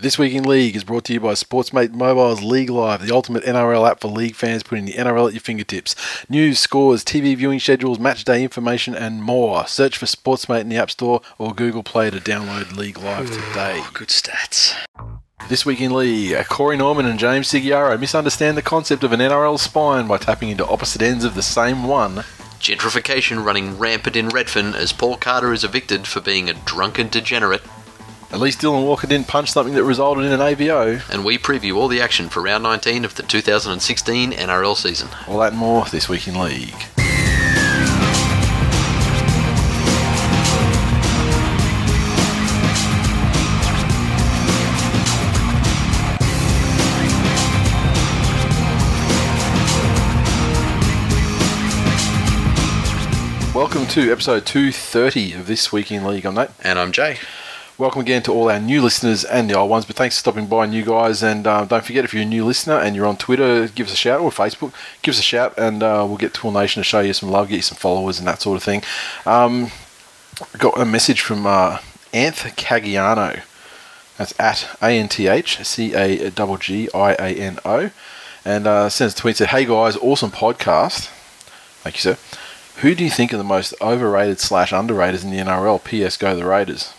This Week in League is brought to you by Sportsmate Mobile's League Live, the ultimate NRL app for league fans, putting the NRL at your fingertips. News, scores, TV viewing schedules, match day information, and more. Search for Sportsmate in the App Store or Google Play to download League Live today. Good stats. This Week in League, uh, Corey Norman and James Segeyaro misunderstand the concept of an NRL spine by tapping into opposite ends of the same one. Gentrification running rampant in Redfern as Paul Carter is evicted for being a drunken degenerate. At least Dylan Walker didn't punch something that resulted in an AVO. And we preview all the action for round 19 of the 2016 NRL season. All that and more this week in League. Welcome to episode 230 of This Week in League. I'm Nate. And I'm Jay. Welcome again to all our new listeners and the old ones. But thanks for stopping by, new guys. And um, don't forget, if you're a new listener and you're on Twitter, give us a shout or Facebook, give us a shout, and uh, we'll get Twill Nation to show you some love, get you some followers and that sort of thing. Um, got a message from uh, Anth Cagiano. That's at A N T H C A G I A N O, and uh, sends a tweet said, "Hey guys, awesome podcast. Thank you, sir. Who do you think are the most overrated slash underrated in the NRL? P.S. Go the Raiders."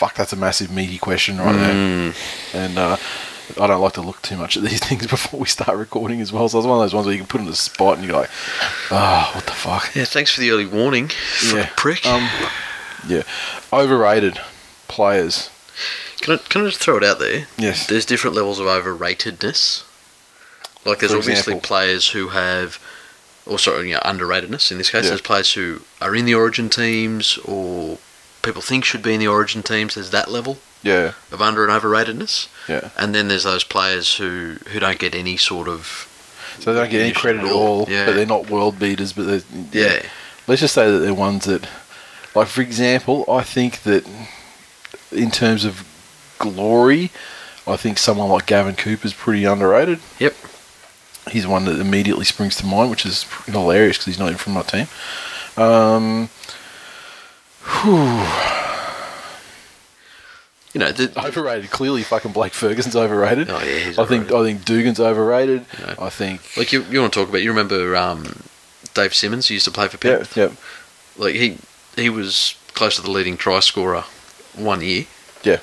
Fuck, that's a massive meaty question right there. And uh, I don't like to look too much at these things before we start recording as well. So it's one of those ones where you can put in the spot and you're like, oh, what the fuck? Yeah, thanks for the early warning. Yeah. Prick. Um, yeah. Overrated players. can, I, can I just throw it out there? Yes. There's different levels of overratedness. Like, there's obviously players who have, or sorry, you know, underratedness in this case. Yeah. There's players who are in the origin teams or people think should be in the origin teams. There's that level Yeah. of under and overratedness. Yeah. And then there's those players who, who don't get any sort of So they don't get any credit at all, Yeah. but they're not world beaters. But they're, yeah. Let's just say that they're ones that, like for example, I think that in terms of glory, I think someone like Gavin Cooper is pretty underrated. Yep. He's one that immediately springs to mind, which is hilarious because he's not even from my team. Um, whew, You know, the, overrated. Clearly, fucking Blake Ferguson's overrated. Oh, yeah, he's I think I think Dugan's overrated. Yeah. I think like you, you want to talk about? You remember um, Dave Simmons? Who used to play for yeah, Penrith. yeah, Like he he was close to the leading try scorer one year. yeah.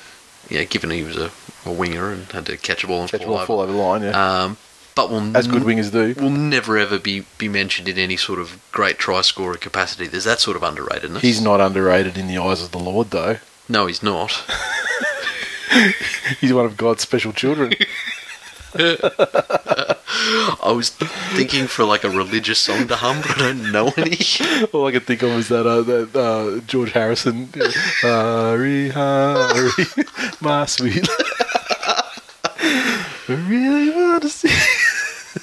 Yeah, given he was a, a winger and had to catch a ball and Catch fall ball, fall over. over the line. Yeah, Um, but will as good wingers do. will never ever be, be mentioned in any sort of great try scorer capacity. There's that sort of underratedness. He's not underrated in the eyes of the Lord, though. no, he's not. He's one of God's special children. I was thinking for like a religious song to hum, but I don't know any. All I could think of was that uh, that uh, George Harrison, uh, Hari Hari, my sweet. I really want to see.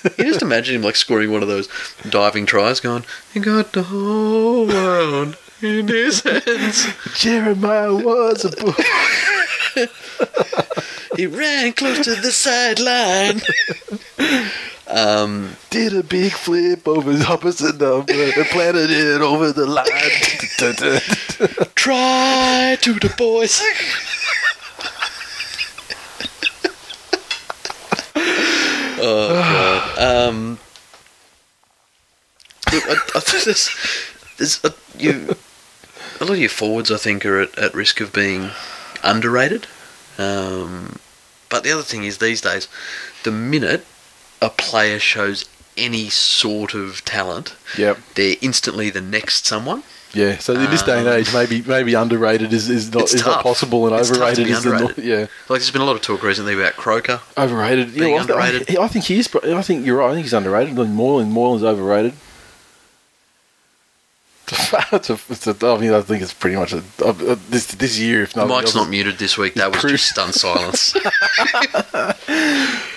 You just imagine him like scoring one of those diving tries, going, "He got the whole world in his hands." Jeremiah was a boy. He ran close to the sideline. um, Did a big flip over his opposite number and planted it over the line. try to the boys. Oh god. Um, look, I, I think there's, there's a, you, a lot of your forwards, I think, are at, at risk of being underrated. Um, but the other thing is these days, the minute a player shows any sort of talent, yep. they're instantly the next someone. Yeah. So in this day and um, age, maybe maybe underrated is, is not is not possible, and It's overrated is the yeah. Like there's been a lot of talk recently about Croker. Overrated. Being yeah, well, underrated. I, I think he is. I think you're right. I think he's underrated. Moreland, Moreland's overrated. It's a, it's a, I mean, I think it's pretty much a, a, a- this this year. If not, Mike's not muted this week. That was Proof. just stunned silence.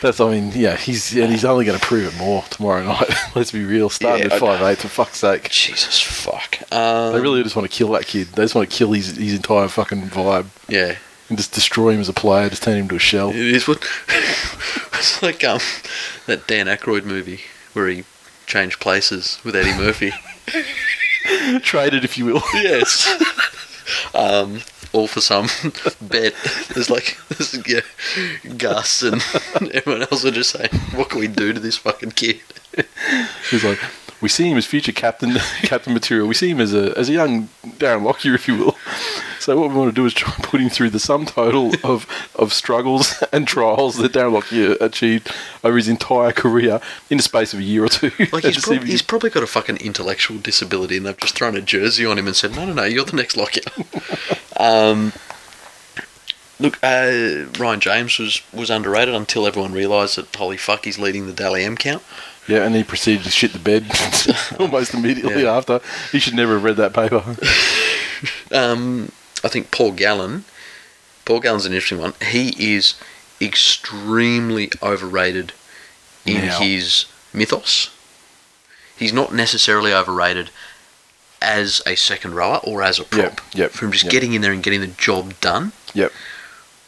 That's. I mean, yeah, he's and he's only going to prove it more tomorrow night. Let's be real. Starting Yeah, at I- five eight, for fuck's sake. Jesus fuck. Um, They really just want to kill that kid. They just want to kill his his entire fucking vibe yeah. and just destroy him as a player. Just turn him to a shell. It is what it's like um that Dan Aykroyd movie where he changed places with Eddie Murphy. Traded, if you will. yes. Um, all for some bet. There's like there's, yeah, Gus and everyone else are just saying, "What can we do to this fucking kid?" He's like, we see him as future captain, captain material. We see him as a as a young Darren Lockyer, if you will. So what we want to do is try and put him through the sum total of of struggles and trials that Darren Lockyer achieved over his entire career in the space of a year or two. Like he's, prob- he's probably got a fucking intellectual disability, and they've just thrown a jersey on him and said, "No, no, no, you're the next Lockyer." um, look, uh, Ryan James was was underrated until everyone realised that holy fuck, he's leading the Dally M count. Yeah, and he proceeded to shit the bed almost immediately Yeah. after. He should never have read that paper. Um, I think Paul Gallen. Paul Gallen's an interesting one. He is extremely overrated in Now. his mythos. He's not necessarily overrated as a second rower or as a prop. Yep, yep, From just yep. getting in there and getting the job done. Yep.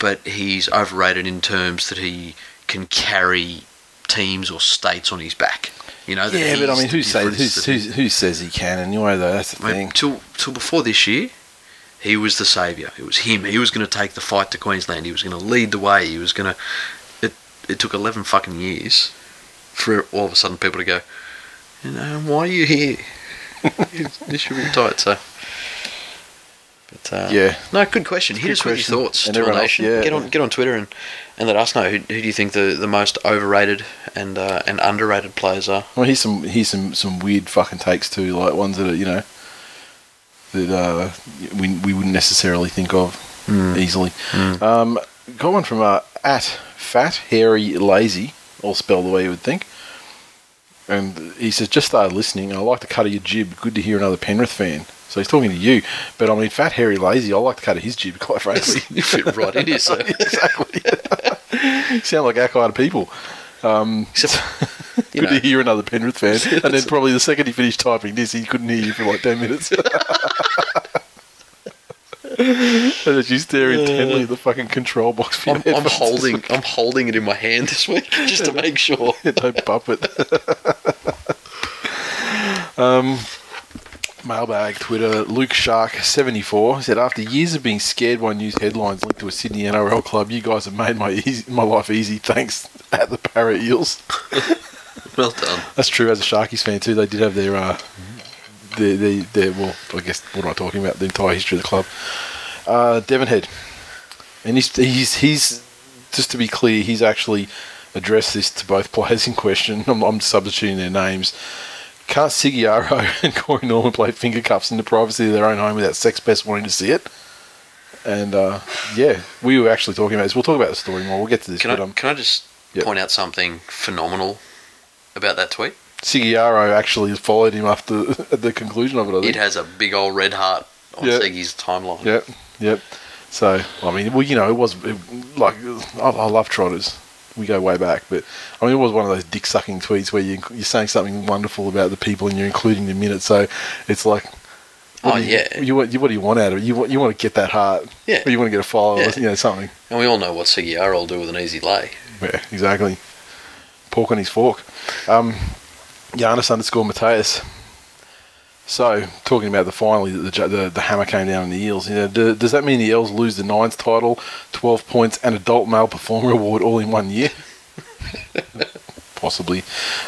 But he's overrated in terms that he can carry teams or states on his back. You know. Yeah, but I mean, who says who, says he can anyway? Though that's the Mate, thing. till till before this year, he was the saviour. It was him. He was going to take the fight to Queensland. He was going to lead the way. He was going to. It it took eleven fucking years for all of a sudden people to go. You know, why are you here? this should be tight. So. But, uh, Yeah. No, good question. Hit us with your thoughts, And Tool everyone else, yeah. Get on get on Twitter and, and let us know who, who do you think the, the most overrated and uh, and underrated players are. Well, here's some here's some, some weird fucking takes too, like ones that are you know that uh, we we wouldn't necessarily think of easily. Um, got one from uh, at fat hairy lazy, all spelled the way you would think. And he says, just started listening. I like the cut of your jib. Good to hear another Penrith fan. So he's talking to you. But I mean, fat hairy lazy. I like the cut of his jib, quite frankly. you fit right in here, so. exactly. Sound like our kind of people. Um, Except, Good know, to hear another Penrith fan. and then probably the second he finished typing this, he couldn't hear you for like 10 minutes. And then you stare intently at the fucking control box for your I'm, I'm headphones. holding I'm holding it in my hand this week just to make sure. Don't bump it. um, mailbag, Twitter, Luke Shark 74 said, After years of being scared by news headlines linked to a Sydney NRL club, you guys have made my easy, my life easy. Thanks at the Para Eels. Well done. That's true. As a Sharkies fan too, they did have their, uh, their, their, their well, I guess what am I talking about? The entire history of the club. Uh, Devon Head, and he's he's he's just to be clear, he's actually addressed this to both players in question. I'm, I'm substituting their names. Can't Segeyaro and Corey Norman play finger cuffs in the privacy of their own home without sex pest wanting to see it? And uh, yeah, we were actually talking about this. We'll talk about the story more. We'll get to this. Can but I um, can I just Yep. point out something phenomenal about that tweet? Segeyaro actually followed him after the conclusion of it. It has a big old red heart on Yeah. Seggy's timeline. Yep, yep. So I mean, well, you know, it was it, like I, I love trotters. We go way back, but I mean, it was one of those dick sucking tweets where you you're saying something wonderful about the people and you're including them in it. So it's like, Oh, you, yeah. you want you what do you want out of it? You want you want to get that heart, Yeah. or you want to get a follower, Yeah. you know, something. And we all know what Siggy R will do with an easy lay. Yeah, exactly. Pork on his fork. Um, Giannis underscore Mateus. So, talking about the finally, the, the the hammer came down on the Eels. You know, do, does that mean the Eels lose the Nines title, twelve points, and Adult Male Performer Award all in one year? Possibly.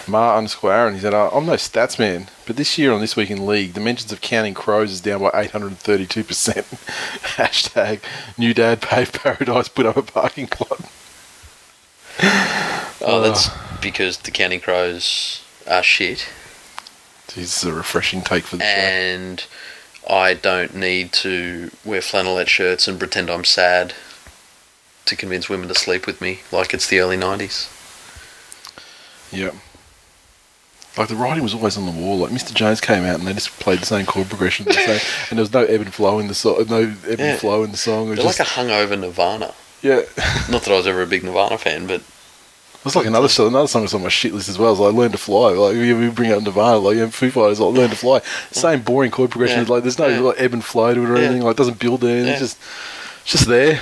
Ma underscore Aaron. He said, uh, "I'm no stats man, but this year on this week in league, the mentions of counting crows is down by 832 percent." Hashtag new dad paved paradise put up a parking lot. Oh, that's because the counting Crows are shit, Is a refreshing take for the show. and I don't need to wear flannelette shirts and pretend I'm sad to convince women to sleep with me like it's the early '90s. Yeah. like the writing was always on the wall. Like Mr. Jones came out and they just played the same chord progression, the same, and there was no ebb and flow in the song. No ebb Yeah. and flow in the song. It was They're just, like a hungover Nirvana. yeah. Not that I was ever a big Nirvana fan, but It was like another song. Another song was on my shit list as well. It was like "Learn to Fly." Like we we bring up Nirvana, like yeah, Foo Fighters, like "Learn to Fly." Same boring chord progression. Yeah. Like there's no Yeah. like ebb and flow to it or Yeah. anything. Like it doesn't build there. Yeah. It's just it's just there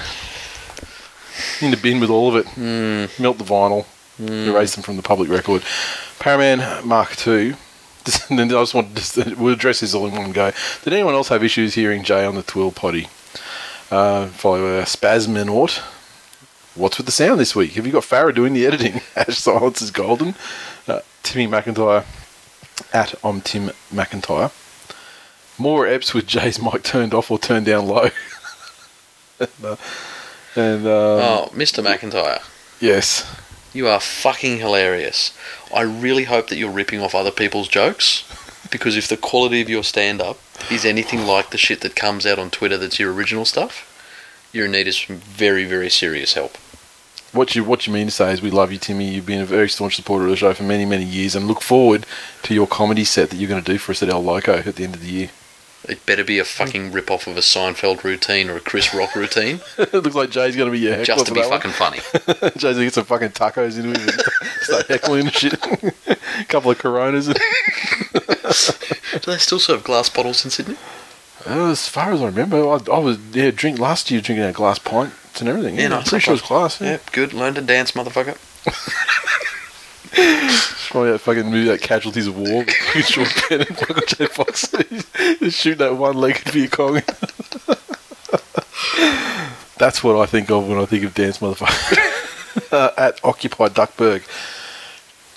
in the bin with all of it. Hmm. Melt the vinyl, erase them from the public record. Paraman Mark II. Then I just want to just, we'll address this all in one go. Did anyone else have issues hearing Jay on the Twill potty? Uh, follow uh, Spasminaut. What's with the sound this week? Have you got Farah doing the editing? Ash Silence is golden. Uh, Timmy McIntyre at I'm Tim McIntyre. More eps with Jay's mic turned off or turned down low. and uh, and, um, oh, Mr. McIntyre, yes, you are fucking hilarious. I really hope that you're ripping off other people's jokes because if the quality of your stand-up is anything like the shit that comes out on Twitter that's your original stuff, you're in need of some very, very serious help. what you what you mean to say is we love you, Timmy. You've been a very staunch supporter of the show for many many years, and look forward to your comedy set that you're going to do for us at El Loco at the end of the year. It better be a fucking rip-off of a Seinfeld routine or a Chris Rock routine, it looks like Jay's going to be your heckler just to be that one. fucking funny. Jay's gonna get some fucking tacos into him and start heckling and shit. A couple of Coronas. And, Do they still serve glass bottles in Sydney? Uh, as far as I remember, I, I was yeah drink last year drinking out glass pints and everything. Yeah, Yeah, no, I'm pretty sure it was glass. Yeah, Yeah, good. Learn to dance, motherfucker. probably that fucking movie, that Casualties of War. with Sean Penn and fucking Jay Fox Just shooting that one-legged Viet Cong. That's what I think of when I think of dance, motherfucker. uh, at Occupy Duckburg,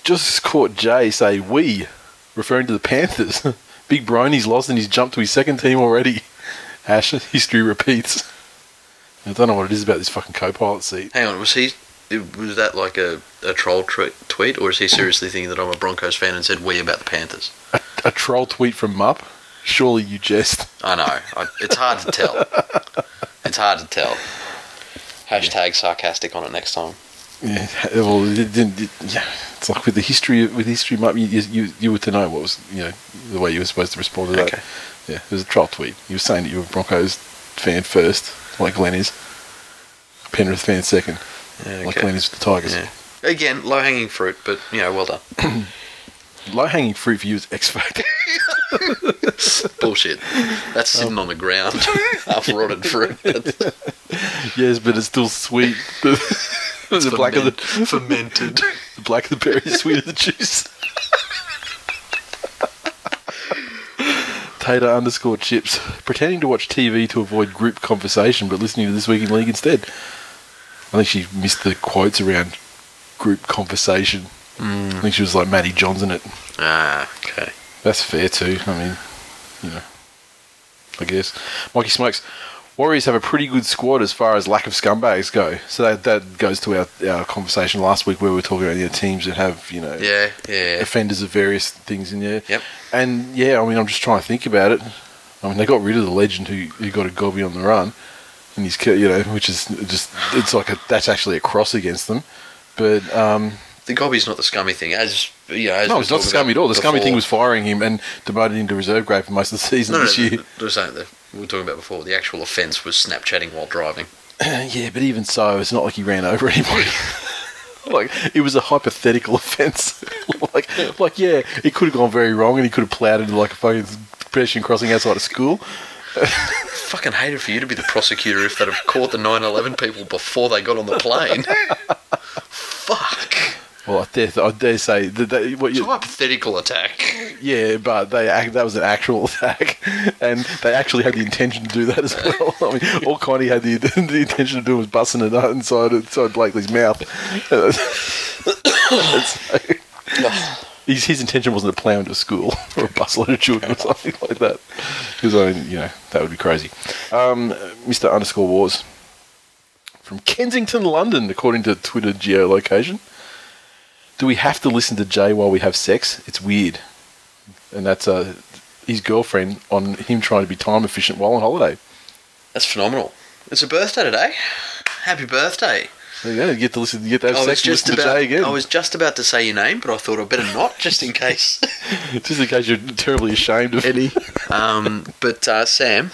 just caught Jay say "we," referring to the Panthers. Big Brony's lost and he's jumped to his second team already. Ash, history repeats. I don't know what it is about this fucking co-pilot seat. Hang on, was he? Was that like a, a troll tre- tweet, or is he seriously thinking that I'm a Broncos fan and said we about the Panthers? A troll tweet from Mupp. Surely you jest. I know. I, it's hard to tell. It's hard to tell. Hashtag sarcastic on it next time. Yeah, well, it didn't. It, yeah, it's like with the history with history, Mupp, you, you you were to know what was you know the way you were supposed to respond to that. Okay. Yeah, it was a troll tweet. You were saying that you were a Broncos fan first, like Glenn is. Penrith fan second, Yeah, like okay. Glenn is with the Tigers. Yeah. Again, low hanging fruit, but you know, well done. Low hanging fruit for you is X Factor. Bullshit. That's um, sitting on the ground, half rotted fruit. Yes, but it's still sweet. The the black of the fermented. the black of the berry is sweet of the juice. Tater underscore chips. Pretending to watch TV to avoid group conversation, but listening to This Week in League instead. I think she missed the quotes around group conversation. I think she was like Matty Johnson it. Ah, okay. That's fair too. I mean, you know, I guess. Mikey Smokes. Warriors have a pretty good squad as far as lack of scumbags go. So that, that goes to our, our conversation last week where we were talking about you know, teams that have, you know, Yeah, yeah. offenders of various things in there. Yep. And yeah, I mean, I'm just trying to think about it. I mean, they got rid of the legend who, who got a gobby on the run, and he's, you know, which is just, it's like a, that's actually a cross against them. But um, The gobby's not the scummy thing, as you know. As no, it's not scummy at all. The scummy thing was firing him and demoted him to reserve grade for most of the season no, no, this no, year. no, no, that we were talking about before. The actual offence was Snapchatting while driving. yeah, but even so, it's not like he ran over anybody. like it was a hypothetical offence. like, like yeah, it could have gone very wrong, and he could have ploughed into like a fucking pedestrian crossing outside of school. Fucking hated for you to be the prosecutor if they'd have caught the 9/11 people before they got on the plane. Well, I dare, I dare say that they, what It's a hypothetical attack. yeah, but they act, that was an actual attack, and they actually had the intention to do that as well. I mean, all Connie had the, the intention of doing was busting it out inside inside Blakely's mouth. So, his, his intention wasn't to plough into school or a busload of children or something like that. Because I mean, you know, that would be crazy. Um, Mr. Underscore Wars from Kensington, London, according to Twitter geolocation. Do we have to listen to Jay while we have sex? It's weird. And that's uh, his girlfriend on him trying to be time efficient while on holiday. That's phenomenal. It's a birthday today. Happy birthday. Yeah, you get to listen. You get to have I sex just listen to about. Jay again. I was just about to say your name, but I thought I'd better not, just in case. just in case you're terribly ashamed of Eddie. Um, but uh, Sam,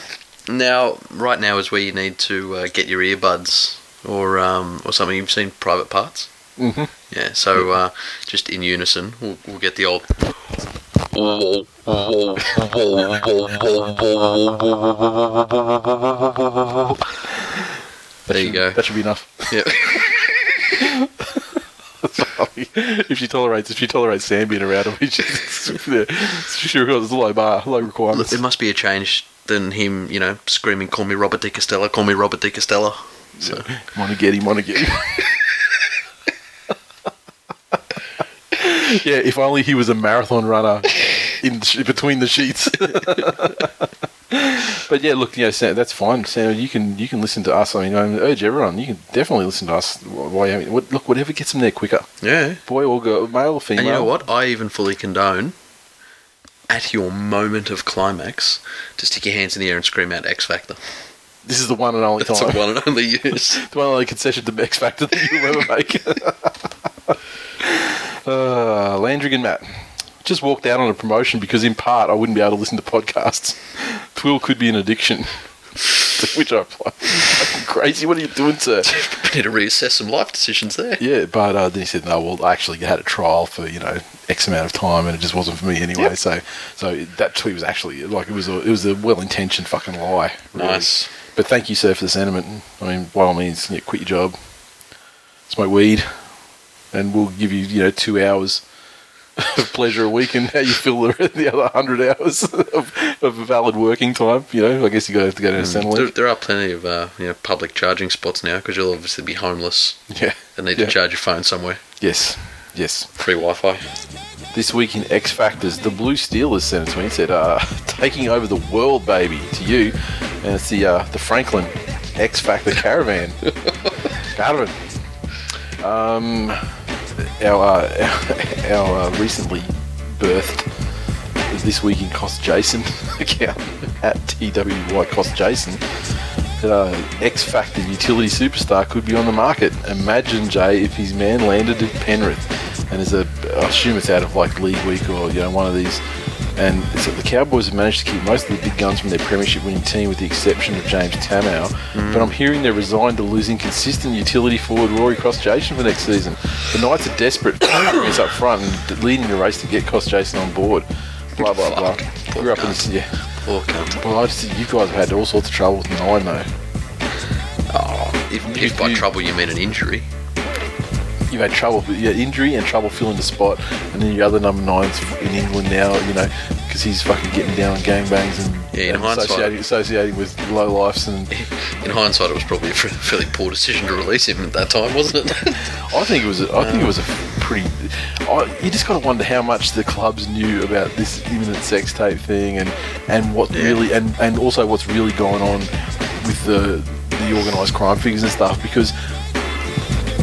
now right now is where you need to uh, get your earbuds or um, or something. You've seen Private Parts. Mhm. Yeah. So uh, just in unison, we'll, we'll get the old. There you go. That should be enough. Yeah. if she tolerates, if she tolerates Sam being around him, she's yeah, sure it's a low bar, low requirements. Look, it must be a change than him, you know, screaming, "Call me Robert De Castella, call me Robert De Castella." So, Want to get him, want to get him. yeah, if only he was a marathon runner in the between the sheets. but yeah, look, you know, Sam, that's fine, Sam. You can you can listen to us. I mean, I urge everyone. You can definitely listen to us. Why? I mean, what, look, whatever gets them there quicker, yeah. boy or girl, male or female. And you know what? I even fully condone, at your moment of climax, to stick your hands in the air and scream out X Factor. This is the one and only That's time. the one and only use. the one and only concession to X Factor that you'll ever make. Uh, Landrigan Matt. Just walked out on a promotion because, in part, I wouldn't be able to listen to podcasts. Twill could be an addiction. to which I "Fucking crazy. What are you doing, sir? we need to reassess some life decisions there. Yeah, but uh, then he said, no, well, I actually had a trial for, you know, X amount of time and it just wasn't for me anyway. So so that tweet was actually, like, it was a, it was a well-intentioned fucking lie. really. Nice. But thank you, sir, for the sentiment. I mean, by all means, yeah, quit your job, smoke weed, and we'll give you, you know, two hours of pleasure a week and how you fill the, the other hundred hours of, of valid working time. You know, I guess you got to have to go to There, Centrelink. there are plenty of uh, you know public charging spots now because you'll obviously be homeless Yeah. and need Yeah. to charge your phone somewhere. Yes. Yes. Free Wi-Fi. This week in X Factors, the Blue Steelers sent it to me and said, uh, taking over the world, baby, to you. And it's the uh, the Franklin X Factor Caravan. Caravan. Um, our, uh, our uh, recently birthed is This Week in Kostjasyn account at TWY Kostjasyn uh, X Factor utility superstar could be on the market. Imagine Jay if his man landed at Penrith, and is a I assume it's out of like League Week or you know one of these. And so the Cowboys have managed to keep most of the big guns from their premiership winning team, with the exception of James Tamou. Mm. But I'm hearing they're resigned to losing consistent utility forward Rory Kostjasyn for next season. The Knights are desperate for up front and leading the race to get Cross Jason on board. Blah blah blah. Poor Grew up in this, yeah. Poor cunt. Well, I just think you guys have had all sorts of trouble with nine though. Oh, if, if by you- trouble you mean an injury. You've had trouble, with yeah, injury and trouble filling the spot, and then your other number nines in England now, you know, because he's fucking getting down on gangbangs and, Yeah, in and associating, associating with low lifes. And In hindsight, it was probably a fa- fairly poor decision to release him at that time, wasn't it? I think it was, a, I think it uh. was a pretty. I, you just got to wonder how much the clubs knew about this imminent sex tape thing, and and what Yeah. really, and and also what's really going on with the the organised crime figures and stuff, because.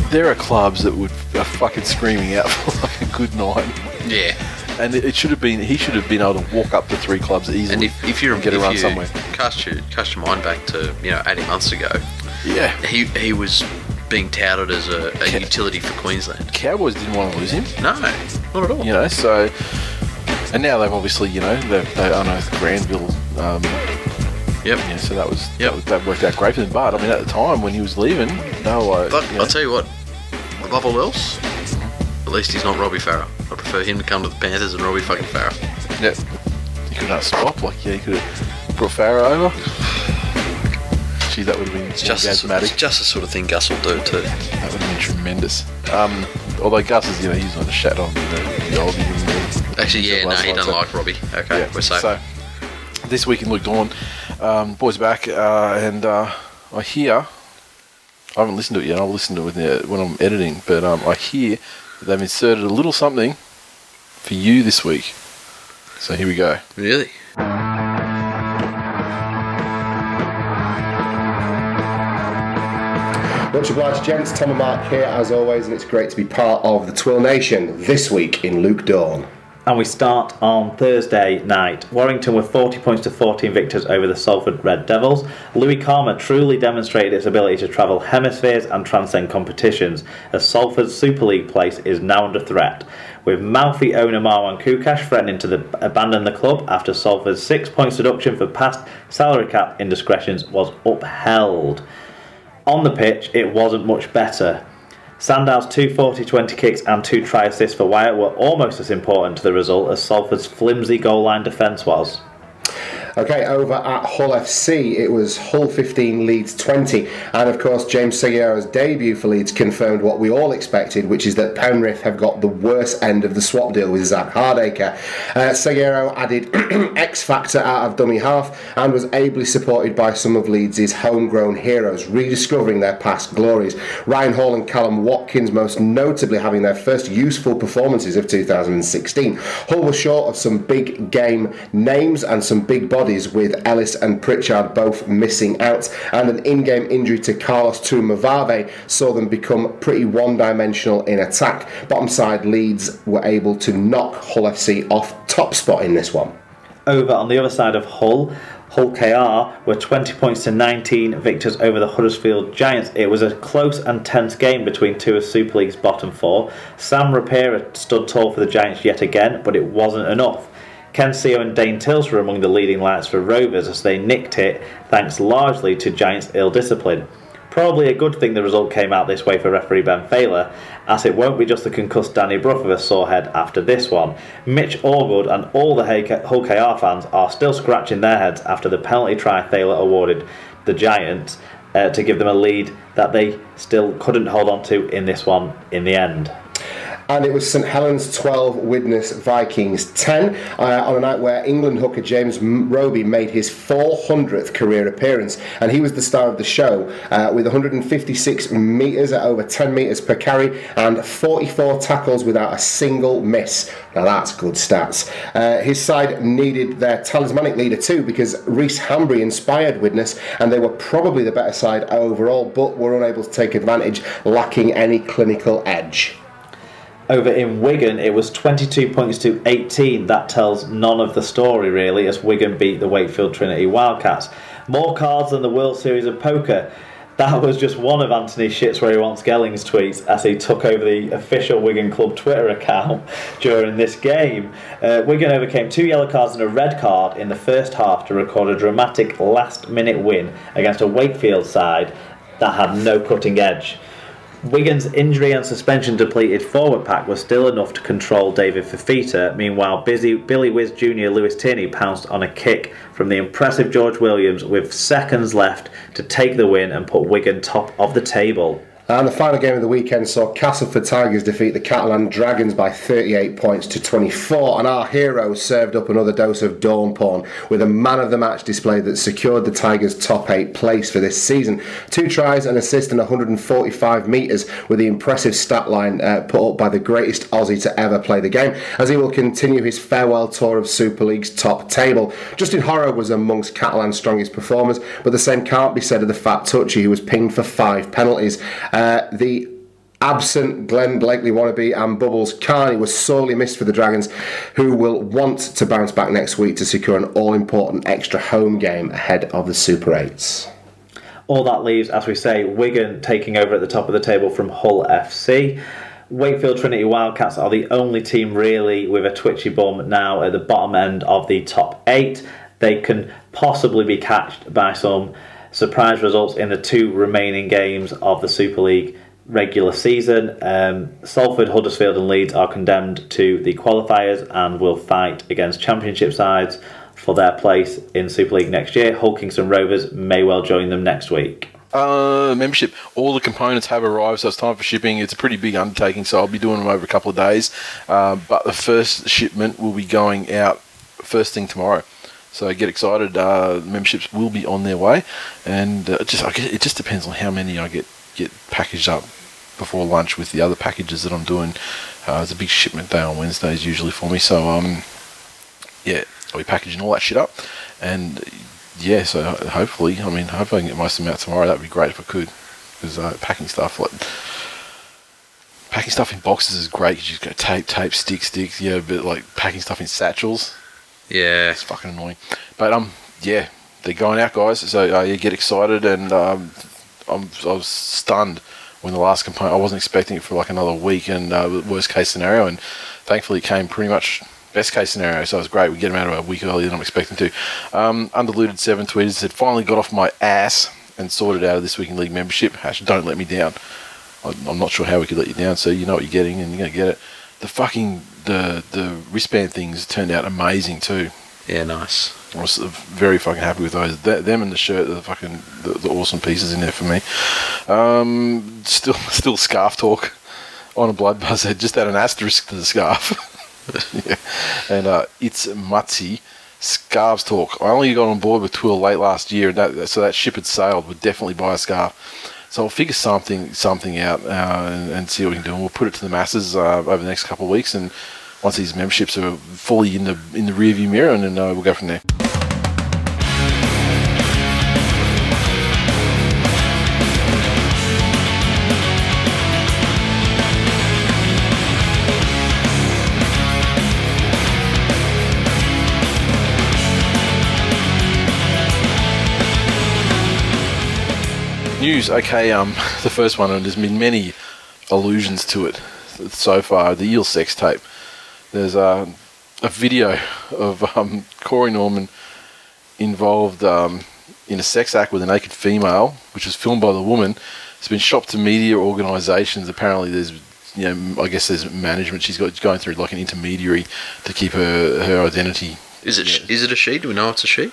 There are clubs that would are fucking screaming out for like a good night. yeah. And it, it should have been he should have been able to walk up to three clubs easily And if, if you and get if run you somewhere. cast your cast your mind back to you know 18 months ago, Yeah, he he was being touted as a, a utility for Queensland. Cowboys didn't want to lose him, No, not at all. you know. So, and now they've obviously, you know, they've, they unearthed Granville. Um, Yep. yeah, so that was Yep. that, was- that worked out great for them. But I mean, at the time when he was leaving, no, I, you know, I'll tell you what, above all else, at least he's not Robbie Farah. I prefer him to come to the Panthers than Robbie fucking Farah. yeah, he could have swapped, Like, yeah, he could have brought Farah over. Gee, that would have been It's just, the, sort- it's just the sort of thing Gus will do too. That would have been tremendous. Um, although Gus is, you know, he's not a shat on the, the old. Actually, yeah, no, he doesn't like Robbie. Okay, Yeah, we're safe. So this week in Luke Dorn, um, boys back, uh, and uh, I hear I haven't listened to it yet. I'll listen to it when, uh, when I'm editing, but um, I hear that they've inserted a little something for you this week. So here we go. really? Much obliged, gents. Tom and Mark here, as always, and it's great to be part of the Twill Nation this week in Luke Dorn. And we start on Thursday night. Warrington were 40 points to 14 victors over the Salford Red Devils. Louis Karma truly demonstrated its ability to travel hemispheres and transcend competitions, as Salford's Super League place is now under threat. With Malfi owner Marwan Koukash threatening to the, abandon the club after Salford's six point deduction for past salary cap indiscretions was upheld. On the pitch, it wasn't much better. Sandow's two 40 20 kicks and two try assists for Wyatt were almost as important to the result as Salford's flimsy goal line defence was. Okay, over at Hull FC, it was Hull 15, Leeds 20. And of course, James Segeyaro's debut for Leeds confirmed what we all expected, which is that Penrith have got the worst end of the swap deal with Zak Hardaker. Uh, Seguiro added X Factor out of dummy half and was ably supported by some of Leeds' homegrown heroes, rediscovering their past glories. Ryan Hall and Kallum Watkins, most notably having their first useful performances of 2016. Hull was short of some big game names and some big bodies with Ellis and Pritchard both missing out, and an in game injury to Carlos Tuimavave saw them become pretty one dimensional in attack. Bottom side Leeds were able to knock Hull FC off top spot in this one. Over on the other side of Hull, Hull KR were 20 points to 19 victors over the Huddersfield Giants. It was a close and tense game between two of Super League's bottom four. Sam Rapira stood tall for the Giants yet again, but it wasn't enough. Ken Sio and Dane Tilse were among the leading lights for Rovers as they nicked it, thanks largely to Giants' ill discipline. Probably a good thing the result came out this way for referee Ben Thaler, as it won't be just the concussed Danny Brough of a sore head after this one. Mitch Allgood and all the Hull KR fans are still scratching their heads after the penalty try Thaler awarded the Giants uh, to give them a lead that they still couldn't hold on to in this one in the end and it was St Helens 12, Widnes Vikings 10 uh, on a night where England hooker James Roby made his 400th career appearance, and he was the star of the show uh, with 156 metres at over 10 metres per carry and 44 tackles without a single miss. Now that's good stats. Uh, his side needed their talismanic leader too because Rhys Hanbury inspired Widnes, and they were probably the better side overall, but were unable to take advantage, lacking any clinical edge. Over in Wigan, it was 22 points to 18. That tells none of the story, really, as Wigan beat the Wakefield Trinity Wildcats. More cards than the World Series of Poker. That was just one of Anthony Shits where he wants Gelling's tweets as he took over the official Wigan Club Twitter account during this game. Uh, Wigan overcame two yellow cards and a red card in the first half to record a dramatic last minute win against a Wakefield side that had no cutting edge. Wigan's injury and suspension depleted forward pack was still enough to control David Fifita. Meanwhile, busy Billy Whiz Jr. Lewis Tierney pounced on a kick from the impressive George Williams with seconds left to take the win and put Wigan top of the table. And the final game of the weekend saw Castleford Tigers defeat the Catalan Dragons by 38 points to 24. And our heroes served up another dose of dawn porn with a man of the match display that secured the Tigers' top eight place for this season. Two tries, an assist, and 145 metres with the impressive stat line uh, put up by the greatest Aussie to ever play the game, as he will continue his farewell tour of Super League's top table. Justin Horo was amongst Catalan's strongest performers, but the same can't be said of the fat touchy who was pinged for five penalties. Uh, the absent Glenn Blakely wannabe and Bubbles Carney was sorely missed for the Dragons, who will want to bounce back next week to secure an all important extra home game ahead of the Super 8s. All that leaves, as we say, Wigan taking over at the top of the table from Hull FC. Wakefield Trinity Wildcats are the only team really with a twitchy bum now at the bottom end of the top eight. They can possibly be catched by some surprise results in the two remaining games of the Super League regular season. Um, Salford, Huddersfield, and Leeds are condemned to the qualifiers and will fight against Championship sides for their place in Super League next year. Hull Rovers may well join them next week. Uh, membership. All the components have arrived, so it's time for shipping. It's a pretty big undertaking, so I'll be doing them over a couple of days. Uh, but the first shipment will be going out first thing tomorrow. So get excited. Uh, memberships will be on their way, and uh, just it just depends on how many I get get packaged up before lunch with the other packages that I'm doing. Uh, it's a big shipment day on Wednesdays usually for me, so um, yeah, I'll be packaging all that shit up, and yeah, so hopefully, I mean, hopefully I can get most of them out tomorrow. That'd be great if I could, because uh, packing stuff like packing stuff in boxes is great because you just go tape, tape, stick, sticks. Yeah, but like packing stuff in satchels, Yeah. it's fucking annoying. But um, yeah, they're going out, guys. So uh, yeah, get excited, and um, I'm I was stunned when the last component. I wasn't expecting it for like another week, and uh, worst case scenario, and thankfully it came pretty much best case scenario. So it was great. We get them out of a week earlier than I'm expecting to. Um, Undiluted seven tweeted said finally got off my ass and sorted out of this week in league membership. Hash, don't let me down. I'm not sure how we could let you down. So you know what you're getting, and you're gonna get it. The fucking the the wristband things turned out amazing too. Yeah, nice. I was very fucking happy with those. Th them and the shirt, the fucking the, the awesome pieces in there for me. Um, still, still scarf talk on a blood buzz. I just add an asterisk to the scarf. yeah. And uh, it's Mutzy. Scarves talk. I only got on board with Twill late last year, and that, so that ship had sailed. Would definitely buy a scarf. So I'll figure something something out uh, and, and see what we can do. And we'll put it to the masses uh, over the next couple of weeks. And once these memberships are fully in the in the rearview mirror, and then uh, we'll go from there. News. Okay, um, the first one, and there's been many allusions to it so far. The eel sex tape. There's a, a video of um, Corey Norman involved um, in a sex act with a naked female, which was filmed by the woman. It's been shopped to media organisations. Apparently, there's you know, I guess there's management. She's got going through like an intermediary to keep her her identity. Is it Yeah. is it a she? Do we know it's a she?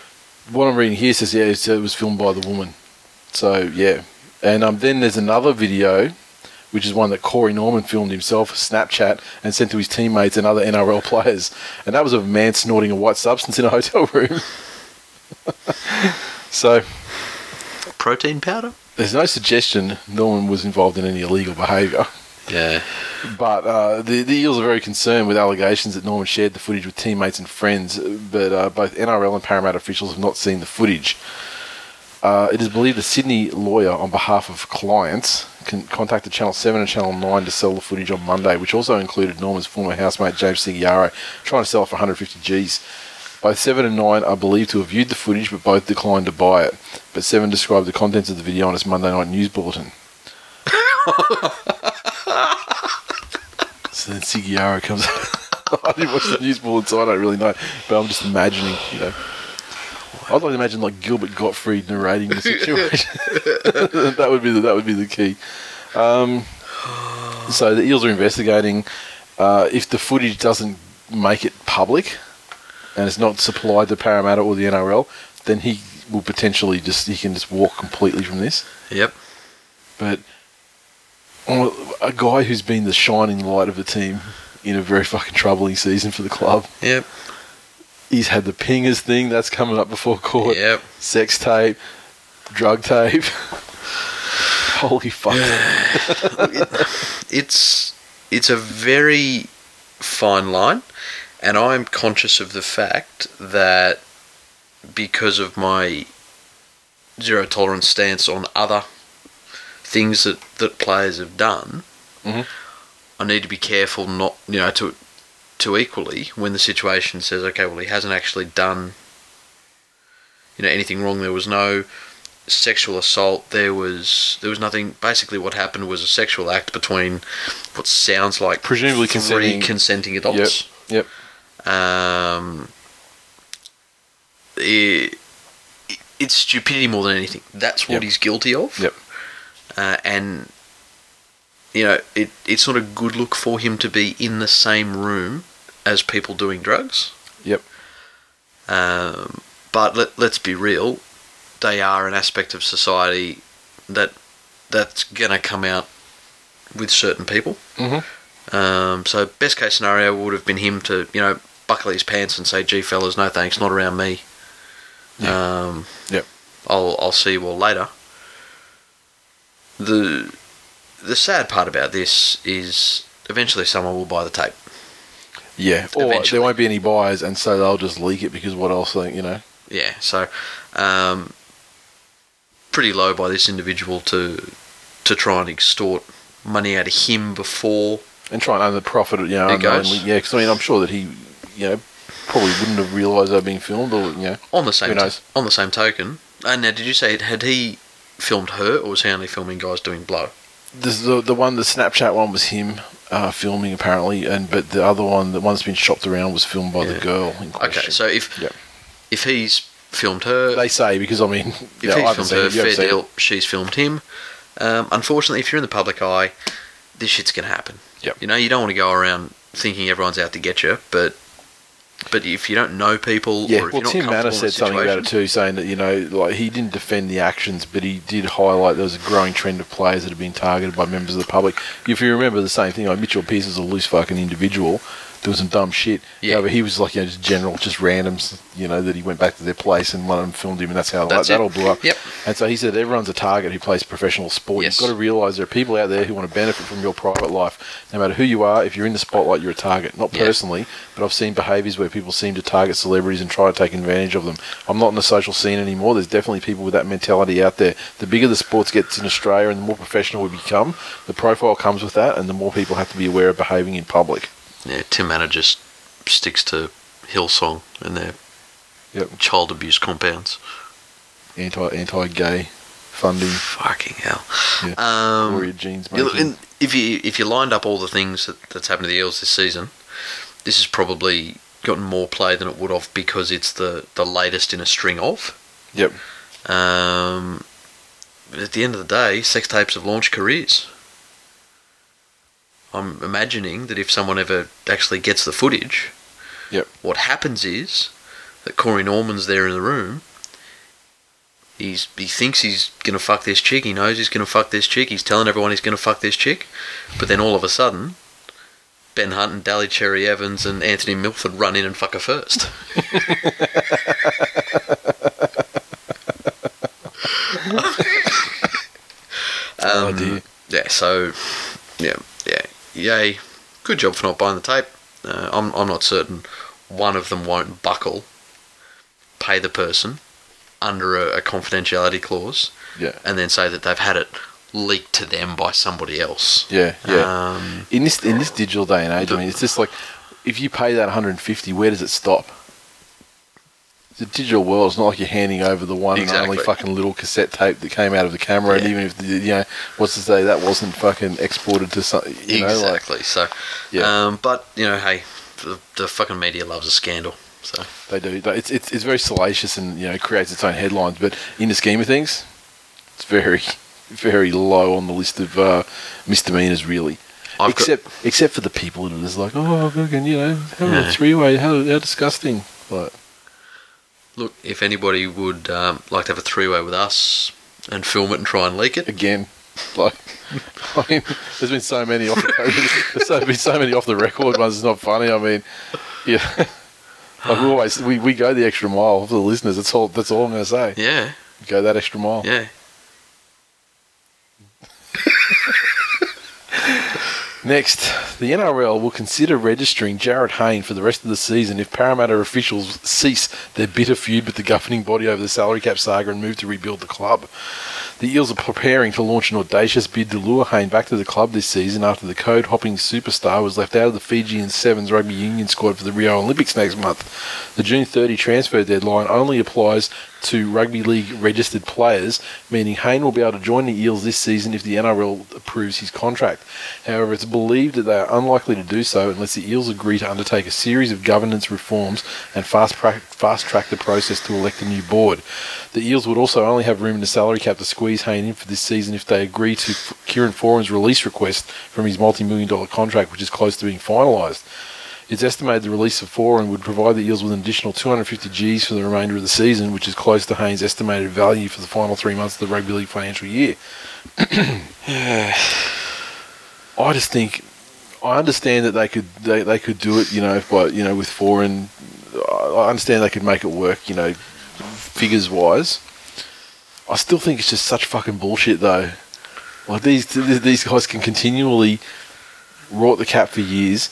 What I'm reading here says yeah, it was filmed by the woman. So yeah, and um, then there's another video, which is one that Corey Norman filmed himself, Snapchat, and sent to his teammates and other NRL players, and that was of a man snorting a white substance in a hotel room. so Protein powder? there's no suggestion Norman was involved in any illegal behaviour. Yeah. But uh, the, the Eels are very concerned with allegations that Norman shared the footage with teammates and friends, but uh, both NRL and Parramatta officials have not seen the footage. Uh, it is believed a Sydney lawyer, on behalf of clients, can contacted Channel 7 and Channel 9 to sell the footage on Monday, which also included Norman's former housemate James Segeyaro trying to sell it for 150 Gs. Both 7 and 9 are believed to have viewed the footage, but both declined to buy it. But 7 described the contents of the video on its Monday night news bulletin. So then Segeyaro comes I didn't watch the news bulletin, so I don't really know. But I'm just imagining, you know. I'd like to imagine like Gilbert Gottfried narrating the situation. that would be the, that would be the key. Um, so the Eels are investigating. Uh, if the footage doesn't make it public and it's not supplied to Parramatta or the NRL, then he will potentially just he can just walk completely from this. Yep. But a guy who's been the shining light of the team in a very fucking troubling season for the club, Yep. He's had the pingers thing that's coming up before court, Yep. sex tape, drug tape. Holy fuck! It's it's a very fine line, and I'm conscious of the fact that because of my zero tolerance stance on other things that, that players have done, Mhm. I need to be careful not you know to to equally when the situation says okay well he hasn't actually done you know anything wrong there was no sexual assault there was there was nothing basically what happened was a sexual act between what sounds like Presumably three consenting- consenting adults Yep. um, it, it's stupidity more than anything. That's what Yep. he's guilty of. Yep. Uh, and you know, it it's not a good look for him to be in the same room as people doing drugs. Yep. Um, but let let's be real, they are an aspect of society that that's gonna come out with certain people. Mhm. Um, so best case scenario would have been him to you know buckle his pants and say, "Gee, fellas, no thanks, not around me." Um, Yep. I'll I'll see you all later. The the sad part about this is eventually someone will buy the tape. Yeah. Or Eventually. there won't be any buyers, and so they'll just leak it because what else? They, you know. Yeah, so um, pretty low by this individual to to try and extort money out of him before. and try and own the profit, you know, It goes. unknowingly. Yeah, because I mean, I'm sure that he, you know, probably wouldn't have realised they were being filmed, or you know, On the same Who knows? on the same token. And now, did you say had he filmed her, or was he only filming guys doing blow? This, the the one, the Snapchat one was him uh, filming apparently, and but the other one, the one that's been shopped around, was filmed by the girl. In Okay, so if Yep. if he's filmed her, they say because I mean, if you know, he's filmed her, it, you haven't fair it. deal. She's filmed him. Um, unfortunately, if you're in the public eye, this shit's gonna happen. Yep. You know, you don't want to go around thinking everyone's out to get you, but but if you don't know people, Yeah, or if well, you're not Tim comfortable Mannah said something about it too, saying that you know, like he didn't defend the actions, but he did highlight there was a growing trend of players that have been targeted by members of the public. If you remember the same thing, like Mitchell Pearce is a loose fucking individual. Doing some dumb shit. Yeah. But he was like, you know, just general, just randoms, you know, that he went back to their place and one of them filmed him, and that's how That's that, that it. all blew up. Yep. And so he said, everyone's a target who plays professional sport. Yes. You've got to realise there are people out there who want to benefit from your private life. No matter who you are, if you're in the spotlight, you're a target. Not Yeah. personally, but I've seen behaviours where people seem to target celebrities and try to take advantage of them. I'm not in the social scene anymore. There's definitely people with that mentality out there. The bigger the sports gets in Australia and the more professional we become, the profile comes with that, and the more people have to be aware of behaving in public. Yeah, Tim Mannah just sticks to Hillsong and their Yep. child abuse compounds. Anti anti gay funding. Fucking hell. Yeah. Um, Gloria Jean's making. if you if you lined up all the things that, that's happened to the Eels this season, this has probably gotten more play than it would have because it's the, the latest in a string of. Yep. Um, at the end of the day, sex tapes have launched careers. I'm imagining that if someone ever actually gets the footage, Yep. what happens is that Corey Norman's there in the room. He's he thinks he's gonna fuck this chick. He knows he's gonna fuck this chick. He's telling everyone he's gonna fuck this chick, but then all of a sudden, Ben Hunt and Daly Cherry Evans and Anthony Milford run in and fuck her first. Oh Um, dear. Yeah, so yeah, yeah, yay, good job for not buying the tape. Uh, I'm I'm not certain one of them won't buckle, pay the person under a, a confidentiality clause, Yeah. and then say that they've had it leaked to them by somebody else. Yeah, yeah. Um, in this in this digital day and age, I mean, it's just like if you pay that 150, where does it stop? The digital world is not like you're handing over the one and only fucking little cassette tape that came out of the camera, and even if the, you know what's to say that wasn't fucking exported to some, you know, like exactly. so, Yeah. um, but you know, hey, the, the fucking media loves a scandal. So they do. It's, it's it's very salacious and you know creates its own headlines, but in the scheme of things, it's very very low on the list of uh, misdemeanors, really. I've got- except except for the people that are just like, oh, fucking, you know, have Yeah. a three way, how, how disgusting. Like, look, if anybody would um, like to have a three-way with us and film it and try and leak it, again, like, I mean, there's been so many off the there's so, been so many off the record ones. It's not funny. I mean, yeah, like we always we, we go the extra mile for the listeners. That's all. That's all I'm going to say. yeah, Go that extra mile. yeah. Next, the NRL will consider registering Jarryd Hayne for the rest of the season if Parramatta officials cease their bitter feud with the governing body over the salary cap saga and move to rebuild the club. The Eels are preparing to launch an audacious bid to lure Hayne back to the club this season after the code hopping superstar was left out of the Fijian Sevens rugby union squad for the Rio Olympics next month. The June 30 transfer deadline only applies to rugby league registered players, meaning Hayne will be able to join the Eels this season if the NRL approves his contract. However, it's believed that they are unlikely to do so unless the Eels agree to undertake a series of governance reforms and fast, pra- fast track the process to elect a new board. The Eels would also only have room in the salary cap to squeeze Hayne in for this season if they agree to Kieran Foran's release request from his multi-million dollar contract, which is close to being finalised. It's estimated the release of Foran would provide the Eels with an additional 250 Gs for the remainder of the season, which is close to Haynes' estimated value for the final three months of the rugby league financial year. I just think I understand that they could they, they could do it, you know, by you know with Foran. I understand they could make it work, you know, figures wise. I still think it's just such fucking bullshit though. Like these these guys can continually rot the cap for years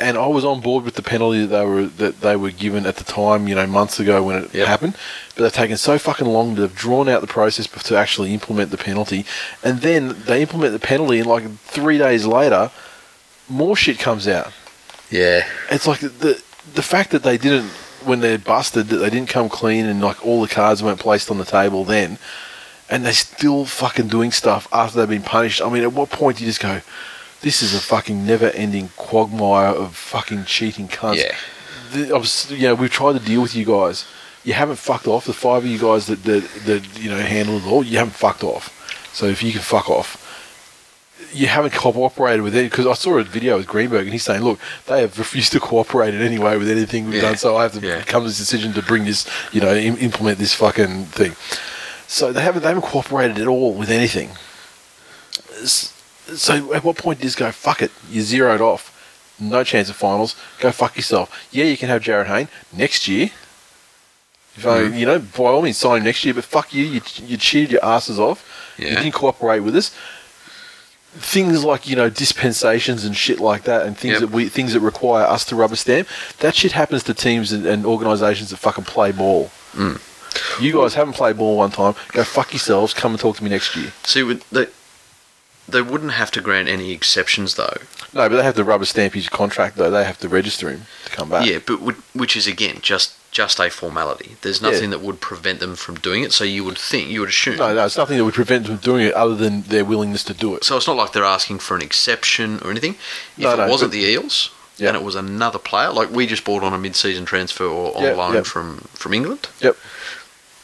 and I was on board with the penalty that they were that they were given at the time, you know, months ago when it Yep. happened. But they've taken so fucking long to have drawn out the process to actually implement the penalty, and then they implement the penalty, and like three days later, more shit comes out. Yeah. It's like the the fact that they didn't when they're busted that they didn't come clean and like all the cards weren't placed on the table then, and they're still fucking doing stuff after they've been punished. I mean, at what point do you just go? This is a fucking never-ending quagmire of fucking cheating cunts. Yeah. The, I was, you know, we've tried to deal with you guys. You haven't fucked off. The five of you guys that that, that you know handle it all, you haven't fucked off. So if you can fuck off, you haven't cooperated with it because I saw a video with Greenberg and he's saying, look, they have refused to cooperate in any way with anything we've Yeah. done, so I have to Yeah. come to this decision to bring this, you know, Im- implement this fucking thing. So they haven't they haven't cooperated at all with anything. So at what point do you just go, fuck it, you zeroed off, no chance of finals, go fuck yourself. Yeah, you can have Jarryd Hayne next year. If I, Mm-hmm. you know, by all means, sign him next year. But fuck you, you, you cheated your asses off. You didn't cooperate with us things like you know dispensations and shit like that, and things Yep. that we things that require us to rubber stamp. That shit happens to teams and, and organisations that fucking play ball. Mm. You guys haven't played ball one time. Go fuck yourselves. Come and talk to me next year. See, they they wouldn't have to grant any exceptions though. No, but they have to rubber stamp his contract though. They have to register him to come back. Yeah, but which is again just just a formality. There's Yeah. nothing that would prevent them from doing it. So you would think, you would assume. No, no, it's nothing that would prevent them from doing it other than their willingness to do it. So it's not like they're asking for an exception or anything. If No, it no, wasn't but- the Eels Yeah. and it was another player, like we just bought on a mid-season transfer or on Yeah, loan yeah. from from England, Yep.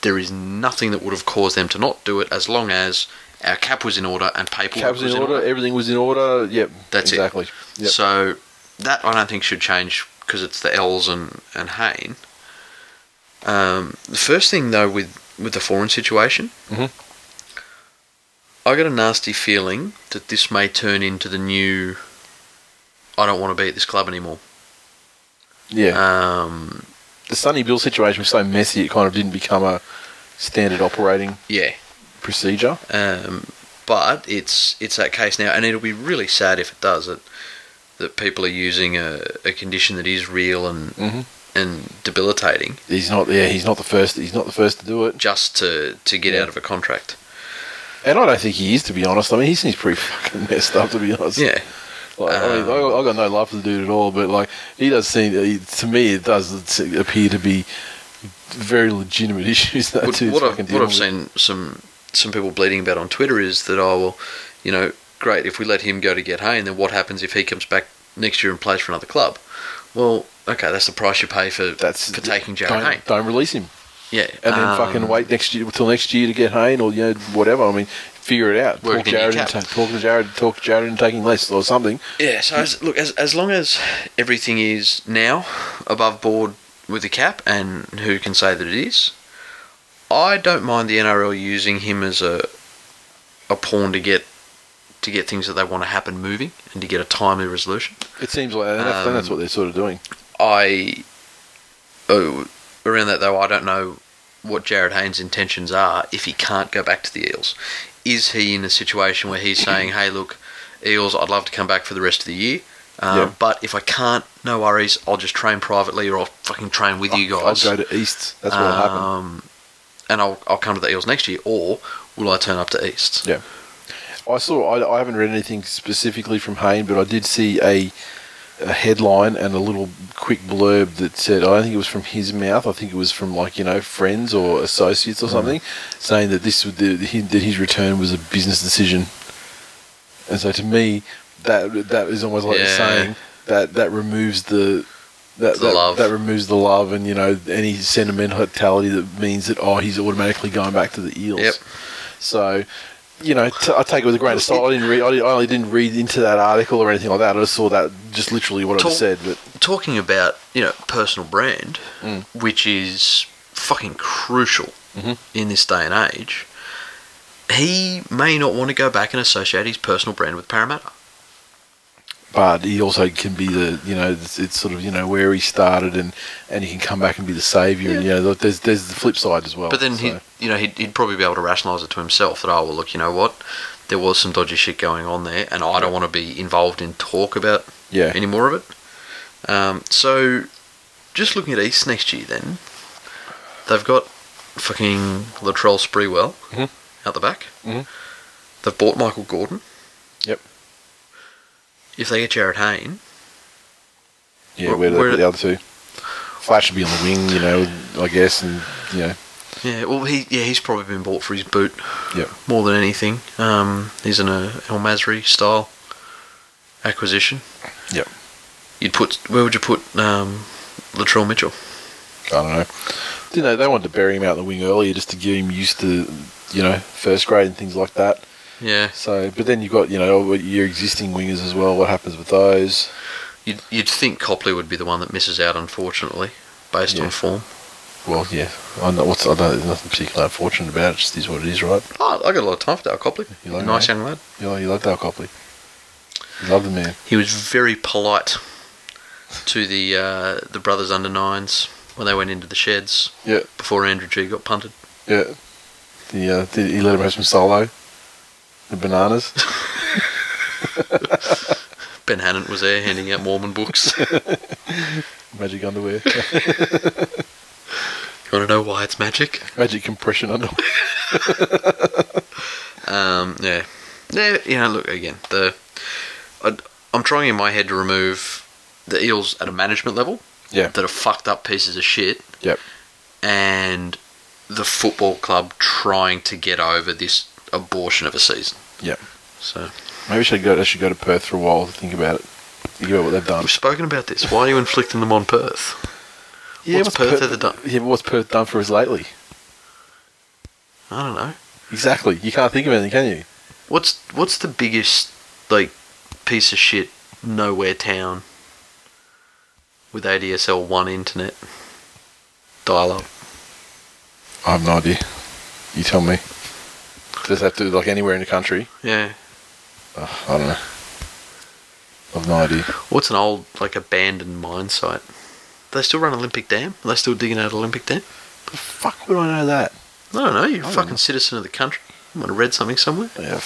there is nothing that would have caused them to not do it as long as our cap was in order and paperwork Cabs was in order. Everything was in order. Yep. That's it. exactly. Yep. So that I don't think should change because it's the Eels and and Hayne. Um, the first thing though with with the Foran situation, Mhm. I got a nasty feeling that this may turn into the new. I don't want to be at this club anymore. yeah. Um, the Sonny Bill situation was so messy. It kind of didn't become a standard operating yeah, procedure. um, but it's it's that case now, and it'll be really sad if it does. That that people are using a, a condition that is real and Mhm. And debilitating He's not. Yeah, he's not the first. He's not the first to do it. just to to get Yeah. out of a contract. And I don't think he is, to be honest. I mean, he seems pretty fucking messed up, to be honest. Yeah, Like, I mean, I, I got no love for the dude at all, but like, he does seem. He, to me, it does appear to be very legitimate issues that what, what I've, what I've seen some some people bleeding about on Twitter is that oh well, you know, great if we let him go to get Hay, and then what happens if he comes back next year and plays for another club? Well, okay, that's the price you pay for That's for taking Jarryd don't, Hayne. Don't release him, Yeah, and then um, fucking wait next year till next year to get Hayne or you know whatever. I mean, figure it out. Talk in Jarryd, cap. into, talk to Jarryd, talk to Jarryd into taking less or something. Yeah, so as, look, as as long as everything is now above board with the cap, and who can say that it is, I don't mind the NRL using him as a a pawn to get to get things that they want to happen moving and to get a timely resolution. It seems like and that's, and that's Um, what they're sort of doing. I oh, around that though, I don't know what Jarryd Haynes' intentions are if he can't go back to the Eels. Is he in a situation where he's saying, "Hey, look, Eels, I'd love to come back for the rest of the year, um, Yeah. but if I can't, no worries. I'll just train privately, or I'll fucking train with you guys. I'll go to East. That's what'll happen. um, and I'll I'll come to the Eels next year, or will I turn up to East? Yeah. I saw. I, I haven't read anything specifically from Hayne, but I did see a, a headline and a little quick blurb that said I don't think it was from his mouth. I think it was from like you know friends or associates or mm. something, saying that this would the, that his return was a business decision. And so to me, that that is almost like Yeah. saying that that removes the. That, The that, love. that removes the love and you know any sentimentality that means that oh he's automatically going back to the eels. Yep. So, you know, t- I take it with a grain of salt. I didn't read. I di- I only didn't read into that article or anything like that. I just saw that just literally what I said. But talking about you know personal brand, Mm. which is fucking crucial Mhm. in this day and age, he may not want to go back and associate his personal brand with Parramatta. But he also can be the you know it's, it's sort of you know where he started and and he can come back and be the savior. And, you know, there's there's the flip side as well. But then so. he, you know, he'd, he'd probably be able to rationalise it to himself that oh well, look, you know what, there was some dodgy shit going on there, and I don't want to be involved in talk about yeah, any more of it. Um, so, just looking at East next year, then they've got fucking Latrell Sprewell Mhm. out the back. Mhm. They've bought Michael Gordon. Yep. If they get Jarryd Hayne, Yeah, Where- where, do they where- put the other two? Flash should be on the wing, you know, I guess, and you know, yeah, well, he yeah he's probably been bought for his boot Yep. more than anything. Um, he's in a El Masri style acquisition. Yep. You'd put where would you put um, Latrell Mitchell? I don't know. You know, they wanted to bury him out in the wing earlier just to get him used to, you know, first grade and things like that. Yeah, So, but then you've got, you know, your existing wingers as well. What happens with those? you'd you'd think Copley would be the one that misses out, unfortunately, based Yeah. on form. Well, yeah, I know what's. I don't. There's nothing particularly unfortunate about it. it. Just is what it is, right? Oh, I got a lot of time for Dale Copley. You like nice young lad. You know, you like Dale Copley. You love the man. He was very polite to the uh, the brothers under nines when they went into the sheds Yeah, before Andrew G got punted. yeah. The uh, did he let him have some solo? The bananas. Ben Hannant was there handing out Mormon books. Magic underwear. You want to know why it's magic? Magic compression underwear. Um, yeah, yeah. You know, look again. The I, I'm trying in my head to remove the Eels at a management level Yeah. that are fucked up pieces of shit, Yep. and the football club trying to get over this abortion of a season. Yeah. So Maybe we should go. I should go to Perth for a while to think about it. Think about what they've done. we've spoken about this. Why are you inflicting them on Perth? Yeah, what's Perth ever done? Yeah, what's Perth done for us lately? I don't know. Exactly. You can't think of anything, can you? What's what's the biggest like piece of shit nowhere town with ADSL one internet dial up? I have no idea. You tell me. Does that do like anywhere in the country? Yeah. Uh, I don't know. I've no idea. What's an old like abandoned mine site? Do they still run Olympic Dam? Are they still digging out Olympic Dam? The fuck would I know that? I don't know. You're a I fucking know. citizen of the country. You might have read something somewhere. Yeah.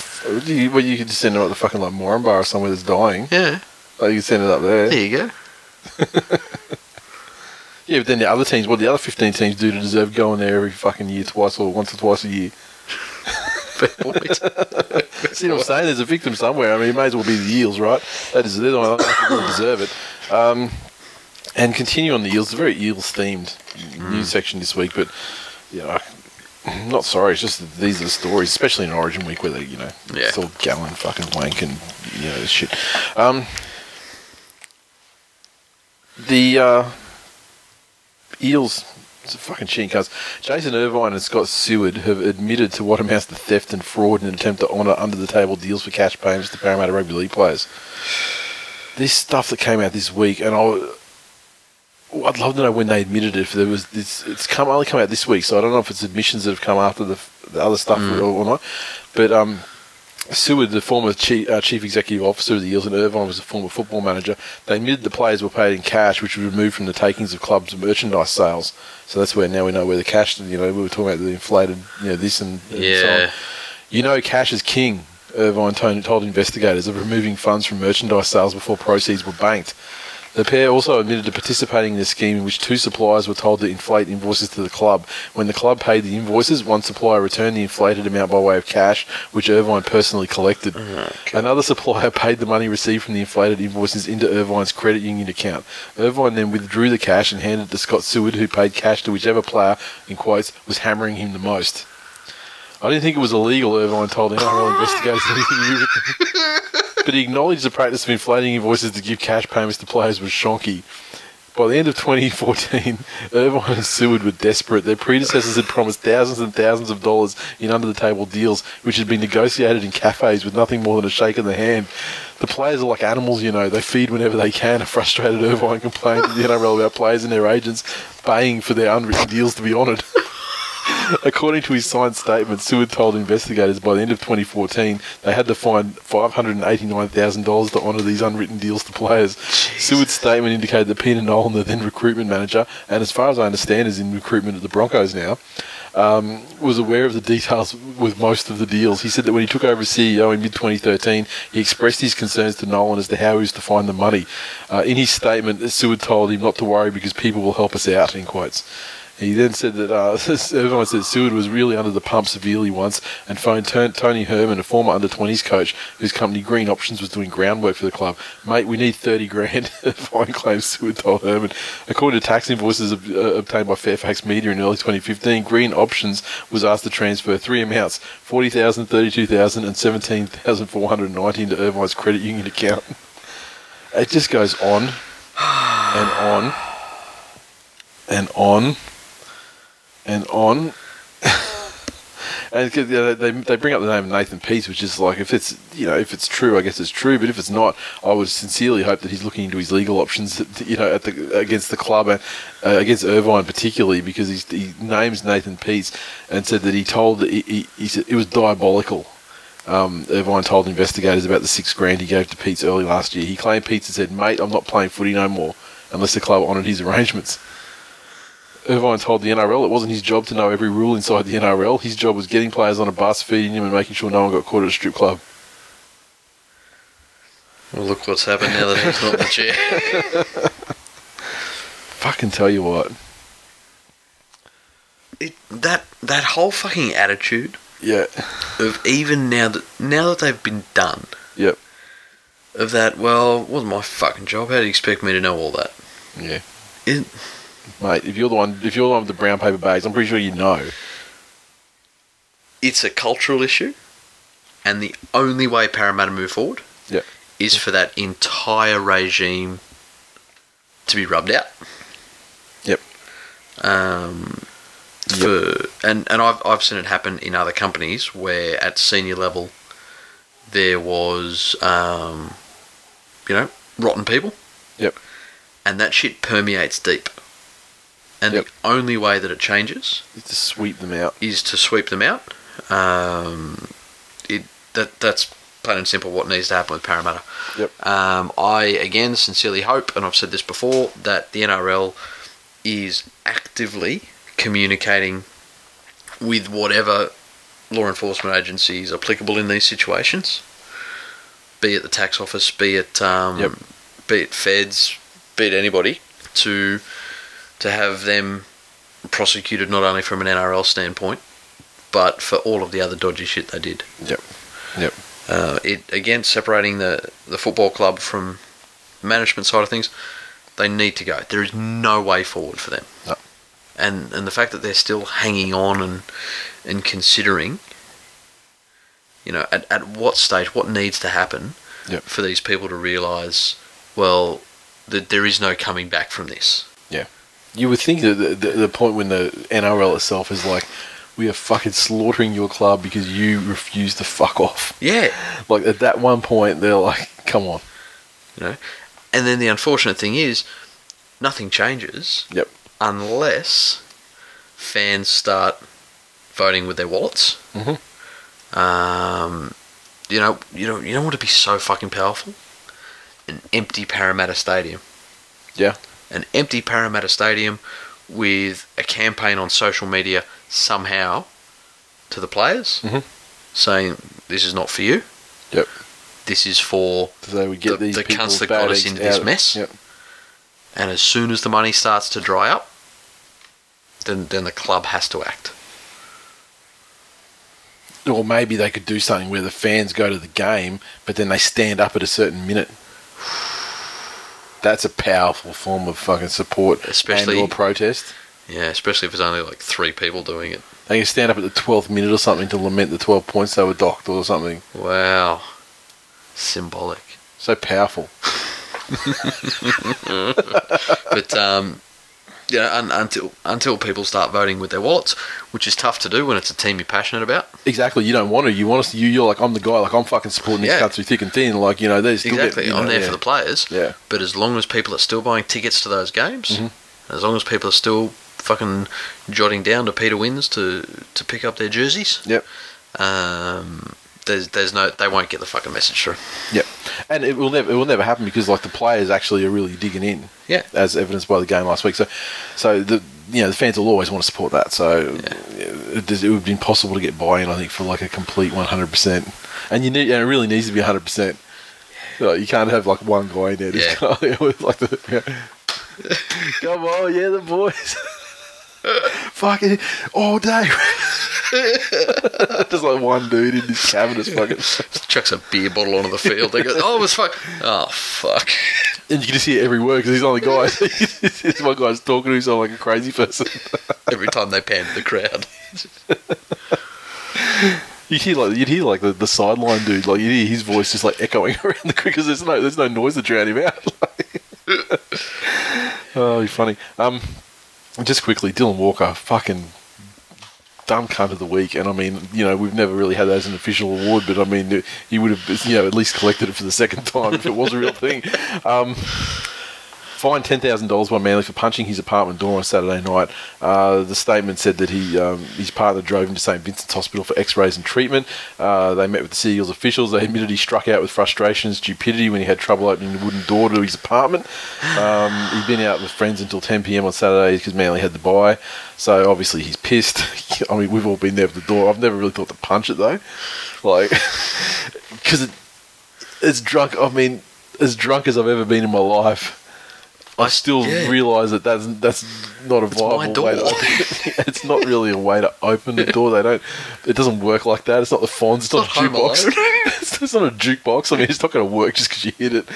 You, well, you could just send it up the fucking like Moranbah or somewhere that's dying. Yeah. Like you could send it up there. There you go. Yeah, but then the other teams, what the other 15 teams do to deserve going there every fucking year, twice or once or twice a year. See what I'm saying? There's a victim somewhere. I mean, it may as well be the Eels, right? That is, they're the ones that really deserve it. Um, and continue on the Eels, it's a very Eels themed news section this week, but, you know, I'm not sorry, it's just that these are the stories, especially in Origin Week where they, you know, Yeah. it's all Gallen fucking wank and, you know, shit. Um, the, uh, Eels, fucking cheating cuz. Jason Irvine and Scott Seward have admitted to what amounts to theft and fraud in an attempt to honour under the table deals for cash payments to Parramatta Rugby League players. This stuff that came out this week, and I, I'd love to know when they admitted it. If there was this, it's come only come out this week, so I don't know if it's admissions that have come after the, the other stuff or, or not. But um, Seward, the former chief, uh, chief executive officer of the Eels, and Irvine was a former football manager. They admitted the players were paid in cash, which was removed from the takings of clubs' merchandise sales. So that's where now we know where the cash. You know, we were talking about the inflated, you know, this and, and so on. Yeah. You know, cash is king. Irvine told investigators of removing funds from merchandise sales before proceeds were banked. The pair also admitted to participating in a scheme in which two suppliers were told to inflate invoices to the club. When the club paid the invoices, one supplier returned the inflated amount by way of cash, which Irvine personally collected. Oh, Another supplier paid the money received from the inflated invoices into Irvine's credit union account. Irvine then withdrew the cash and handed it to Scott Seward, who paid cash to whichever player, in quotes, was hammering him the most. I didn't think it was illegal, Irvine told NRL investigators. but he acknowledged the practice of inflating invoices to give cash payments to players was shonky. By the end of 2014, Irvine and Seward were desperate. Their predecessors had promised thousands and thousands of dollars in under the table deals, which had been negotiated in cafes with nothing more than a shake of the hand. The players are like animals, you know. They feed whenever they can. A frustrated Irvine complained to the NRL about players and their agents baying for their unwritten deals to be honoured. According to his signed statement, Seward told investigators by the end of 2014 they had to find $589,000 to honour these unwritten deals to players. Seward's statement indicated that Peter Nolan, the then recruitment manager, and as far as I understand is in recruitment at the Broncos now, um, was aware of the details with most of the deals. He said that when he took over as CEO in mid 2013, he expressed his concerns to Nolan as to how he was to find the money. Uh, in his statement, Seward told him not to worry because people will help us out, in quotes. He then said that uh, everyone said Seward was really under the pump severely once and phoned Ton- Tony Herman, a former under 20s coach whose company Green Options was doing groundwork for the club. Mate, we need 30 grand. Fine claims Seward told Herman. According to tax invoices ob- uh, obtained by Fairfax Media in early 2015, Green Options was asked to transfer three amounts 40000 32000 and 17490 into Irvine's credit union account. It just goes on and on and on and on. and you know, they they bring up the name of Nathan Peats, which is like if it's you know if it's true, I guess it's true. But if it's not, I would sincerely hope that he's looking into his legal options. You know, at the against the club and uh, against Irvine particularly because he names Nathan Peats and said that he told he, he, he said it was diabolical. Um, Irvine told investigators about the six grand he gave to Peats early last year. He claimed Pete had said, "Mate, I'm not playing footy no more unless the club honoured his arrangements." Irvine told the NRL it wasn't his job to know every rule inside the NRL. His job was getting players on a bus, feeding them, and making sure no one got caught at a strip club. Well, look what's happened now that he's not in the chair. Fucking tell you what. It, that that whole fucking attitude Yeah. of even now that now that they've been done, Yep. of that. Well, it wasn't my fucking job. How do you expect me to know all that? Yeah. It, Mate, if you're the one, if you're the one with the brown paper bags, I'm pretty sure you know. it's a cultural issue, and the only way Parramatta move forward Yep. is for that entire regime to be rubbed out. Yep. Um, for and and I've I've seen it happen in other companies where at senior level there was um, you know rotten people. Yep. And that shit permeates deep. And Yep. the only way that it changes Just to sweep them out. is to sweep them out. Um, it that that's plain and simple what needs to happen with Parramatta. Yep. Um, I again sincerely hope, and I've said this before, that the NRL is actively communicating with whatever law enforcement agency is applicable in these situations. Be it the tax office, be it um, Yep. be it feds, be it anybody, to to have them prosecuted not only from an NRL standpoint, but for all of the other dodgy shit they did. Yep. Yep. Uh, it again separating the the football club from management side of things. They need to go. There is no way forward for them. No. And and the fact that they're still hanging on and and considering, you know, at, at what stage, what needs to happen Yep. for these people to realise, well, that there is no coming back from this. You would think that the, the, the point when the NRL itself is like, we are fucking slaughtering your club because you refuse to fuck off. Yeah. Like at that one point, they're like, come on. you know. And then the unfortunate thing is, nothing changes Yep. unless fans start voting with their wallets. Mhm. Um, you know, you don't you don't want to be so fucking powerful. An empty Parramatta Stadium, Yeah. An empty Parramatta Stadium, with a campaign on social media somehow to the players, Mhm. saying this is not for you. Yep. This is for So they would get The- these the cunts that got us into this mess. Yep. And as soon as the money starts to dry up, then then the club has to act. Or maybe they could do something where the fans go to the game, but then they stand up at a certain minute. That's a powerful form of fucking support Especially- and or protest. Yeah, especially if it's only like three people doing it. They can stand up at the 12th minute or something to lament the 12 points they were docked or something. Wow, symbolic. So powerful. But um, you know, un- until until people start voting with their wallets, which is tough to do when it's a team you're passionate about. Exactly. You don't want to. You want us. You, you're like, I'm the guy. Like, I'm fucking supporting Yeah. cunts through thick and thin. Like, you know, still Exactly, Get, I'm know, there yeah. for the players. Yeah. But as long as people are still buying tickets to those games, Mm-hmm. as long as people are still fucking jotting down to Peter Wynn's to to pick up their jerseys. Yep. Um, there's there's no they won't get the fucking message through. Yep. And it will never it will never happen because like the players actually are really digging in. Yeah. As evidenced by the game last week. So so the you know the fans will always want to support that. So it, it would be impossible to get buy-in I think for like a complete 100%. And you need and it really needs to be 100%. Like, you can't have like one guy in there Yeah. with like the yeah. Come on, yeah, the boys. fucking all day. just like one dude in his cabin is fucking Chucks a beer bottle onto the field. They go, oh, it was fuck. Oh fuck. And you can just hear every word because he's the guy. this one guy's talking to himself like a crazy person. Every time they pan the crowd. You hear like you'd hear like the, the sideline dude, like you hear his voice just like echoing around the because there's no there's no noise to drown him out. oh, you're funny. Um, just quickly, Dylan Walker, fucking dumb cunt of the week, and I mean, you know, we've never really had that as an official award, but I mean, he would have, you know, at least collected it for the second time if it was a real thing. Um, fined ten thousand dollars by Manly for punching his apartment door on Saturday night. Uh, the statement said that he um, his partner drove him to St Vincent's Hospital for X-rays and treatment. Uh, they met with the Sea officials. They admitted he struck out with frustration and stupidity when he had trouble opening the wooden door to his apartment. Um, he'd been out with friends until 10 p.m. on Saturday because Manly had the bye. So obviously he's pissed. I mean, we've all been there for the door. I've never really thought to punch it though, like because it, it's drunk. I mean, as drunk as I've ever been in my life. I still yeah. realise that that's that's not a viable my way to open. it's not really a way to open the door. They don't. It doesn't work like that. It's not the Fonz. It's, not, not a jukebox. It's, it's not a jukebox. I mean, it's not going to work just because you hit it.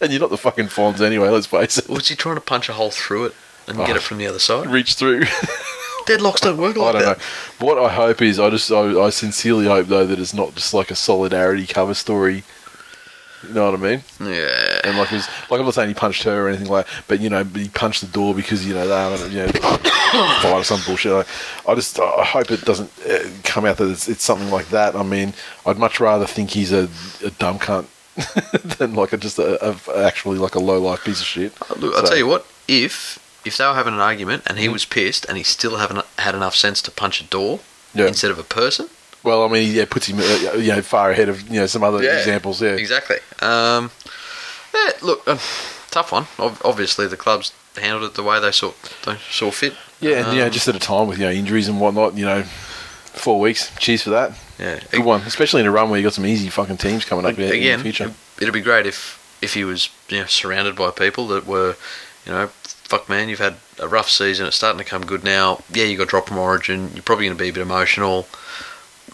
and you're not the fucking Fonz anyway. Let's face it. Was he trying to punch a hole through it and get Oh. it from the other side? Reach through. Deadlocks don't work I like don't that. know. What I hope is, I just, I, I sincerely hope though that it's not just like a solidarity cover story. You know what I mean? Yeah. And like, it was, like I'm not saying he punched her or anything like, but you know, he punched the door because you know they haven't, you know, fight or some bullshit. I, I just, I hope it doesn't uh, come out that it's, it's something like that. I mean, I'd much rather think he's a, a dumb cunt than like a, just a, a actually like a low life piece of shit. Look, I'll tell you what. If if they were having an argument and Mm-hmm. he was pissed and he still haven't had enough sense to punch a door Yeah. instead of a person, Well, I mean, yeah, puts him, uh, you know, far ahead of you know some other examples. Yeah, exactly. Um, yeah, look, um, tough one. Obviously, the clubs handled it the way they saw they saw fit. Yeah, and you know, Um, just at a time with you know injuries and whatnot, you know, four weeks. Cheers for that. yeah. Good one, especially in a run where you got some easy fucking teams coming up in the future. it'd be great if if he was you know surrounded by people that were, you know, fuck man, you've had a rough season. It's starting to come good now. Yeah, you got dropped from Origin. You're probably going to be a bit emotional.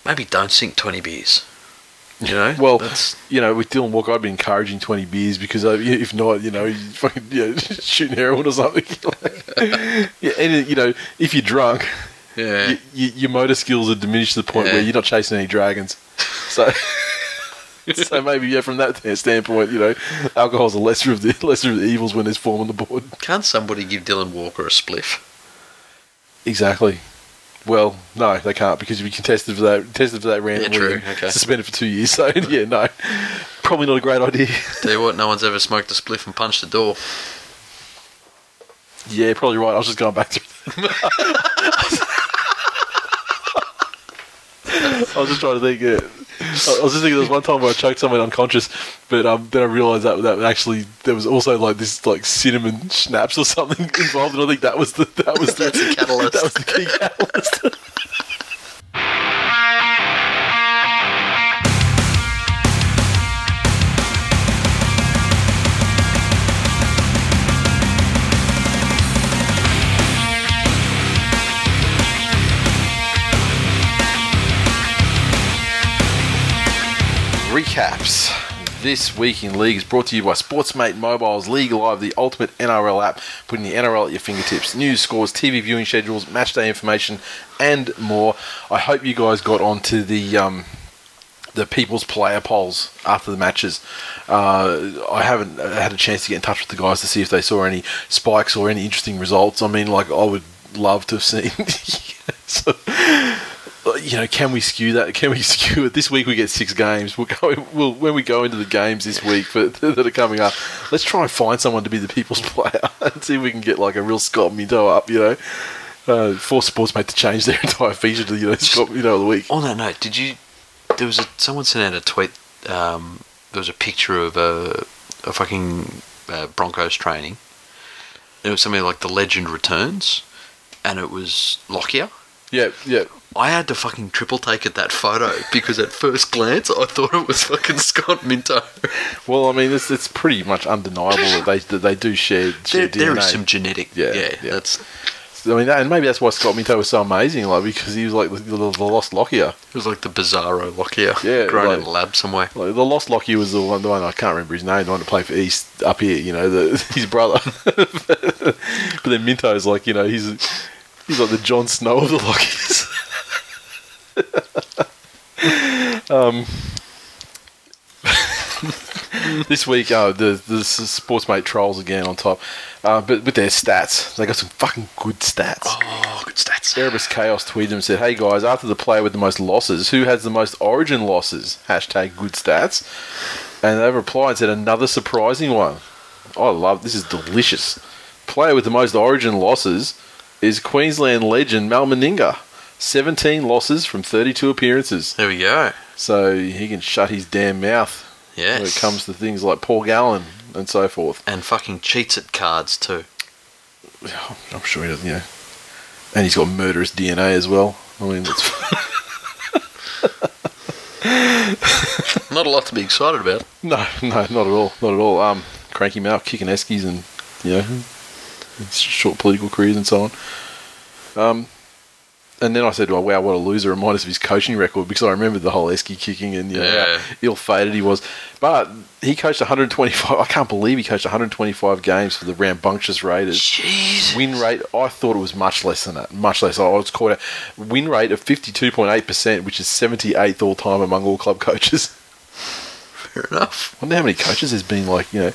Maybe don't sink twenty beers. You know, Well, that's you know, with Dylan Walker, I'd be encouraging twenty beers because uh, if not, you know, you fucking you know, shooting heroin or something. yeah, and you know, if you're drunk, yeah. y y your motor skills are diminished to the point Yeah. where you're not chasing any dragons. So. so maybe yeah, from that standpoint, you know, alcohol's a lesser of the lesser of the evils when there's form on the board. Can't somebody give Dylan Walker a spliff? Exactly. Well, no, they can't because if you contested for that, tested for that randomly, true, and okay. suspended for two years. So yeah, no, probably not a great idea. Tell you what, no one's ever smoked a spliff and punched a door. yeah, probably right. I was just going back through. I was just trying to think. Yeah. I was just thinking there was one time where I choked someone unconscious, but um, then I realised that that actually there was also like this like cinnamon schnapps or something involved, and I think that was the that was the That's the catalyst. That was the key catalyst. recaps. This week in league is brought to you by Sportsmate Mobile's League Live, the ultimate NRL app, putting the NRL at your fingertips. News, scores, TV viewing schedules, match day information, and more. I hope you guys got onto the um, the people's player polls after the matches. Uh, I haven't had a chance to get in touch with the guys to see if they saw any spikes or any interesting results. I mean, like I would love to have seen. so, uh, you know, can we skew that? Can we skew it? This week we get six games. We'll go. We'll when we go into the games this week for, that are coming up. Let's try and find someone to be the people's player and see if we can get like a real Scott Minto up. You know, uh, force Sportsmate to change their entire feature to you know Scott Minto of the week. On that note, did you? There was a someone sent out a tweet. Um, there was a picture of a, a fucking uh, Broncos training. It was something like the legend returns, and it was Lockyer. Yeah, yeah. I had to fucking triple take at that photo because at first glance I thought it was fucking Scott Minto. Well, I mean, it's, it's pretty much undeniable that they that they do share, share There, there DNA. is some genetic. Yeah, Yeah, yeah. that's. I mean, that, and maybe that's why Scott Minto was so amazing, like because he was like the, the, the lost Lockyer. It was like the bizarro Lockyer. Yeah, grown like- in a lab somewhere. Like the lost Lockyer was the one, the one I can't remember his name, the one that played for East up here. You know, the, his brother. but then Minto's like, you know, he's he's like the Jon Snow of the Lockyers. um, this week, uh, the the Sportsmate trolls again on top, uh, but with their stats, they got some fucking good stats. Oh, good stats. Erebus Chaos tweeted and said, "Hey guys, after the player with the most losses, who has the most Origin losses?" Hashtag good stats. And they replied and said, "Another surprising one. I love this. Is delicious. Player with the most Origin losses is Queensland legend Mal Meninga. 17 losses from 32 appearances. There we go. So he can shut his damn mouth Yes. when it comes to things like Paul Gallen and so forth. and fucking cheats at cards too. I'm sure he doesn't, know. And he's got murderous DNA as well. I mean, it's Not a lot to be excited about. No, no, not at all, not at all. Um, cranky mouth, kicking eskies, and you know, short political careers and so on. Um, and then I said, "Oh wow, what a loser!" Remind us of his coaching record because I remembered the whole esky kicking and you know, Yeah. how ill-fated he was. But he coached 125. I can't believe he coached 125 games for the rambunctious Raiders. Jeez. Win rate, I thought it was much less than that. Much less. I was caught out. Win rate of 52.8%, which is 78th all time among all club coaches. Fair enough. I wonder how many coaches there's been like, you know,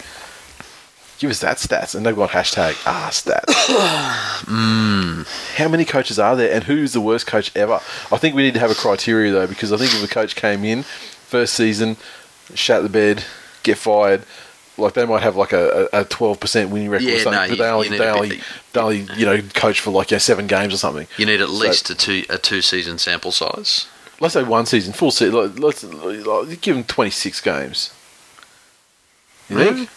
give us that stats. And they've got hashtag ah stats. How many coaches are there and who's the worst coach ever? I think we need to have a criteria though, because I think if a coach came in, first season, shat the bed, get fired, like they might have like a, a, a 12% winning record Yeah, or something, no, but they only, they only, they only, you know, coach for like, seven games or something. You need at So- least a two a two season sample size. Let's say one season, full season. like, Let's like, give them 26 games. You think?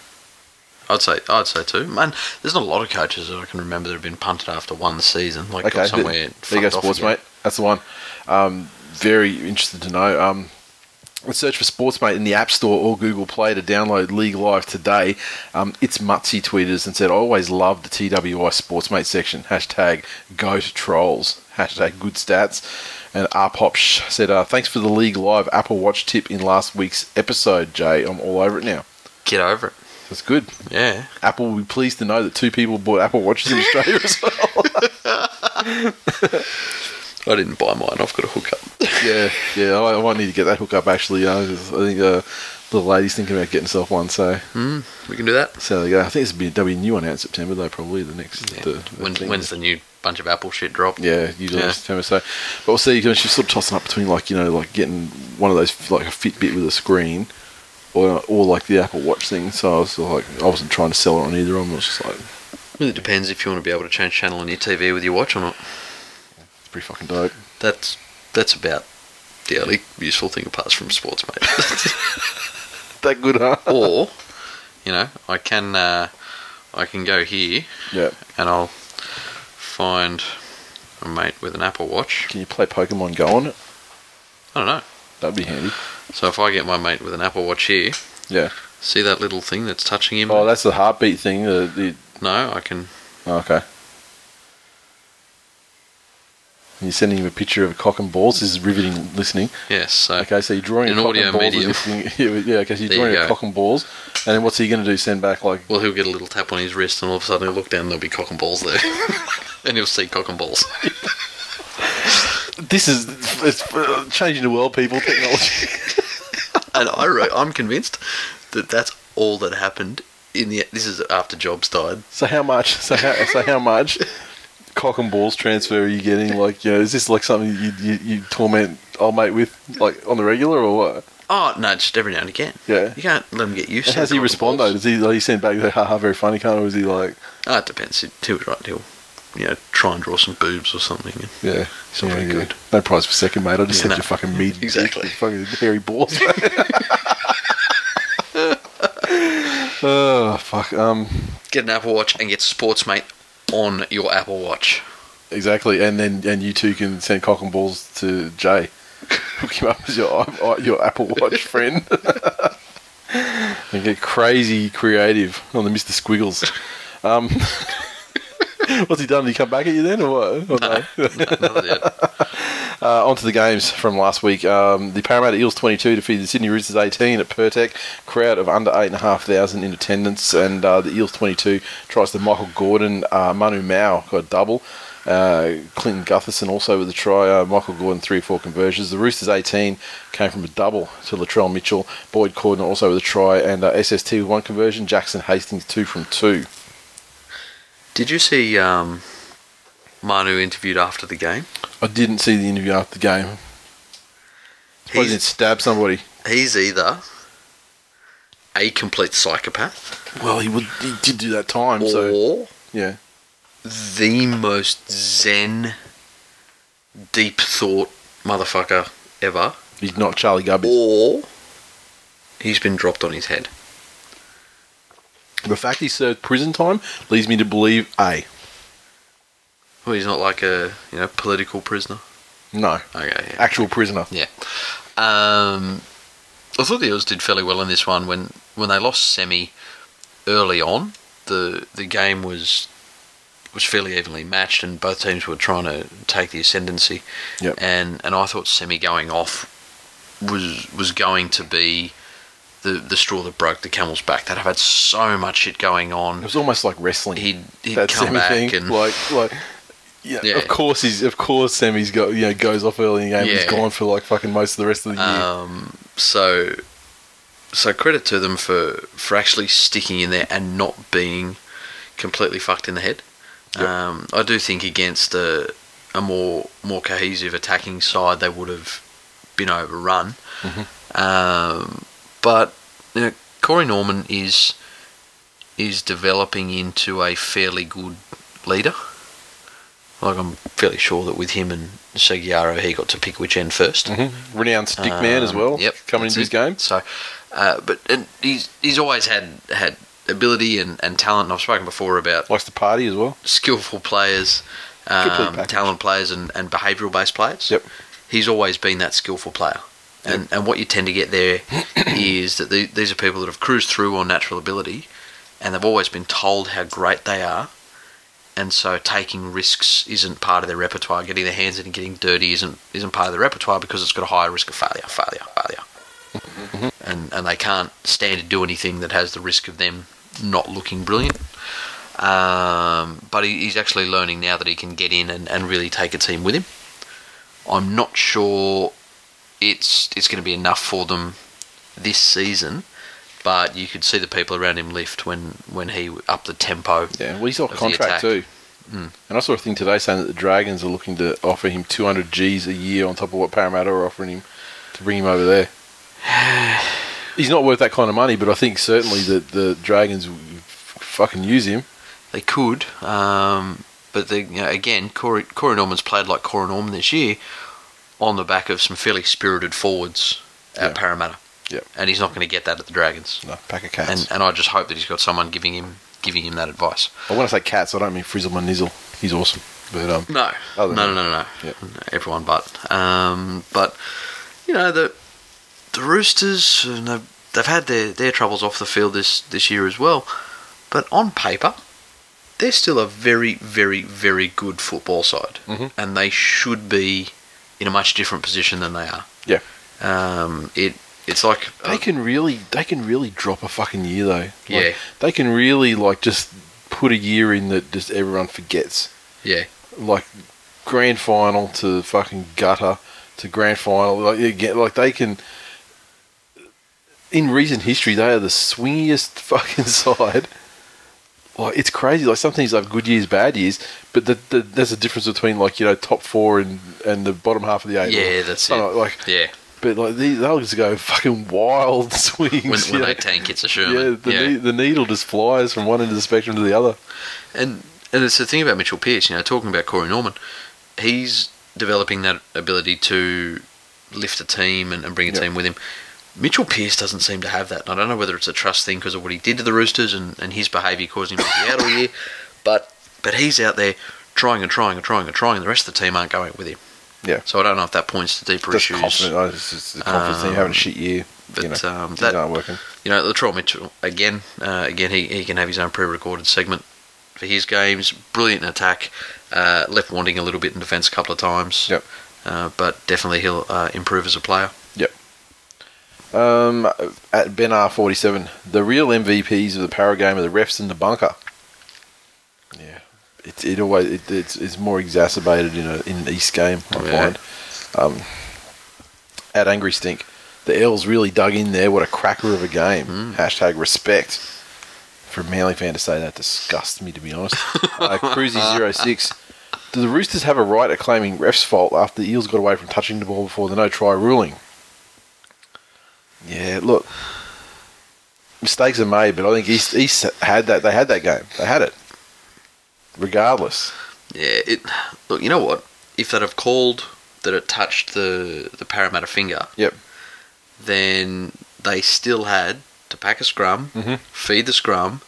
I'd say I'd say two. Man, there's not a lot of coaches that I can remember that have been punted after one season. Like Okay, somewhere. there you go, sports again. mate. That's the one. Um, very interested to know. Um, search for Sportsmate in the App Store or Google Play to download League Live today. Um, it's Mutsy tweeted us and said, I always loved the TWI Sportsmate section. Hashtag go to trolls. Hashtag good stats. And Arpop said, uh, thanks for the League Live Apple Watch tip in last week's episode, Jay. I'm all over it now. Get over it. That's good. Yeah. Apple will be pleased to know that two people bought Apple Watches in Australia as well. I didn't buy mine. I've got a hookup. yeah, yeah. I, I might need to get that hook up actually. Uh, I think uh, the lady's thinking about getting herself one. So, We can do that. so there you go. I think it's be there'll be a new one out in September though. Probably the next. The, the When, when's the new bunch of Apple shit drop? Yeah, usually Yeah. in September. So, but we'll see. You know, she's sort of tossing up between like you know like getting one of those like a Fitbit with a screen. Or, or like the Apple Watch thing, so I was like, I wasn't trying to sell it on either of them. I was just like, Really depends if you want to be able to change channel on your TV with your watch or not. it's pretty fucking dope. That's that's about the only useful thing apart from sports, mate. That good, huh? or, you know, I can uh, I can go here Yeah. and I'll find a mate with an Apple Watch. Can you play Pokemon Go on it? I don't know. That'd be handy. So if I get my mate with an Apple Watch here, Yeah. see that little thing that's touching him? Oh, that's the heartbeat thing. The, the no, I can. oh, okay. And you're sending him a picture of a cock and balls. This is riveting listening. Yes. So Okay, so you're drawing In a cock audio and balls. medium. yeah, okay, so you're There drawing you a cock and balls, and then what's he going to do? Send back like well, he'll get a little tap on his wrist, and all of a sudden he'll look down, and there'll be cock and balls there, and he'll see cock and balls. this is it's uh, changing the world, people. Technology. and I re- I'm convinced that that's all that happened in the. This is after Jobs died. so how much? So how? So how much? cock and balls transfer are you getting? Like, you know, is this like something you you, you torment old mate with, like on the regular, or what? Oh no, just every now and again. Yeah. you can't let him get used to. how does he respond though? Does he like he send back like, haha, very funny kind, or is he like, Oh, it depends. He'll right. He'll you know try and draw some boobs or something. yeah, It's not yeah, very yeah. good. No prize for second, mate. I just Yeah, said no. your fucking meat, Exactly. fucking hairy balls. oh fuck. Um, Get an Apple Watch and get Sportsmate on your Apple Watch. exactly. And then and you two can send cock and balls to Jay. Hook him up as your your Apple Watch friend. and get crazy creative on the Mister Squiggles. Um, what's he done? Did he come back at you then, or what? Or no? Yet. Uh, on to the games from last week. Um, the Parramatta Eels 22 defeated the Sydney Roosters 18 at Pirtek. Crowd of under 8,500 in attendance. And uh, the Eels 22 tries to Michael Gordon. Uh, Manu Ma'u got a double. Uh, Clinton Gutherson also with a try. Uh, Michael Gordon, 3 or 4 conversions. The Roosters 18 came from a double to Latrell Mitchell. Boyd Cordner also with a try. And uh, SST with one conversion. Jackson Hastings, 2 from 2. Did you see um, Manu interviewed after the game? I didn't see the interview after the game. He He's, stab somebody. he's either a complete psychopath Well, he would. He did do that time, so yeah. the most zen, deep thought motherfucker ever, He's not Charlie Gubbins. or he's been dropped on his head. The fact he served prison time leads me to believe A. Well, he's not like a you know political prisoner. No. Okay, yeah. Actual prisoner. Yeah. Um, I thought the Eels did fairly well in this one. When when they lost semi early on, the the game was was fairly evenly matched, and both teams were trying to take the ascendancy. Yep. And and I thought semi going off was was going to be the the straw that broke the camel's back. They'd have had so much shit going on. It was almost like wrestling. He'd he'd that come back thing. and like like yeah, Yeah. Of course he's of course Semi's got you know goes off early in the game. he's gone for like fucking most of the rest of the year. Um, so, so credit to them for for actually sticking in there and not being completely fucked in the head. Yep. Um, I do think against a a more more cohesive attacking side, they would have been overrun. Um, but you know, Corey Norman is is developing into a fairly good leader. Like I'm fairly sure that with him and Segeyaro, he got to pick which end 1st Mhm. Renowned stick man as well. Yep, Coming into his game. So, uh, but and he's he's always had had ability and, and talent. And I've spoken before about Likes to party as well. skillful players, um, talent players, and, and behavioural based players. Yep. He's always been that skillful player. And, and what you tend to get there is that the, these are people that have cruised through on natural ability and they've always been told how great they are. And so taking risks isn't part of their repertoire. Getting their hands in and getting dirty isn't isn't part of their repertoire because it's got a higher risk of failure, failure, failure. And and they can't stand to do anything that has the risk of them not looking brilliant. Um, but he, he's actually learning now that he can get in and, and really take a team with him. I'm not sure it's it's going to be enough for them this season, but you could see the people around him lift when, when he upped the tempo. Yeah, well, he's off contract too. And I saw a thing today saying that the Dragons are looking to offer him 200 G's a year on top of what Parramatta are offering him to bring him over there. He's not worth that kind of money, but I think certainly that the Dragons fucking use him. They could, um, but they, you know, again, Corey, Corey Norman's played like Corey Norman this year on the back of some fairly spirited forwards at Yeah. Parramatta. Yep. And he's not going to get that at the Dragons. No, pack of cats. And, and I just hope that he's got someone giving him giving him that advice. But when I say cats, I don't mean Frizzle my nizzle. He's awesome. But um, No, no, no, no, no, no. Yep. Everyone but. Um, but you know the the Roosters, uh, they've, they've had their, their troubles off the field this this year as well. But on paper, they're still a very, very, very good football side, Mhm. and they should be in a much different position than they are. Yeah. Um, it it's like they can really, they can really drop a fucking year though. Like, Yeah. They can really like just put a year in that just everyone forgets. yeah, like grand final to fucking gutter to grand final. Like get like they can. In recent history, they are the swingiest fucking side. It's crazy. Like some things have good years, bad years, but the, the, there's a difference between like you know top four and and the bottom half of the eight. Yeah, that's it. know, like, yeah, but like these, they'll just go fucking wild swings. when, when they tank, it's a yeah, Sherman. the, Ne- the needle just flies from one end of the spectrum to the other. And and it's the thing about Mitchell Pearce, you know, talking about Corey Norman, he's developing that ability to lift a team and, and bring a Yeah. team with him. Mitchell Pearce doesn't seem to have that. And I don't know whether it's a trust thing because of what he did to the Roosters and, and his behaviour causing him to be out all year, but but he's out there trying and trying and trying and trying, and the rest of the team aren't going with him. Yeah. So I don't know if that points to deeper Just issues. confident. oh, It's just the confidence thing, Um, having a shit year. but, you know, um, that- aren't working. you know, Latrell Mitchell again. Uh, again, he, he can have his own pre-recorded segment for his games. Brilliant attack. Uh, left wanting a little bit in defence a couple of times. Yep. Uh, but definitely he'll uh, improve as a player. Um, at Ben R forty seven, the real MVPs of the Para game are the refs and the bunker. Yeah, it it always it, it's, it's more exacerbated in a in an East game. I Yeah. find. Um, at Angry Stink, the L's really dug in there. What a cracker of a game. Hmm. Hashtag respect. For a Manly fan to say that disgusts me, to be honest. uh, Cruzy06. Do the Roosters have a right at claiming ref's fault after the Eels got away from touching the ball before the no try ruling? Yeah, look, mistakes are made, but I think East East had that. They had that game. They had it. Regardless, Yeah. It. Look, you know what? If they'd have called that it touched the the Parramatta finger, Yep. then they still had to pack a scrum, Mhm. feed the scrum,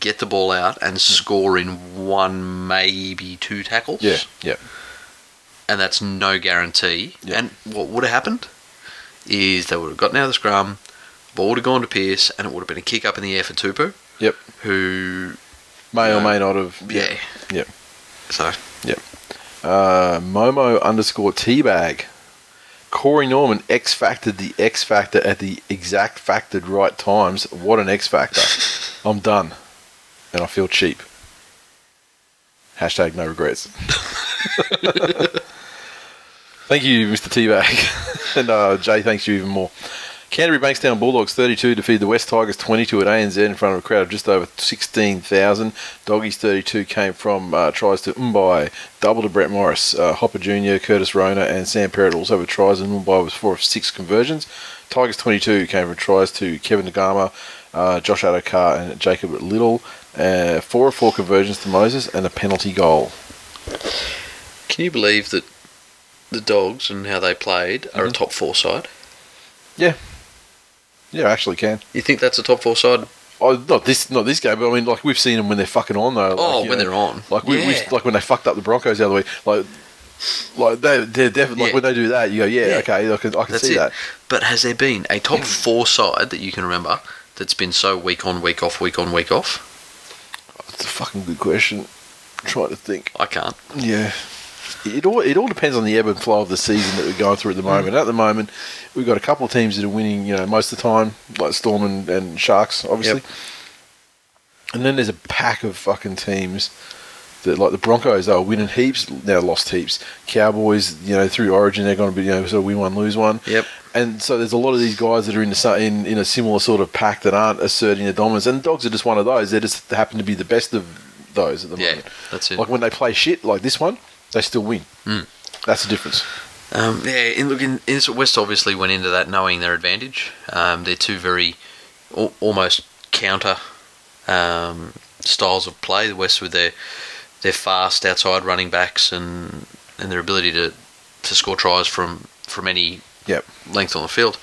get the ball out, and score in one, maybe two tackles. yeah, yeah, and that's no guarantee. Yeah. And what would have happened is they would have gotten out of the scrum, ball would have gone to Pearce, and it would have been a kick up in the air for Tupou, yep. who, May or No. may not have. yeah. Yep. So, Uh, Momo underscore teabag. Corey Norman X factored the X factor at the exact factored right times. What an X factor! I'm done, and I feel cheap. Hashtag no regrets. Thank you, Mr. Teabag. and uh, Jay, thanks you even more. Canterbury Bankstown Bulldogs 32 defeated the West Tigers 22 at ANZ in front of a crowd of just over 16,000. Doggies 32 came from uh, tries to Mbye, double to Brett Morris, uh, Hopper Jr., Curtis Rona, and Sam Perrett also with tries, and Mbye was four of six conversions. Tigers 22 came from tries to Kevin Naiqama, uh, Josh Addo-Carr, and Jacob Liddle. Uh, four of four conversions to Moses, and a penalty goal. can you believe that the Dogs and how they played are Mm-hmm. a top four side? Yeah, Yeah, I actually can. You think that's a top four side? Oh, not this, not this game, but I mean, like we've seen them when they're fucking on though. Like, Oh, when know, they're on. like we, Yeah. like when they fucked up the Broncos the other week, like, like they, they're definitely like when they do that, you go, yeah, Yeah. okay, I can, I can That's see it. that. But has there been a top four side that you can remember that's been so week on, week off, week on, week off? It's a fucking good question. I'm trying to think. I can't. Yeah. It all it all depends on the ebb and flow of the season that we're going through at the mm. moment. At the moment, we've got a couple of teams that are winning, you know, most of the time, like Storm and, and Sharks, obviously. Yep. And then there's a pack of fucking teams that, like the Broncos, they were winning heaps, now lost heaps. Cowboys, you know, through Origin, they're going to be, you know, sort of win one, lose one. Yep. And so there's a lot of these guys that are in the in, in a similar sort of pack that aren't asserting their dominance. And Dogs are just one of those. They just happen to be the best of those at the Yeah, moment. that's it. Like when they play shit like this one, they still win. Mm. That's the difference. Um, yeah, in, look, in, in, West obviously went into that knowing their advantage. Um, they're two very al- almost counter um, styles of play. The West with their their fast outside running backs and and their ability to, to score tries from from any Yep. length on the field,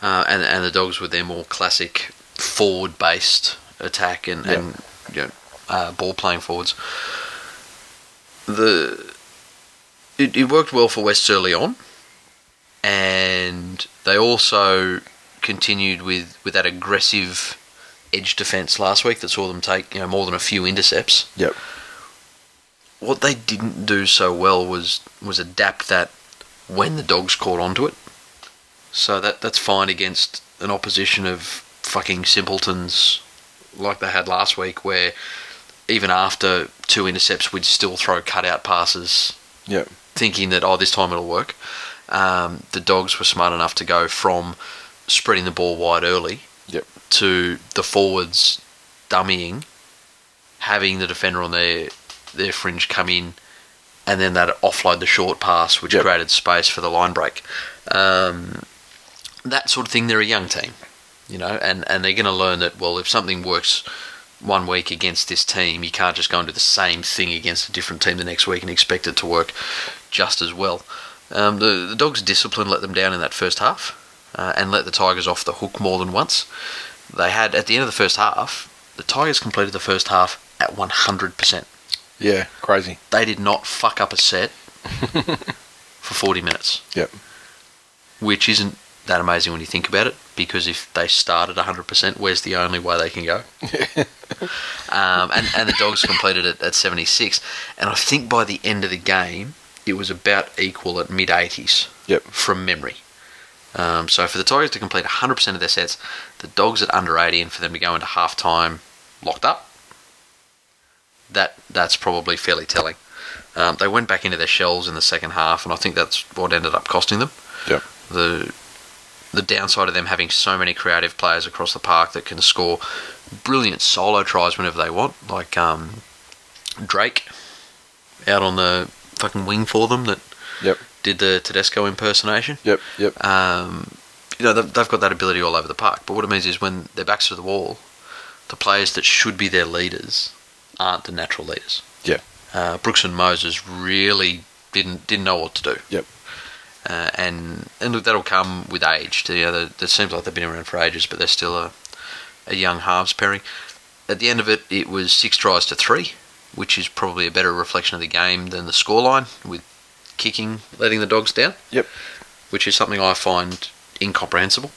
uh, and and the Dogs with their more classic forward based attack and Yeah. and you know, uh, ball playing forwards. The it, it worked well for West early on, and they also continued with, with that aggressive edge defence last week that saw them take you know more than a few intercepts. Yep. What they didn't do so well was was adapt that when the dogs caught onto it. So that that's fine against an opposition of fucking simpletons like they had last week, where even after two intercepts, we'd still throw cutout passes Yep. Thinking that oh this time it'll work. Um, the dogs were smart enough to go from spreading the ball wide early Yep. to the forwards dummying having the defender on their their fringe come in, and then that offload the short pass, which Yep. created space for the line break. Um, that sort of thing. They're a young team, you know, and, and they're going to learn that. Well, if something works one week against this team, you can't just go and do the same thing against a different team the next week and expect it to work just as well. Um, the the dogs' discipline let them down in that first half, uh, and let the Tigers off the hook more than once. They had at the end of the first half, the Tigers completed the first half at 100%. Yeah, crazy. They did not fuck up a set for 40 minutes, Yep. which isn't that amazing when you think about it, because if they start at 100%, where's the only way they can go? um, and, and the Dogs completed it at 76, and I think by the end of the game, it was about equal at mid 80s Yep. from memory. Um, so for the Tigers to complete 100% of their sets, the Dogs at under 80, and for them to go into half time locked up, that that's probably fairly telling. Um, they went back into their shells in the second half, and I think that's what ended up costing them. Yep. The the downside of them having so many creative players across the park that can score brilliant solo tries whenever they want, like um, Drake out on the fucking wing for them that Yep. did the Tedesco impersonation. Yep. Yep. Um, you know, they've, they've got that ability all over the park. But what it means is when their backs to the wall, the players that should be their leaders aren't the natural leaders. Yeah. Uh, Brooks and Moses really didn't didn't know what to do. Yep. Uh, and and look, that'll come with age. You know, they- it seems like they've been around for ages, but they're still a, a young halves pairing. At the end of it, it was six tries to three, which is probably a better reflection of the game than the scoreline, with kicking letting the dogs down. Yep. Which is something I find incomprehensible.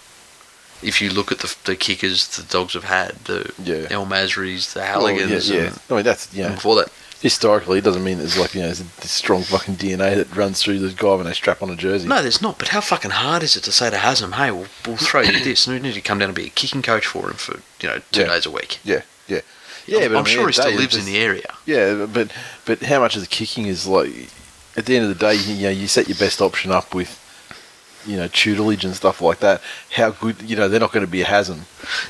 If you look at the, the kickers the dogs have had, the Yeah. El Masris, the Halligans, yeah, yeah. and, I mean, that's know, before that, historically, it doesn't mean there's like you know, there's a strong fucking DNA that runs through the guy when they strap on a jersey. No, there's not. But how fucking hard is it to say to Hazem, "Hey, we'll, we'll throw you this," and we need to come down and be a kicking coach for him for you know two Yeah. days a week. Yeah. Yeah. Yeah, I'm, but I'm sure he still lives in the area. Yeah, but but how much of the kicking is like at the end of the day, you know, you set your best option up with you know tutelage and stuff like that. How good, you know, they're not going to be a Hazem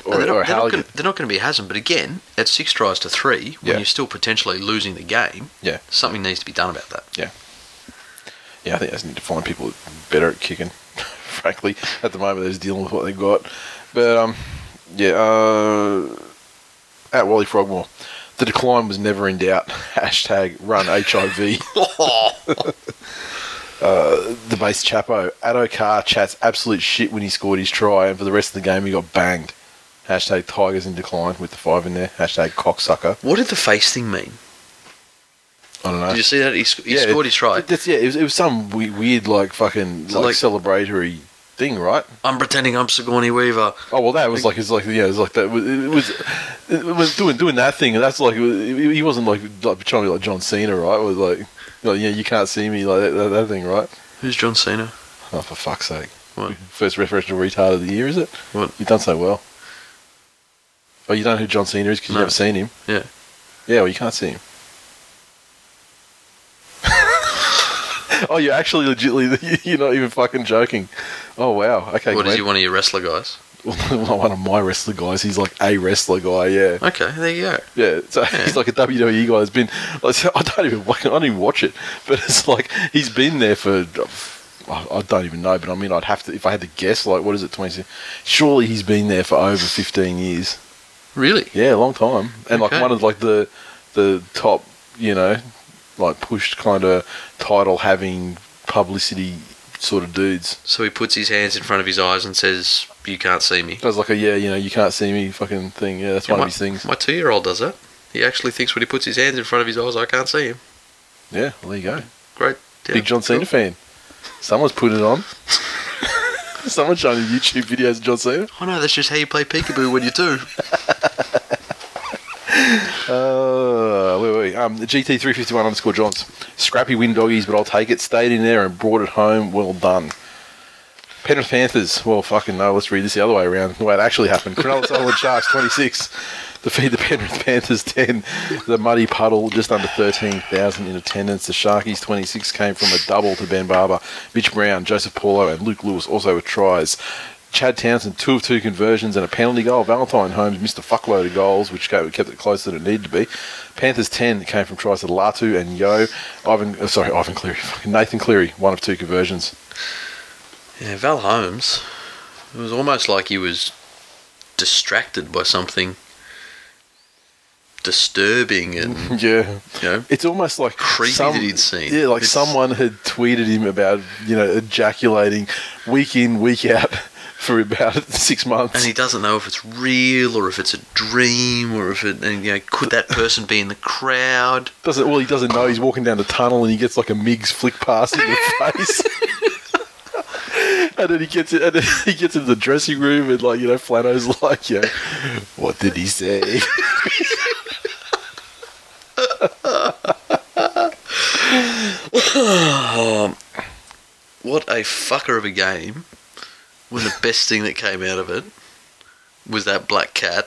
or, No, they're or not, they're, not gonna, they're not going to be a Hazem. But again, at six tries to three, when Yeah. you're still potentially losing the game, Yeah, something needs to be done about that. yeah, yeah. I think they just need to find people better at kicking. Frankly, at the moment, they're just dealing with what they've got. But um, yeah. Uh, at Wally Frogmore, the decline was never in doubt. Hashtag run HIV. Uh, the base Chapo. Addo Carr chats absolute shit when he scored his try, and for the rest of the game he got banged. Hashtag Tigers in decline with the five in there. Hashtag cocksucker. What did the face thing mean? I don't know. Did you see that? He, sc- he scored his try. That's, yeah, it was, it was some we- weird, like fucking like, like- celebratory thing, right? I'm pretending I'm Sigourney Weaver. Oh well, that was like it's like yeah, it was like that. It was it was doing doing that thing, and that's like he wasn't like like trying to be like John Cena, right? It was like. Like, yeah, you can't see me like that, that, that thing, right? Who's John Cena? Oh, for fuck's sake! What? First referential retard of the year, is it? What? You've done so well. Oh, you don't know who John Cena is because No. you haven't seen him. Yeah. Yeah, well, you can't see him. oh, you're actually legitly, you're not even fucking joking. Oh, wow. Okay, What is Glenn. he? One of your wrestler guys? one of my wrestler guys. He's like a wrestler guy, yeah. Okay, there you go. Yeah, so he's like a WWE guy. Has been. Like, I don't even. I don't even watch it, but it's like he's been there for. I don't even know, but I mean, I'd have to if I had to guess. Like, what is it? Twenty. Surely he's been there for over fifteen years. Really? Yeah, a long time, and like one of like the the top, you know, like pushed kind of title having publicity sort of dudes. So he puts his hands in front of his eyes and says, "You can't see me." Does like a yeah, you know, you can't see me fucking thing. Yeah, that's Yeah, one my, of his things. My two-year-old does that. He actually thinks when he puts his hands in front of his eyes, I can't see him. Yeah, well, there you go. Great. Yeah, Big John Cena cool. fan. Someone's put it on. Someone's showing you YouTube videos of John Cena. Oh no, that's just how you play peekaboo when you do. Uh, wait, wait. Um, the GT351 underscore Johns. Scrappy win doggies, but I'll take it. Stayed in there and brought it home. Well done. Penrith Panthers. Well, fucking no. Let's read this the other way around. The way it actually happened. Cronulla Sutherland Sharks 26. Defeat the Penrith Panthers 10. The Muddy Puddle just under 13,000 in attendance. The Sharkies 26 came from a double to Ben Barba, Mitch Brown, Joseph Paulo, and Luke Lewis also with tries. Chad Townsend, two of two conversions and a penalty goal. Valentine Holmes missed a fuckload of goals, which kept kept it closer than it needed to be. Panthers 10 came from tries to Latu and Yeo. Ivan, uh, sorry, Ivan Cleary. Nathan Cleary, one of two conversions. Yeah, Val Holmes. It was almost like he was distracted by something disturbing and Yeah. you know It's almost like Creepy that he'd seen. Yeah, like It's- someone had tweeted him about you know ejaculating week in week out for about six months. and he doesn't know if it's real or if it's a dream or if it and you know could that person be in the crowd doesn't well he doesn't know he's walking down the tunnel and he gets like a Migs flick pass in the face. And then he gets it, and then he gets into the dressing room, and like you know, Flano's like, "Yeah, what did he say?" what a fucker of a game when the best thing that came out of it was that black cat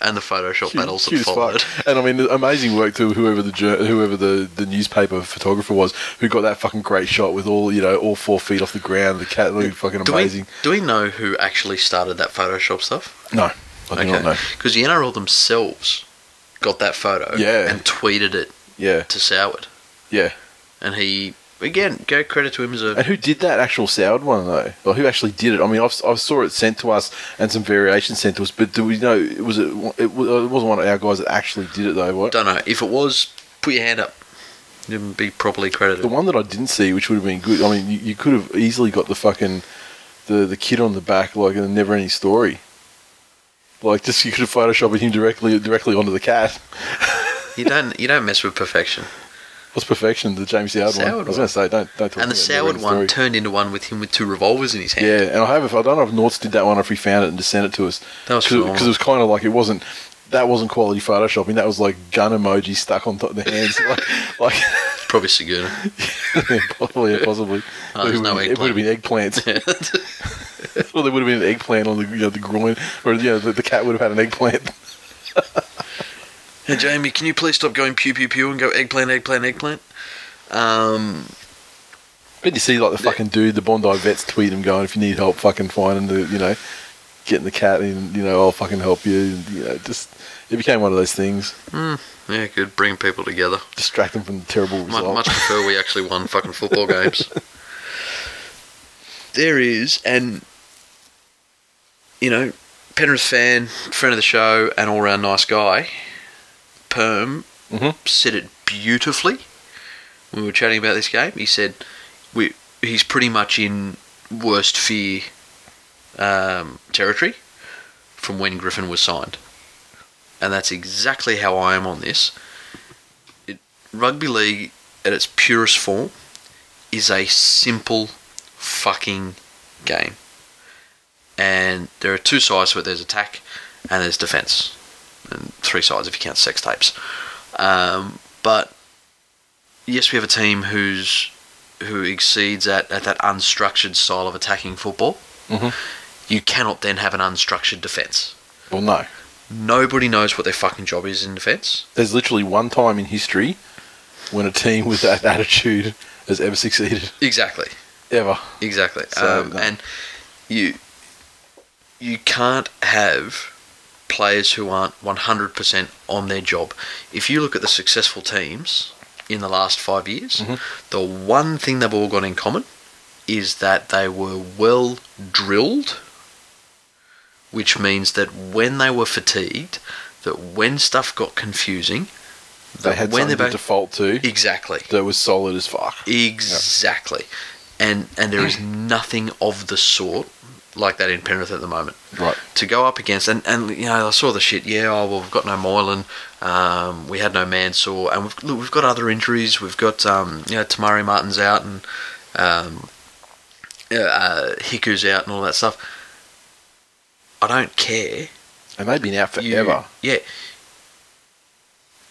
and the Photoshop battles that followed. fuck. And I mean, amazing work to whoever the whoever the, the newspaper photographer was who got that fucking great shot with all you know all four feet off the ground. The cat looked fucking Do amazing. we, do we know who actually started that Photoshop stuff? No, I do not know. Because the NRL themselves got that photo Yeah. and tweeted it Yeah, to Soward. yeah. And he, again, go credit to him as a. And who did that actual Soward one though? Or who actually did it? I mean, I've, I saw it sent to us and some variations sent to us, but do we know it was it? It wa- it wasn't one of our guys that actually did it though. What? Don't know. If it was, put your hand up. You'd be properly credited. The one that I didn't see, which would have been good. I mean, you, you could have easily got the fucking the the kid on the back, like in a never ending story. Like just you could have photoshopped him directly directly onto the cat. You don't. You don't mess with perfection. What's perfection? The James Howard, one. I was going to say don't don't talk And the Soward one Story. turned into one with him with two revolvers in his hand. Yeah, and I have. If I don't know if Norts did that one, or if he found it and just sent it to us. That was because it was kind of like it wasn't. That wasn't quality photoshopping. That was like gun emoji stuck on top of the hands, like, like Probably possibly, yeah, possibly. Oh, there's it, no would, it would have been eggplants. Yeah. well, there would have been an eggplant on the you know, the groin, or you know, the, the cat would have had an eggplant. Hey Jamie, can you please stop going pew pew pew and go eggplant, eggplant, eggplant? Um, But you see, like the fucking dude, the Bondi vets tweet him going, if you need help, fucking finding the, you know, getting the cat in, you know, I'll fucking help you. And, you know, just it became one of those things. yeah, it could Bring people together. Distract them from the terrible Much, result. much prefer we actually won fucking football games. There is, and you know, Penrith fan, friend of the show, and all round nice guy. Perm Mhm. said it beautifully when we were chatting about this game. He said we he's pretty much in worst fear um, territory from when Griffin was signed, and that's exactly how I am on this rugby league at its purest form is a simple fucking game. And there are two sides to it there's attack and there's defence. And three sides if you count sex tapes. Um, but yes, we have a team who's who exceeds at, at that unstructured style of attacking football. Mhm. You cannot then have an unstructured defence. well, no. Nobody knows what their fucking job is in defence. There's literally one time in history when a team with that attitude has ever succeeded. Exactly. Ever. Exactly. So, um, no. And you you can't have players who aren't 100% on their job. If you look at the successful teams in the last five years, Mm-hmm. the one thing they've all got in common is that they were well drilled, which means that when they were fatigued, that when stuff got confusing, They had when something to default to exactly, that was solid as fuck. Exactly. And and there is nothing of the sort like that in Penrith at the moment. Right. To go up against and, and you know, I saw the shit, yeah, oh well we've got no Moylan, um, we had no Mansour and we've look, we've got other injuries, we've got um, you know, Te Maire Martin's out and um, uh, uh, Hiku's out and all that stuff. I don't care. And they've been out You- forever. yeah.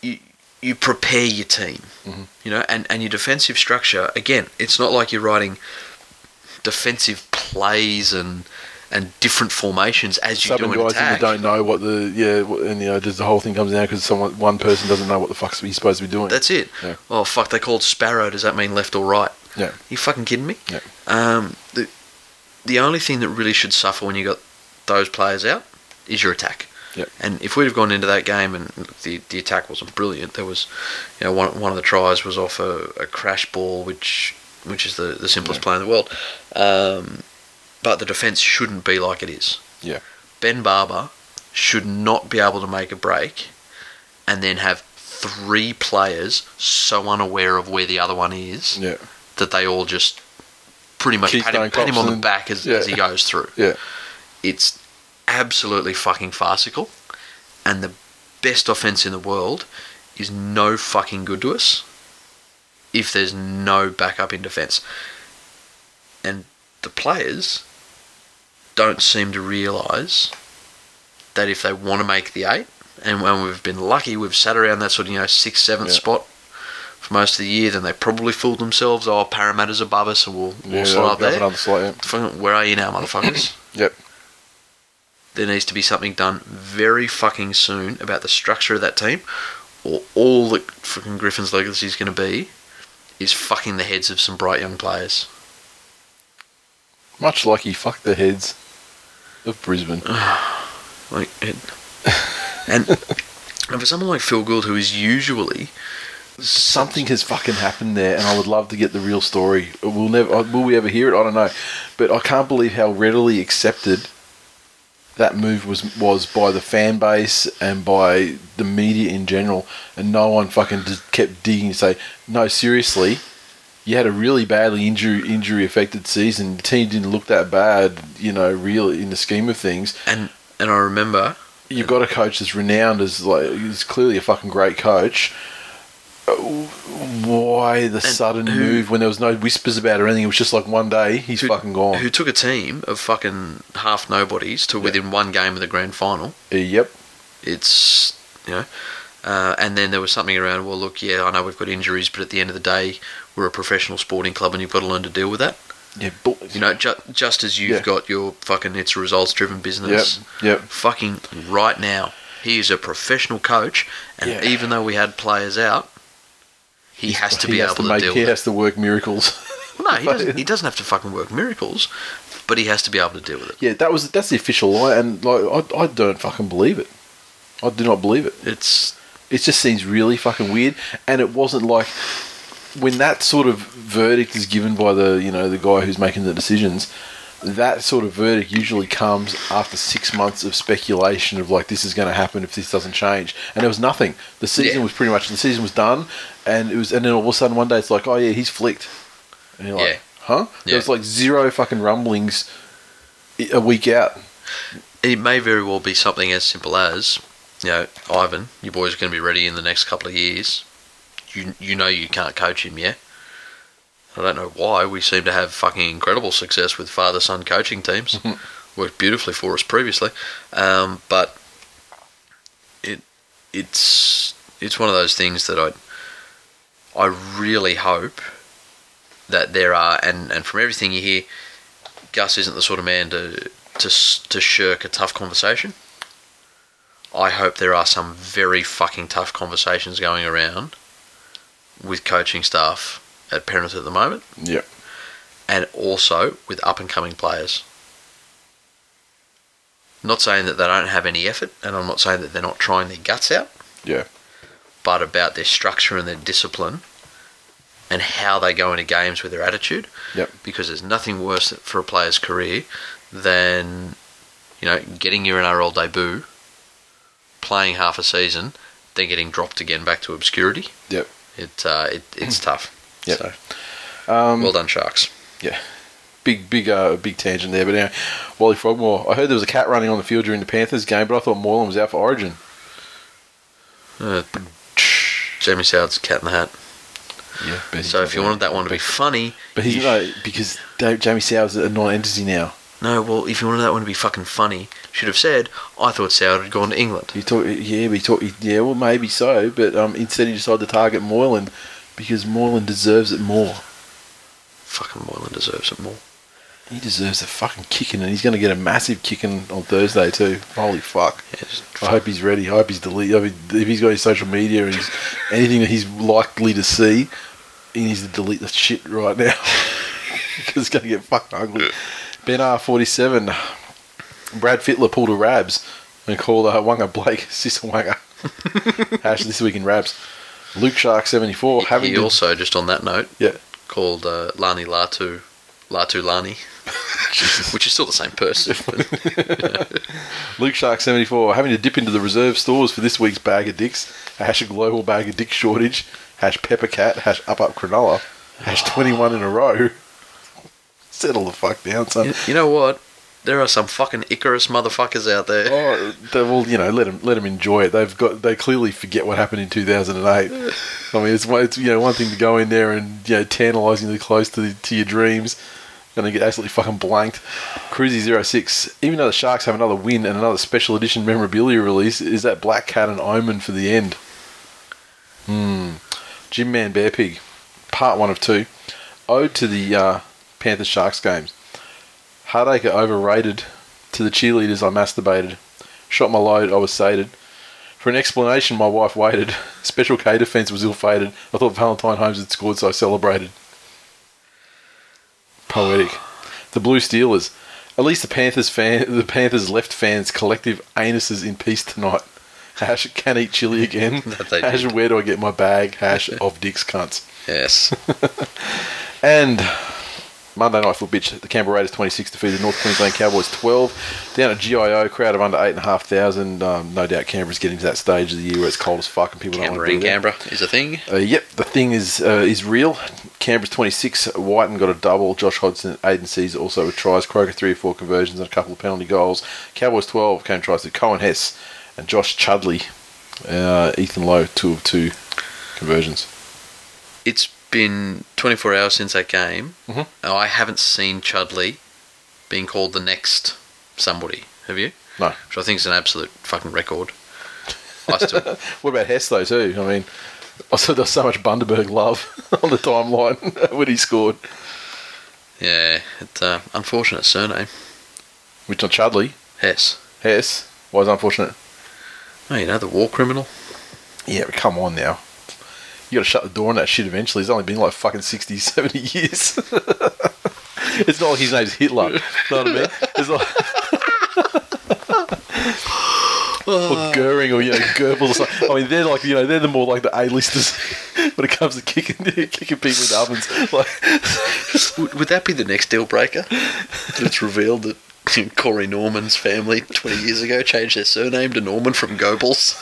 You you prepare your team, Mm-hmm. you know, and, and your defensive structure. Again, it's not like you're writing defensive plays and and different formations as you Subbing do in guys attack. don't know what the yeah, and you know, just the whole thing comes down because someone one person doesn't know what the fuck's he's supposed to be doing. That's it. Yeah. Oh fuck! They called Sparrow. Does that mean left or right? yeah, you fucking kidding me? yeah. Um, the, the only thing that really should suffer when you got those players out is your attack. Yep. And if we'd have gone into that game and the the attack wasn't brilliant, there was, you know, one one of the tries was off a, a crash ball, which which is the the simplest play in the world. Um, but the defence shouldn't be like it is. Yeah. Ben Barba should not be able to make a break and then have three players so unaware of where the other one is Yeah. that they all just pretty much pat him, pat him on the back as, Yeah. as he goes through. Yeah. It's absolutely fucking farcical, and the best offense in the world is no fucking good to us if there's no backup in defense. And the players don't seem to realise that if they want to make the eight, and when we've been lucky, we've sat around that sort of you know sixth, seventh Yeah. spot for most of the year, then they probably fooled themselves. Oh, Parramatta's above us, and we'll, we'll Yeah, they'll up there. another slot, yeah. Where are you now, motherfuckers? Yep. there needs to be something done very fucking soon about the structure of that team, or all that fucking Griffin's legacy is going to be is fucking the heads of some bright young players. Much like he fucked the heads of Brisbane. Like, it, and, and for someone like Phil Gould, who is usually Something has fucking happened there, and I would love to get the real story. We'll never. Uh, will we ever hear it? I don't know, but I can't believe how readily accepted that move was was by the fan base and by the media in general, and no one fucking just kept digging to say, no, seriously, you had a really badly injury injury affected season. The team didn't look that bad, you know, really in the scheme of things. and and I remember You've got a coach that's renowned as like he's clearly a fucking great coach. Uh, Why the sudden who- move when there was no whispers about it or anything? It was just like one day he's who, fucking gone. who took a team of fucking half nobodies to within one game of the grand final. Yep. It's you know, uh, and then there was something around. Well, look, yeah, I know we've got injuries, but at the end of the day, we're a professional sporting club, and you've got to learn to deal with that. Yeah. But, You know, ju- just as you've Yeah. got your fucking it's a results driven business. Yep, yep. Fucking right now, he is a professional coach, and Yeah. even though we had players out, he has to be has able to, make, deal He has to work miracles. it. No, he doesn't. He doesn't have to fucking work miracles, but he has to be able to deal with it. yeah, that was that's the official lie, and like I, I don't fucking believe it. I do not believe it. It's It just seems really fucking weird, and it wasn't like when that sort of verdict is given by the you know the guy who's making the decisions. That sort of verdict usually comes after six months of speculation of like this is going to happen if this doesn't change, and there was nothing. The season Yeah. was pretty much the season was done, and it was, and then all of a sudden one day it's like, oh yeah, he's flicked, and you're like, Yeah. huh? Yeah. There was like zero fucking rumblings a week out. it may very well be something as simple as, you know, Ivan, your boy's are going to be ready in the next couple of years. You you know you can't coach him, yeah. I don't know why we seem to have fucking incredible success with father son coaching teams. Worked beautifully for us previously, um, but it it's it's one of those things that I I really hope that there are and and from everything you hear, Gus isn't the sort of man to to to shirk a tough conversation. I hope there are some very fucking tough conversations going around with coaching staff at Penrith at the moment, Yeah, and also with up and coming players. Not saying that they don't have any effort, and I'm not saying that they're not trying their guts out, yeah, but about their structure and their discipline and how they go into games with their attitude. Yep. Because there's nothing worse for a player's career than, you know, getting your NRL debut, playing half a season, then getting dropped again back to obscurity. yep. It, uh, it it's tough. Yep. So, Um, well done, Sharks. Yeah. Big, big, uh, big tangent there. But anyway, Wally Frogmore. I heard there was a cat running on the field during the Panthers game, but I thought Moylan was out for Origin. Uh, Jamie Soward's cat in the hat. Yeah. So if you wanted that one to be funny, but he's you no because Jamie Soward's a non-entity now. No, well, if you wanted that one to be fucking funny, should have said, I thought Soward had gone to England. He talk, yeah, he talk, yeah, well, maybe so, but um, instead he decided to target Moylan because Moylan deserves it more. Fucking Moylan deserves it more. He deserves a fucking kicking, and he's going to get a massive kicking on Thursday too. Holy fuck! Yeah, I hope he's ready. I hope he's delete. I mean, if he's got his social media and anything that he's likely to see, he needs to delete the shit right now because it's going to get fucking ugly. Ben R47. Brad Fittler pulled a Rabs and called uh, Waqa Blake Sister Wanga. Hash this week in Rabs. Luke Shark 74. Having he also, just on that note, Yeah. called uh, Lani Latu, Latu Lani, which is still the same person. but- Luke Shark 74. Having to dip into the reserve stores for this week's bag of dicks. Hash a global bag of dick shortage. Hash pepper cat. Hash up up Cronulla. Hash 21 in a row. Settle the fuck down, son. you, you know what? There are some fucking Icarus motherfuckers out there. Oh, they, well, you know, let them let them enjoy it. They've got they clearly forget what happened in 2008. I mean, it's, it's you know one thing to go in there and you know tantalisingly close to the, to your dreams, and then get absolutely fucking blanked. Cruisy 06, even though the Sharks have another win and another special edition memorabilia release, is that Black Cat an omen for the end? Hmm. Jim Man Bear Pig, part one of two, ode to the uh, Panthers Sharks games. Hardacre overrated. To the cheerleaders, I masturbated. Shot my load, I was sated. For an explanation, my wife waited. Special K defence was ill fated. I thought Valentine Holmes had scored, so I celebrated. Poetic. The Blue Steelers. At least the Panthers fan, the Panthers left fans collective anuses in peace tonight. Hash can eat chili again. Hash did. where do I get my bag? Hash of dicks cunts. Yes. And Monday night foot bitch, the Canberra Raiders 26 defeated North Queensland Cowboys 12. Down at GIO, crowd of under 8,500. Um, no doubt Canberra's getting to that stage of the year where it's cold as fuck and people Canberra don't want to be there. Canberra is a thing. Uh, yep, the thing is uh, is real. Canberra's 26. Whiten got a double. Josh Hodgson, Aidan Sezer also with tries. Croker three or four conversions and a couple of penalty goals. Cowboys 12 came tries to Coen Hess and Josh Chudleigh. Uh, Ethan Lowe two of two conversions. It's been 24 hours since that game. Mhm. I haven't seen Chudleigh being called the next somebody. Have you? No. Which I think is an absolute fucking record. I still, What about Hess though too? I mean, I saw there was so much Bundaberg love on the timeline when he scored. yeah, it's uh, unfortunate surname. Which on Chudleigh, Hess. Hess was unfortunate. Oh, you know the war criminal. Yeah, but come on now. You gotta shut the door on that shit eventually. It's only been like fucking 60, 70 years. it's not like his name's Hitler. You know what I mean? It's like. or Goering or, you know, Goebbels or something. I mean, they're like, you know, they're the more like the A-listers when it comes to kicking, kicking people in ovens. Like, Would, would that be the next deal breaker? it's revealed that Corey Norman's family 20 years ago changed their surname to Norman from Goebbels.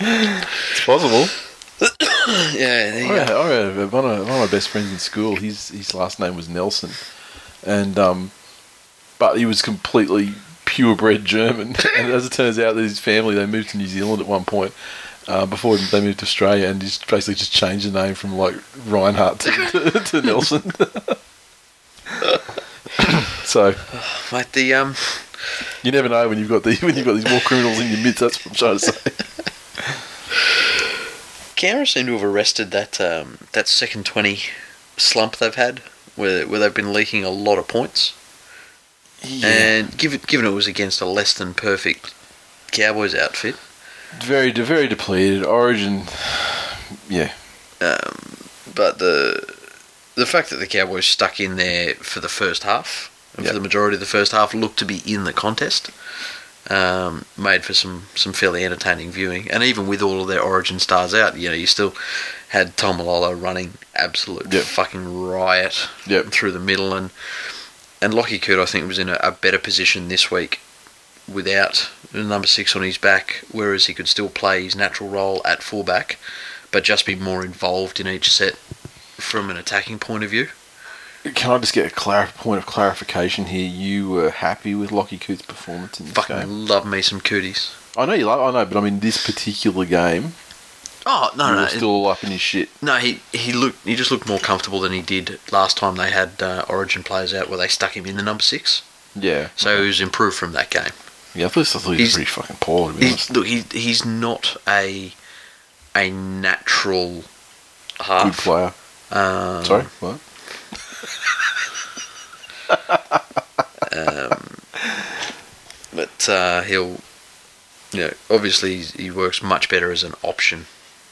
It's possible. yeah, there you I go. I had one, of, one of my best friends in school. His his last name was Nelson, and um, but he was completely purebred German. and as it turns out, his family they moved to New Zealand at one point. Uh, before they moved to Australia, and just basically just changed the name from like Reinhardt to, to, to Nelson. so Mate, the um, you never know when you've got the when you've got these war criminals in your midst. That's what I'm trying to say. Canberra seem to have arrested that um, that second 20 slump they've had, where where they've been leaking a lot of points. Yeah. And given given it was against a less than perfect Cowboys outfit, very very depleted. Origin, yeah. Um, but the the fact that the Cowboys stuck in there for the first half and Yep. for the majority of the first half looked to be in the contest um, made for some some fairly entertaining viewing. And even with all of their Origin stars out, you know, you still had Taumalolo running absolute Yep. fucking riot Yep. through the middle, and and Lockie Coote I think was in a, a better position this week without the number six on his back, whereas he could still play his natural role at fullback, but just be more involved in each set from an attacking point of view. Can I just get a clar- point of clarification here? You were happy with Lockie Coote's performance in this Fucking game? love me some cooties. I know you like. I know, but I mean, this particular game, Oh no you no were still all up in his shit. no he he looked he just looked more comfortable than he did last time they had uh, Origin players out where they stuck him in the number six. Yeah. So he was improved from that game. yeah, I thought, I thought he was He's- pretty fucking poor, to be He's, honest. look, he he's not a a natural Good half. player. Um, Sorry, what? But uh, he'll, you know, obviously he works much better as an option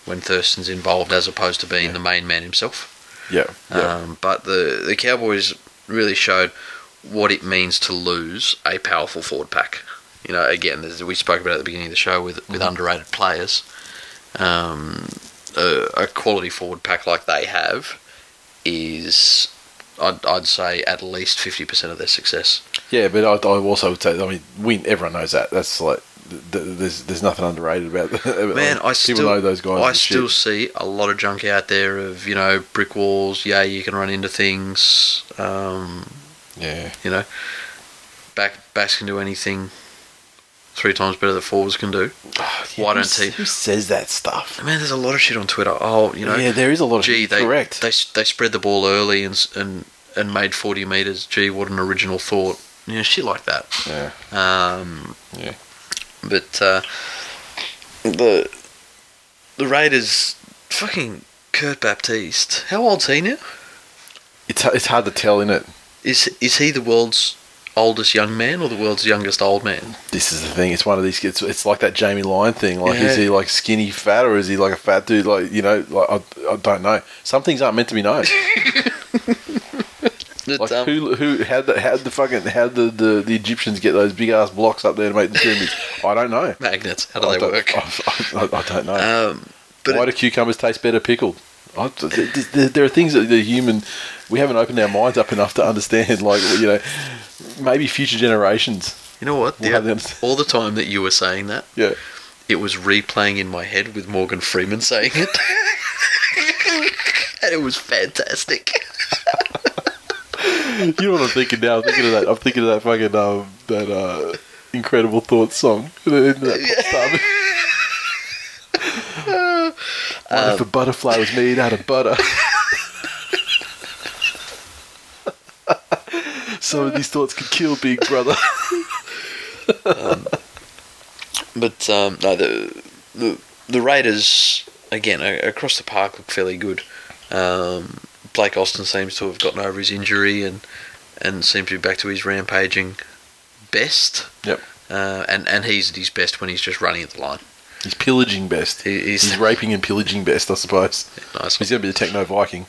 when Thurston's involved as opposed to being Yeah. the main man himself. Yeah. yeah. Um, but the the Cowboys really showed what it means to lose a powerful forward pack. You know, again, we spoke about at the beginning of the show with with underrated players. Um, a, a quality forward pack like they have is, I'd, I'd say, at least fifty percent of their success. Yeah, but I, I also would say, I mean, win. Everyone knows that. That's like, th- th- there's there's nothing underrated about. about Man, I still know those guys. I still shit. see a lot of junk out there of you know brick walls. Yeah, you can run into things. Um, Yeah, you know, back backs can do anything three times better than forwards can do. Why don't he? who says that stuff? Man, there's a lot of shit on Twitter. Oh, you know, yeah, there is a lot of gee, they correct. they they spread the ball early and and and made 40 meters. Gee, what an original thought. You know, shit like that. yeah, Um, yeah. But uh, the the Raiders, fucking Kurt Baptiste. How old's he now? It's it's hard to tell, isn't it? Is is he the world's oldest young man or the world's youngest old man? This is the thing. It's one of these. It's, it's like that Jamie Lyon thing. Like, is he like skinny fat or is he like a fat dude? Like, you know, like I, I don't know. Some things aren't meant to be known. Like um, who who how the how the fucking how the, the the Egyptians get those big ass blocks up there to make the pyramids? I don't know. magnets? How do I they work? I, I, don't know. Um, but Why it- do cucumbers taste better pickled? I, th- th- there, there are things that the human we haven't opened our minds up enough to understand. Like you know, maybe future generations. you know what? We'll The- have them- all the time that you were saying that, Yeah. it was replaying in my head with Morgan Freeman saying it, and it was fantastic. You know what I'm thinking now? I'm thinking of that. I'm thinking of that fucking um, that uh, incredible thoughts song. In that pop what if a butterfly was made out of butter? Some of these thoughts could kill Big Brother. But um, no, the, the the Raiders again across the park look fairly good. Um, Blake Austin seems to have gotten over his injury and and seems to be back to his rampaging best. Yep. Uh, and and he's at his best when he's just running at the line. He's pillaging best. He- he's- He's raping and pillaging best, I suppose. Nice. He's going to be the techno Viking.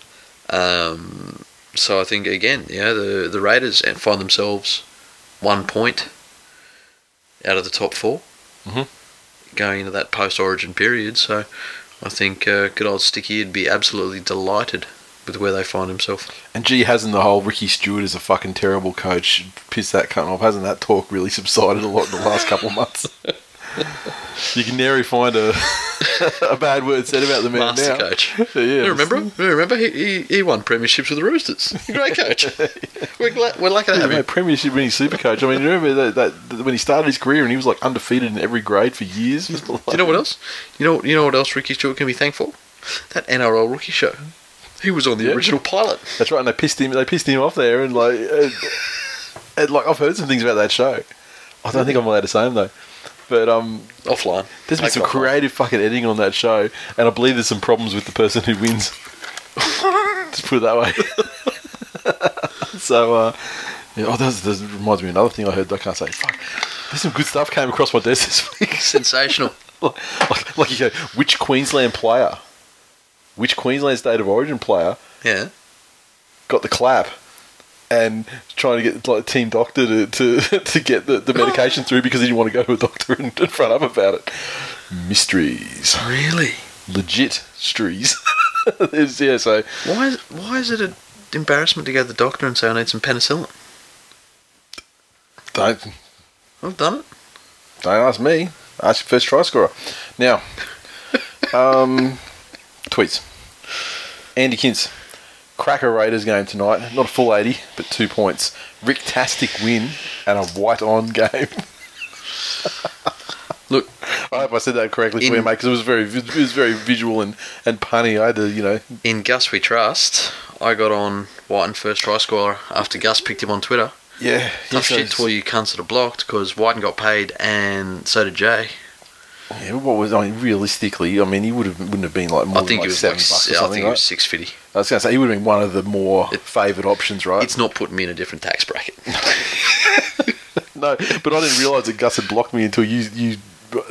Um, so I think again, yeah, the the Raiders find themselves one point out of the top 4 Mhm. going into that post Origin period. So I think uh, good old Sticky would be absolutely delighted with where they find himself. And gee, hasn't the whole Ricky Stuart is a fucking terrible coach pissed that cunt off? Hasn't that talk really subsided a lot in the last couple of months? you can nary find a a bad word said about the man Master now. coach. yeah, You remember? him? You remember? He, he, he won premierships with the Roosters. Great coach. we're, glad, we're lucky to have him. premiership winning super coach. I mean, you remember that, that, that when he started his career and he was like undefeated in every grade for years. Do you know what else? You know you know what else Ricky Stuart can be thankful? That NRL rookie show. He was on the Yeah. original pilot. That's right, and they pissed him. They pissed him off there, and like, and, and, like I've heard some things about that show. I don't think I'm allowed to say them though. But um, Offline. there's been Make some offline. creative fucking editing on that show, and I believe there's some problems with the person who wins. Just put it that way. so, uh, yeah, oh, that, that reminds me of another thing I heard. I can't say. Fuck, there's some good stuff came across my desk this week. Sensational. like, like you go, which Queensland player, which Queensland State of Origin player Yeah. got the clap and trying to get like team doctor to, to, to get the, the medication through because he didn't want to go to a doctor and, and front up about it. Mysteries. Really? Legit strees. Yeah, so Why is, why is it an embarrassment to go to the doctor and say I need some penicillin? don't I've done it. don't ask me. Ask your first try scorer. Now, um, tweets. Andy Kintz. Cracker Raiders game tonight. Not a full 80, but two points. Rick Tastic win and a white on game. Look, I hope I said that correctly for In- you, mate, because it was very, it was very visual and, and punny. I had to, you know, in Gus we trust, I got on Whiten first try scorer after Gus picked him on Twitter. yeah, Tough shit to all you cunts that are blocked because Whiten got paid and so did Jay. Yeah, what was I mean? Realistically, I mean, he would have wouldn't have been like more I than like it was seven like bucks or I think it right? was six fifty. I was going to say he would have been one of the more It- favoured options, right? It's not putting me in a different tax bracket. no, but I didn't realise that Gus had blocked me until you you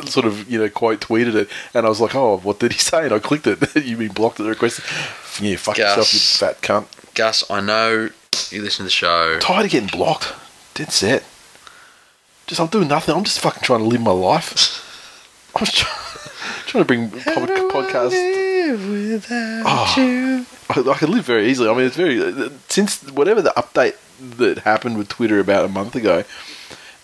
sort of you know quote tweeted it, and I was like, oh, what did he say? And I clicked it. You've been blocked at the request. Yeah, fuck yourself, you fat cunt. Gus, I know You listen to the show. tired of getting blocked. Dead set. Just I'm doing nothing. I'm just fucking trying to live my life. I'm trying, trying to bring public podcast. Oh, ah, I, I can live very easily. I mean, it's very uh, since whatever the update that happened with Twitter about a month ago.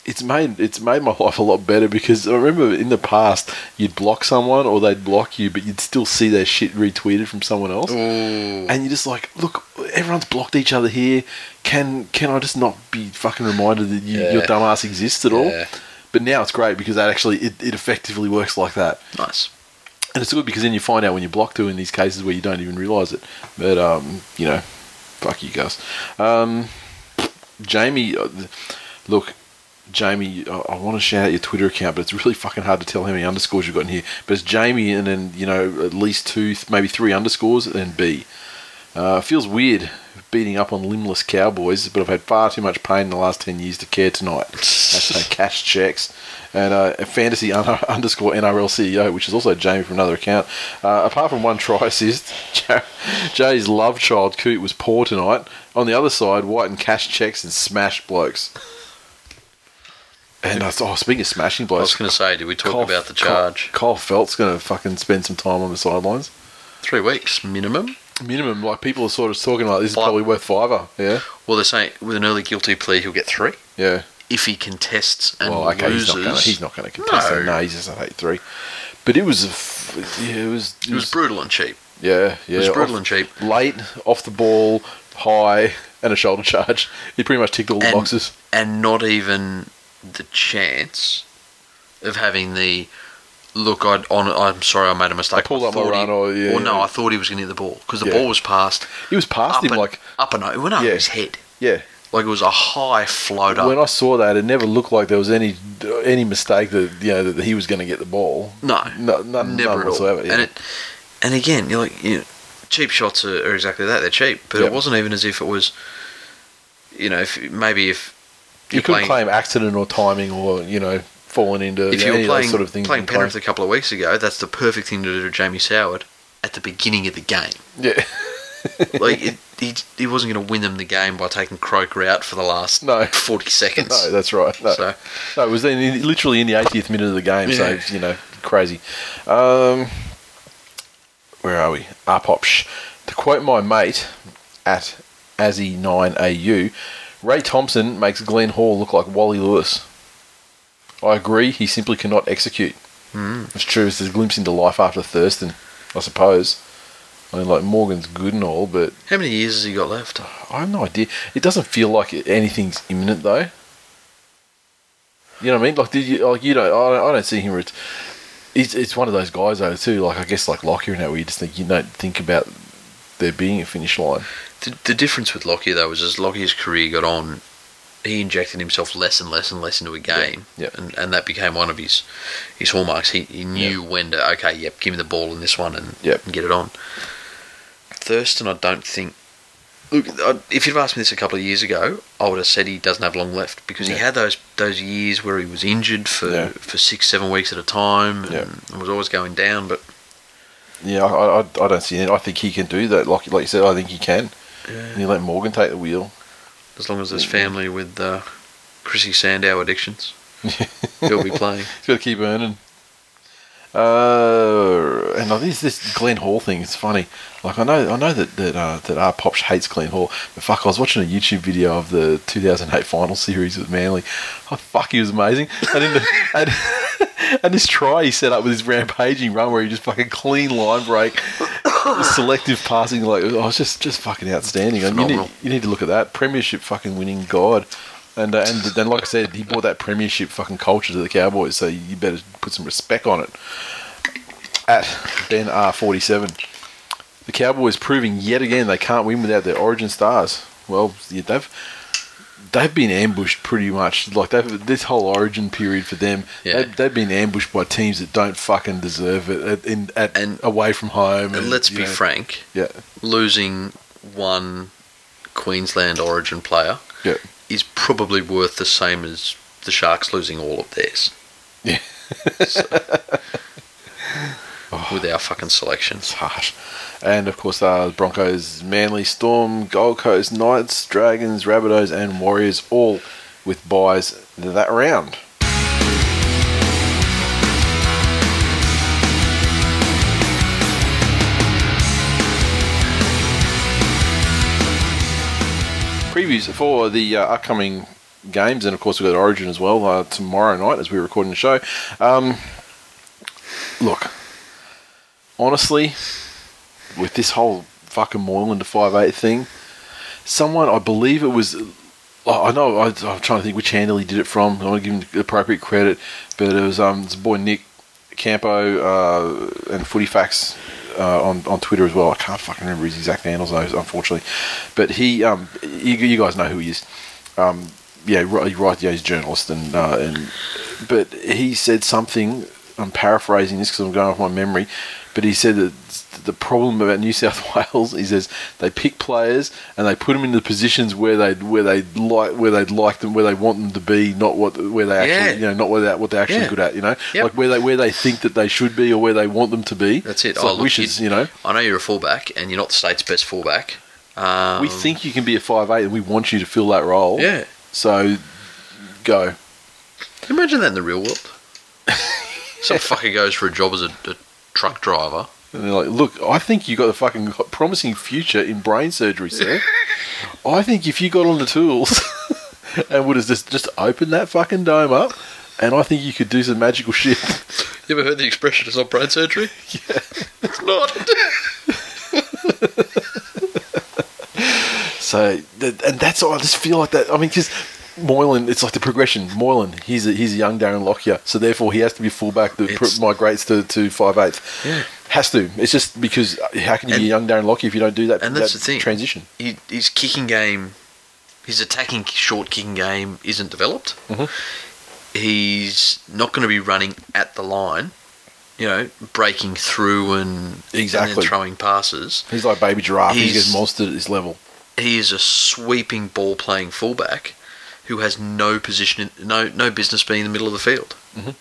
It's made it's made my life a lot better because I remember in the past you'd block someone or they'd block you, but you'd still see their shit retweeted from someone else, and you're just like, look, everyone's blocked each other here. Can can I just not be fucking reminded that you, your Yeah. dumbass exists at all? But now it's great because that actually it, it effectively works like that. Nice. And it's good because then you find out when you block to in these cases where you don't even realise it. But um, you know, fuck you guys. Um, Jamie, uh, look, Jamie, I, I want to shout out your Twitter account, but it's really fucking hard to tell how many underscores you've got in here. But it's Jamie, and then you know at least two, maybe three underscores, and then B. Uh, feels weird beating up on limbless cowboys, but I've had far too much pain in the last 10 years to care tonight. That's no cash checks. And uh, fantasy underscore NRL CEO, which is also Jamie from another account. Uh, apart from one try assist, Jay's love child Coote was poor tonight. On the other side, White and cash checks and smashed blokes. And uh, oh, speaking of smashing blokes, I was going to say, did we talk Kyle- about the Kyle- charge? Kyle Feldt's going to fucking spend some time on the sidelines. Three weeks minimum. Minimum, like people are sort of talking like this is Five. probably worth fiver. Yeah, Well, they're saying with an early guilty plea, he'll get three. yeah. If he contests and well, okay, loses, he's not gonna, he's not going to contest No. it. No, he's just at eight three. But it was, a f- yeah, it was, it was brutal and cheap. Yeah, yeah. It was brutal off- and cheap. Late, off the ball, high, and a shoulder charge. He pretty much ticked all the And- boxes. and not even the chance of having the look. I on. I'm sorry, I made a mistake. I pulled up my thought he- or- yeah, Or no, yeah. I thought he was going to hit the ball because the Yeah. ball was passed He was past up him and, like, up and over, it went over Yeah. his head. yeah. Like it was a high floater. When I saw that, it never looked like there was any any mistake that you know that he was going to get the ball. no, No, never at all. whatsoever. Yeah. And it, and again, you're like, you know, cheap shots are, are exactly that. They're cheap, but Yep. it wasn't even as if it was. You know, if maybe if you could claim accident or timing or you know falling into if you you were any playing, sort of things. playing you can claim. Penrith a couple of weeks ago, that's the perfect thing to do to Jamie Soward at the beginning of the game. Yeah. like it, he, he wasn't going to win them the game by taking Croker out for the last No. 40 seconds. No, that's right. No, So- no it was in, literally in the 80th minute of the game, Yeah. so, you know, crazy. Um, where are we? Arpopsh. To quote my mate at Azzy9AU, Ray Thompson makes Glenn Hall look like Wally Lewis. I agree, he simply cannot execute. Mm. It's true, it's a glimpse into life after Thurston, I suppose. I mean, like, Morgan's good and all, but How many years has he got left? I have no idea. It doesn't feel like anything's imminent though. You know what I mean? Like, did you like you don't? I don't, I don't see him. Ret- it's it's one of those guys though too. Like I guess like Lockyer and that, where you just think you don't think about there being a finish line. The, the difference with Lockyer, though, was as Lockyer's career got on, he injected himself less and less and less into a game. yeah. And, and that became one of his his hallmarks. He, he knew when to, okay, yep, give me the ball in this one and, Yep. and get it on. Thurston, I don't think. Look, I- if you'd have asked me this a couple of years ago, I would have said he doesn't have long left because he had those those years where he was injured for, Yeah. for six, seven weeks at a time and, Yeah. and was always going down. But Yeah, I, I, I don't see it. I think he can do that. Like like you said, I think he can. And you let Morgan take the wheel. As long as there's family with uh, Chrissy Sandow addictions, he'll be playing. He's got to keep earning. Uh, and I this Glenn Hall thing is funny. Like I know, I know that that uh, that our Pops hates Glenn Hall, but fuck, I was watching a YouTube video of the 2008 final series with Manly. Oh fuck, he was amazing. And in the, and, and this try he set up with his rampaging run where he just fucking clean line break, selective passing, like oh, was just just fucking outstanding. And you need you need to look at that Premiership fucking winning god. And, uh, and then, like I said, he brought that premiership fucking culture to the Cowboys, so you better put some respect on it. At Ben R47, the Cowboys proving yet again they can't win without their origin stars. Well, yeah, they've they've been ambushed pretty much. Like they've this whole origin period for them, Yeah. they've, they've been ambushed by teams that don't fucking deserve it at, in, at And- away from home. And let's be know, frank, Yeah, losing one Queensland origin player yeah, is probably worth the same as the Sharks losing all of theirs. yeah. So, with our fucking selections. It's harsh. And of course, uh, Broncos, Manly, Storm, Gold Coast, Knights, Dragons, Rabbitohs, and Warriors all with buys that round. Previews for the uh, upcoming games, and of course, we've got Origin as well uh, tomorrow night as we're recording the show. Um, look, honestly, with this whole fucking Moylan to five eight thing, someone I believe it was. oh, I know I, I'm trying to think which handle he did it from. I want to give him appropriate credit, but it was um it's boy Nick Campo uh, and Footy Facts uh, on on Twitter as well. I can't fucking remember his exact handles though, unfortunately. But he um you, you guys know who he is. Um yeah, right yeah, he's a journalist and uh, and but he said something. I'm paraphrasing this because I'm going off my memory, but he said that the problem about New South Wales is says they pick players and they put them in the positions where they where they like where they'd like them where they want them to be, not what where they actually Yeah. you know not where they what they're actually Yeah. good at. You know, Yep. like where they where they think that they should be or where they want them to be. That's it. It's Oh, like look, wishes, you know. I know you're a fullback and you're not the state's best fullback. Um, we think you can be a five eight, and we want you to fill that role. Yeah. So go. Can you imagine that in the real world? Some fucker goes for a job as a, a truck driver. And they're like, look, I think you got a fucking promising future in brain surgery, sir. I think if you got on the tools and would have just, just opened that fucking dome up, and I think you could do some magical shit. You ever heard the expression it's not brain surgery? Yeah. it's not. So, and that's all. I just feel like that. I mean, because Moylan, it's like the progression. Moylan, he's a, he's a young Darren Lockyer, so therefore he has to be fullback that pr- It's- migrates to, to five eighth. Yeah. Has to. It's just because how can you be a young Darren Lockyer if you don't do that? And that's that the thing. Transition. He, his kicking game, his attacking short kicking game isn't developed. Mm-hmm. He's not going to be running at the line, you know, breaking through and, and Exactly. then throwing passes. He's like baby giraffe. He He's- gets monstered at this level. He is a sweeping ball playing fullback who has no position, in, no no business being in the middle of the field. Mhm.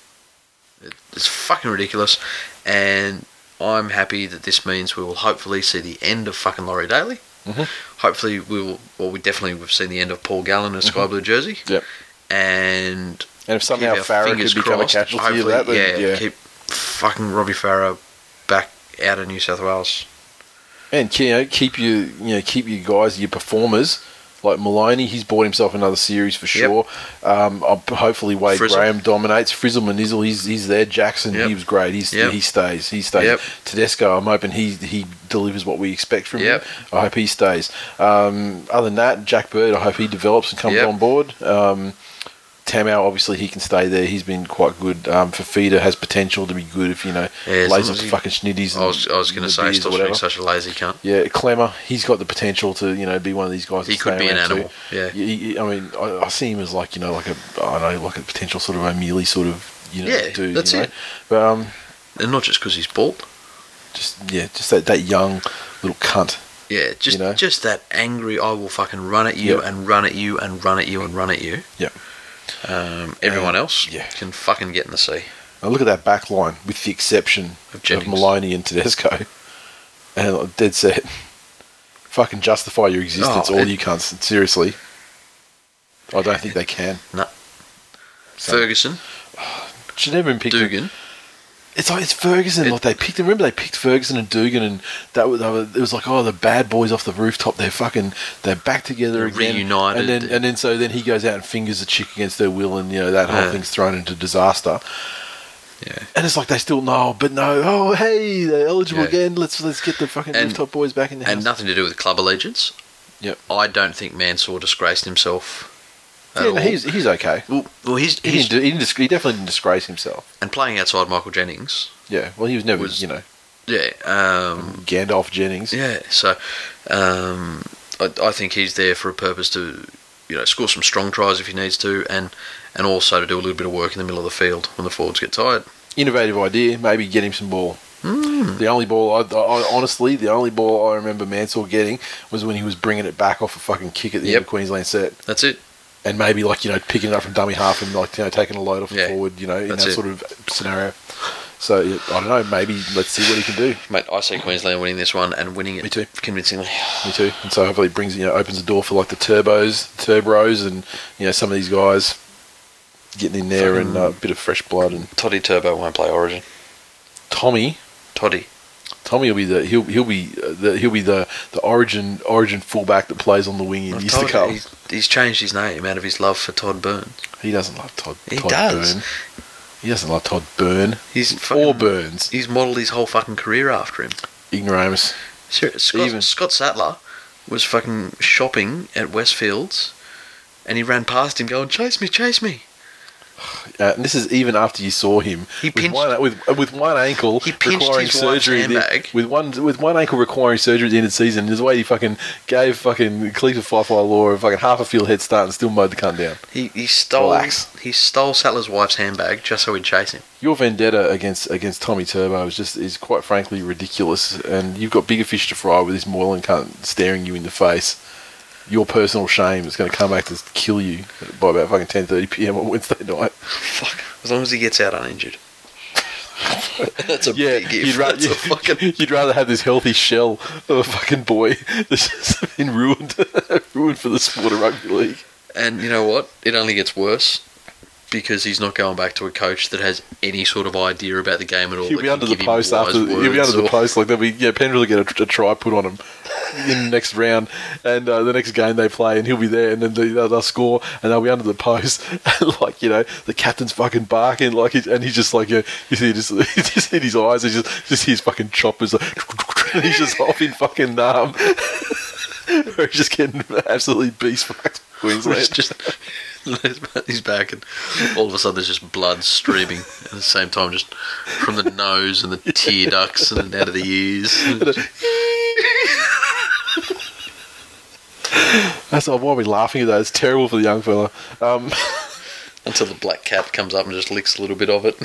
It, it's fucking ridiculous, and I'm happy that this means we will hopefully see the end of fucking Laurie Daley. Mhm. Hopefully we will. Well, we definitely have seen the end of Paul Gallen in a sky blue jersey. Yep. And And if somehow Farah could become a crossed, casualty of that, then yeah, yeah. keep fucking Robbie Farah back out of New South Wales. And you know, keep your you know keep your guys, your performers. Like Maloney, he's bought himself another series for sure. Um, hopefully Wade Frizzle. Graham dominates. Frizzle Manizzle, he's he's there. Jackson, Yep. he was great. He's Yep. he stays. He stays. Yep. Tedesco, I'm hoping he he delivers what we expect from Yep. him. I hope he stays. Um, other than that, Jack Bird, I hope he develops and comes Yep. on board. Um, Tamou, obviously, he can stay there. He's been quite good. Um, Fifita has potential to be good if you know Yeah, lays off he- fucking schnitties. I was, I was going to say, still stop being such a lazy cunt. yeah, Klemmer, he's got the potential to, you know, be one of these guys. He could be an around too. animal, yeah. He- he- I mean, I, I see him as like, you know, like a, I don't know, like a potential sort of O'Meley sort of, you know, Yeah, dude. that's you know? it. But um, And not just because he's bald. just yeah, just that, that young little cunt. Yeah, just know? just that angry. I will fucking run at you Yep. and run at you and run at you and run at you. Yep. Um, everyone Um, else yeah. can fucking get in the sea. Now look at that back line, with the exception Of of, Maloney and Tedesco, and dead set. Fucking justify your existence, Oh, all it- you cunts. Seriously, I don't think they can. No. Ferguson, Should never been picked. Dugan. It's like it's Ferguson. It- like they picked. Remember they picked Ferguson and Dugan, and that was, were, it was like oh the bad boys off the rooftop. They're fucking they're back together They're again, reunited. And then and then so then he goes out and fingers a chick against their will, and you know that whole Yeah. thing's thrown into disaster. Yeah. And it's like they still know, but no. Oh hey, they're eligible Yeah. again. Let's let's get the fucking And- rooftop boys back in the house. And nothing to do with club allegiance. Yep. I don't think Mansour disgraced himself. Yeah, all. he's he's okay. well, well, he's, He, he's didn't, he, didn't he definitely didn't disgrace himself. and playing outside Michael Jennings. Yeah, well, he was never, Was- you know, Yeah, um, Gandalf Jennings. Yeah, so um, I, I think he's there for a purpose to, you know, score some strong tries if he needs to, and and also to do a little bit of work in the middle of the field when the forwards get tired. innovative idea. Maybe get him some ball. Hmm. The only ball, I, I, honestly, the only ball I remember Mansell getting was when he was bringing it back off a fucking kick at the end of Queensland set, That's it. And maybe like you know picking it up from dummy half and like you know taking a load off the Yeah, forward, you know, in that it. sort of scenario. So I don't know. Maybe let's see what he can do. Mate, I see Queensland winning this one and winning it Me too. convincingly. Me too. And so hopefully it brings you know opens the door for like the turbos, turbos, and you know some of these guys getting in there and uh, a bit of fresh blood. And Toddy Turbo won't play Origin. Tommy, Toddy. Tommy will be the he'll he'll be uh, the he'll be the the origin origin fullback that plays on the wing in I've years to come. he's, he's changed his name out of his love for Todd Burns. He doesn't love Todd. He Todd does. Byrne. He doesn't love Todd Burn He's or fucking- Burns. He's modelled his whole fucking career after him. Ignoramus. Serious. Scott, Even- Scott Sattler was fucking shopping at Westfields and he ran past him going, Chase me, chase me. Uh, and this is even after you saw him He with, pinched- one, with with one ankle requiring surgery. the- with one with one ankle requiring surgery at the end of the season. His way he fucking gave fucking Kalifa Faifai Loa a fucking half a field head start and still mowed the cunt down. He, he stole Relax. he stole Sattler's wife's handbag just so he'd chase him. Your vendetta against against Tommy Turbo is just is quite frankly ridiculous, and you've got bigger fish to fry with this Moylan cunt staring you in the face. Your personal shame is going to come back to kill you by about fucking ten thirty p.m. on Wednesday night. Fuck. As long as he gets out uninjured. That's a Yeah, big you'd, ra- a fucking you'd rather have this healthy shell of a fucking boy that's just been ruined, ruined for the sport of rugby league. And you know what? It only gets worse because he's not going back to a coach that has any sort of idea about the game at all. He'll be under the post after. He'll be under the post. Like they'll be. Yeah, Penrith will get a, a try put on him in the next round, and uh, the next game they play, and he'll be there, and then they, they'll, they'll score, and they'll be under the post, and like you know, the captain's fucking barking, like, he, and he's just like, you, you see, just, just in his eyes, he just just hears fucking choppers, like, and he's just off in fucking um, we're just getting absolutely beast fucked. It's Queensland. just he's back, and all of a sudden there's just blood streaming at the same time, just from the nose and the tear ducts and out of the ears. That's why we're laughing at that. It's terrible for the young fella. Um, Until the black cat comes up and just licks a little bit of it.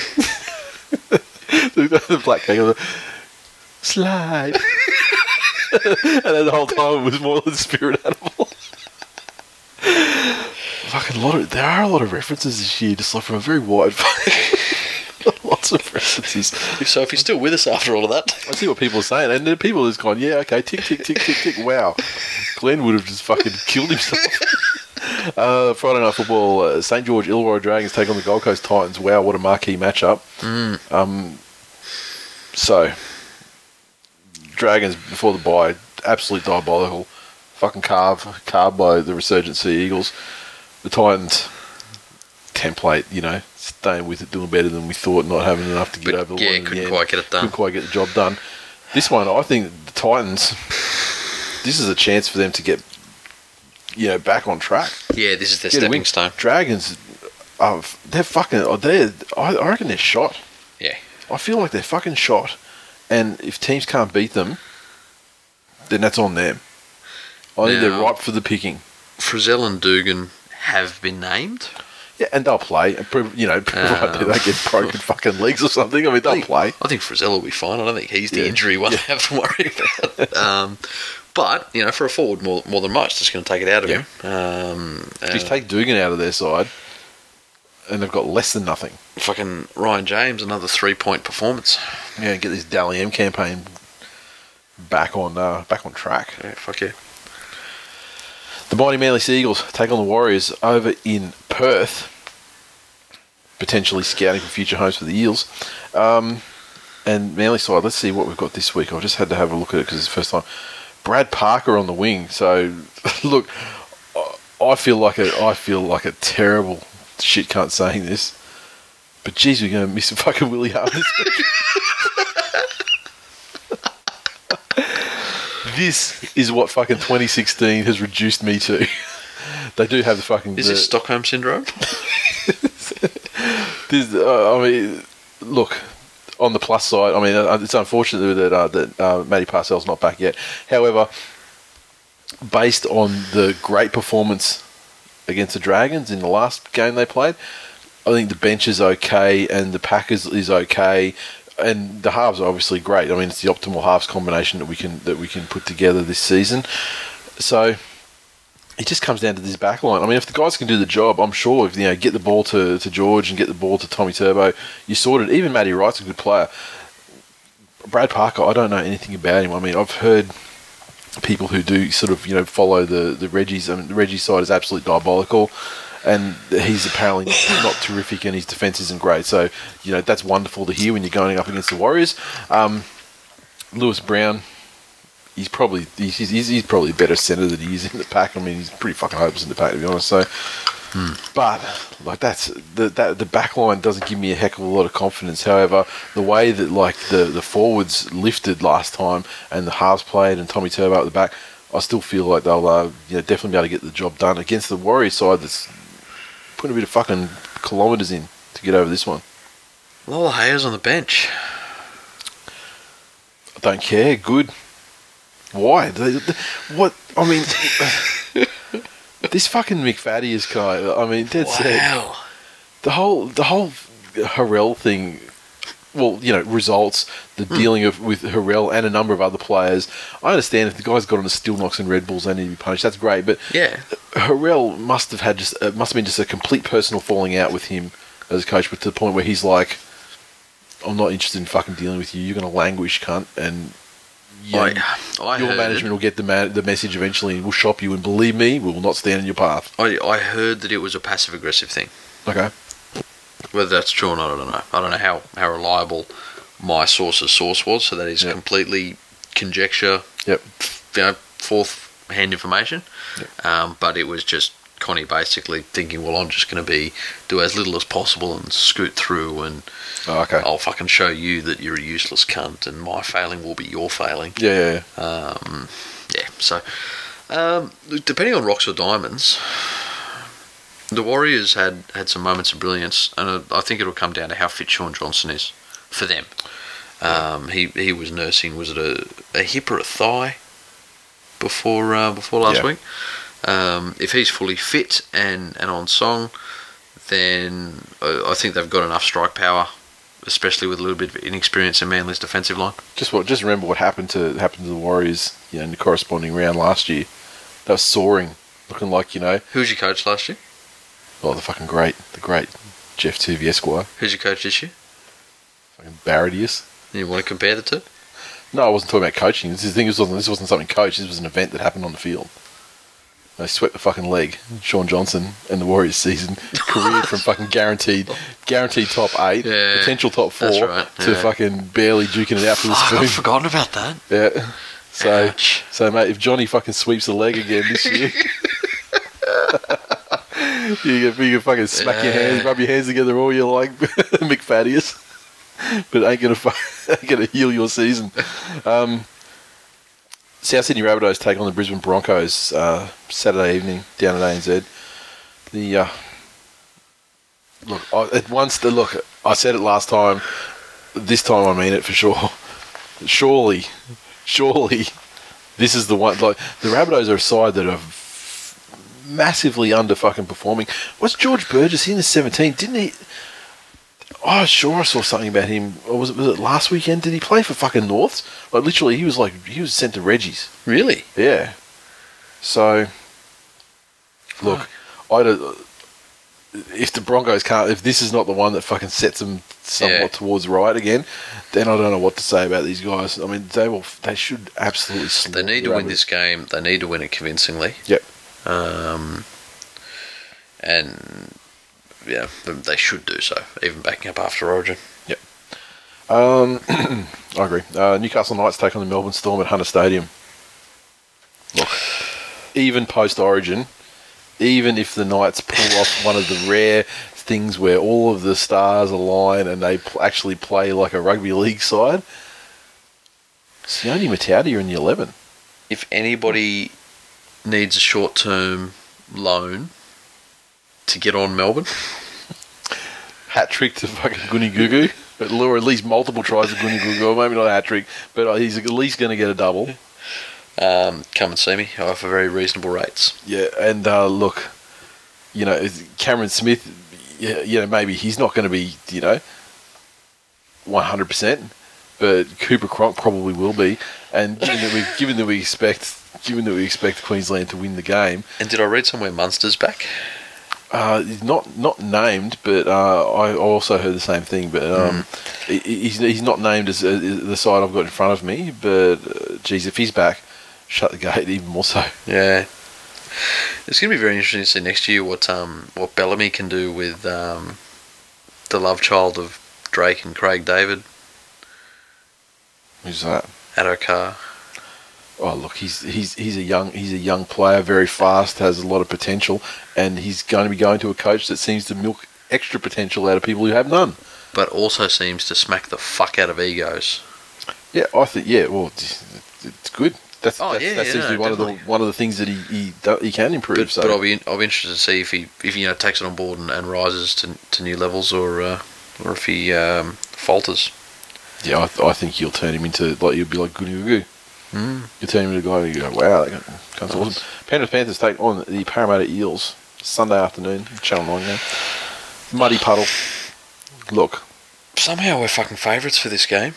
the, black of the slide. and then the whole time it was more than spirit animal. Fucking lot of there are a lot of references this year, just like from a very wide. Lots of references. So if you're still with us after all of that, I see what people are saying, and the people has gone, yeah, okay, tick, tick, tick, tick, tick. Wow, Glenn would have just fucking killed himself. Uh, Friday night football, uh, St George Illawarra Dragons take on the Gold Coast Titans. Wow, what a marquee matchup. Um, so, Dragons before the bye, absolute diabolical. Fucking carved, carved by the resurgent Sea Eagles. The Titans, template, you know, staying with it, doing better than we thought, not having enough to get But, over the yeah, line. in the couldn't quite get it done. Couldn't quite get the job done. This one, I think the Titans, this is a chance for them to get, you know, back on track. yeah, this is their Get stepping stone. Dragons, uh, they're fucking, oh, they're, I, I reckon they're shot. Yeah, I feel like they're fucking shot. And if teams can't beat them, then that's on them. I think they're ripe for the picking. Frizell and Dugan have been named. Yeah, and they'll play. And prov- you know, provided they get broken fucking legs or something. I mean, they'll play. I think Frizell will be fine. I don't think he's the Yeah. injury one to have to worry about. um, but you know, for a forward more more than much, just going to take it out of Yeah. him. Um, Just uh, take Dugan out of their side, and they've got less than nothing. fucking Ryan James, another three point performance. Yeah, get this Dally M campaign back on uh, back on track. Yeah, fuck yeah. The mighty Manly Seagulls take on the Warriors over in Perth, potentially scouting for future homes for the Eels. Um, and Manly side, let's see what we've got this week. I just had to have a look at it because it's the first time. Brad Parker on the wing. So, look, I- feel like a I feel like a terrible shit cunt saying this, but geez, we're going to miss a fucking Willie Hart this is what fucking 2016 has reduced me to. they do have the fucking. Is the, this Stockholm syndrome? this, uh, I mean, look. On the plus side, I mean, uh, it's unfortunate that uh, that uh, Matty Parcell's not back yet. However, based on the great performance against the Dragons in the last game they played, I think the bench is okay and the Packers is okay, and the halves are obviously great. I mean, it's the optimal halves combination that we can that we can put together this season. So, it just comes down to this back line. I mean, if the guys can do the job, I'm sure if you know get the ball to, to George and get the ball to Tommy Turbo, you sorted. Even Matty Wright's a good player. Brad Parker, I don't know anything about him. I mean, I've heard people who do sort of you know follow the the Reggie's. I mean, the Reggie side is absolutely diabolical, and he's apparently not terrific, and his defense isn't great. So you know that's wonderful to hear when you're going up against the Warriors. Um, Lewis Brown, he's probably he's, he's, he's probably a better centre than he is in the pack. I mean, he's pretty fucking hopeless in the pack to be honest. So, but like that's the that the back line doesn't give me a heck of a lot of confidence. However, the way that like the the forwards lifted last time and the halves played and Tommy Turbo at the back, I still feel like they'll uh, you know definitely be able to get the job done against the Warriors side that's putting a bit of fucking kilometres in to get over this one. Lola Hayes on the bench. I don't care. Good. Why? What? I mean, this fucking McFaddy is guy. I mean, that's it. Wow. The whole the whole Hurrell thing. Well, you know, results the hmm. dealing of with Hurrell and a number of other players. I understand if the guy's got on a steel knocks and Red Bulls, they need to be punished. That's great, but Yeah. Hurrell must have had just it must have been just a complete personal falling out with him as a coach, but to the point where he's like, "I'm not interested in fucking dealing with you. You're going to languish, cunt." And know, I, I your management will get the ma- the message eventually and will shop you. And believe me, we will not stand in your path. I, I heard that it was a passive aggressive thing. Okay. Whether that's true or not, I don't know. I don't know how, how reliable my source's source was, so that is Yep. completely conjecture, Yep. you know, fourth hand information. Um, but it was just Connie basically thinking, well, I'm just going to be do as little as possible and scoot through, and Oh, okay. I'll fucking show you that you're a useless cunt, and my failing will be your failing. Yeah, yeah, yeah. Um, yeah, so um, depending on rocks or diamonds, the Warriors had, had some moments of brilliance, and I think it'll come down to how fit Shaun Johnson is for them. Um, he he was nursing was it a, a hip or a thigh before uh, before last Yeah. week. Um, if he's fully fit and, and on song, then I think they've got enough strike power, especially with a little bit of inexperience in Manly's defensive line. Just what? Just remember what happened to happened to the Warriors. You know, in the corresponding round last year. They were soaring, looking like you know, Who was your coach last year? Oh, the fucking great, the great Geoff Toovey Esquire, Who's your coach this year? fucking Barradius. You want to compare the two? No, I wasn't talking about coaching. This, thing, this wasn't this wasn't something coached. This was an event that happened on the field. They swept the fucking leg. Shaun Johnson and the Warriors season career from fucking guaranteed, guaranteed top eight, Yeah, potential top four, that's right, to yeah. fucking barely duking it out for the Fuck, spoon. I've forgotten about that. Yeah. So, Ouch. so mate, if Johnny fucking sweeps the leg again this year, you can, you can fucking smack your hands, rub your hands together all you like, McFaddius. But ain't gonna ain't gonna heal your season. Um, South Sydney Rabbitohs take on the Brisbane Broncos uh, Saturday evening down at ANZ. The uh, look I, at once the look. I said it last time. This time I mean it for sure. Surely, surely, this is the one. Like the Rabbitohs are a side that are f- massively under fucking performing. What's George Burgess? He in the seventeen, didn't he? Oh, sure, I saw something about him. Or was it was it last weekend? Did he play for fucking Norths? Like literally, he was like he was sent to Reggie's. Really? Yeah. So, look, I don't. If the Broncos can't, if this is not the one that fucking sets them somewhat Yeah. towards right again, then I don't know what to say about these guys. I mean, they will, they should absolutely. They need to win this game. They need to win it convincingly. Yep. Um, and yeah, they should do so, even backing up after Origin. Yep. Um, I agree. Uh, Newcastle Knights take on the Melbourne Storm at Hunter Stadium. Look, even post Origin, even if the Knights pull off one of the rare things where all of the stars align and they pl- actually play like a rugby league side, Sione Mata'utia in the 11. If anybody needs a short-term loan to get on Melbourne, Hat trick to fucking Goonie Gugu. Or at least multiple tries of Goonie. Or maybe not a hat trick, but uh, he's at least going to get a double. um, come and see me. I offer very reasonable rates. Yeah, and uh, look, you know, Cameron Smith, you know, maybe he's not going to be, you know, one hundred percent, but Cooper Cronk probably will be. And given that we given that we expect given that we expect Queensland to win the game, And did I read somewhere Munster's back? uh, not not named, but uh, I also heard the same thing. But um, he- he's he's not named as, as the side I've got in front of me. But uh, geez, if he's back, shut the gate even more so. Yeah. It's going to be very interesting to see next year what um what Bellamy can do with um the love child of Drake and Craig David, Who's that? Addo-Carr. Oh look, he's he's he's a young he's a young player, very fast, has a lot of potential, and he's going to be going to a coach that seems to milk extra potential out of people who have none. but also seems to smack the fuck out of egos. Yeah, I think yeah. Well, it's good. That's, Oh, that's yeah, that yeah, seems to be one of the one of the things that he he, he can improve. But, so but I'll be I'll be interested to see if he if he you know takes it on board and, and rises to, to new levels or uh, or if he um, falters. yeah, I, th- I think you'll turn him into like you'll be like Goody Goo. Mm. You him into a guy and you go, wow, that guy's awesome. Penrith Panthers take on the Parramatta Eels Sunday afternoon, Channel Nine now. Muddy puddle. Look, Somehow we're fucking favourites for this game.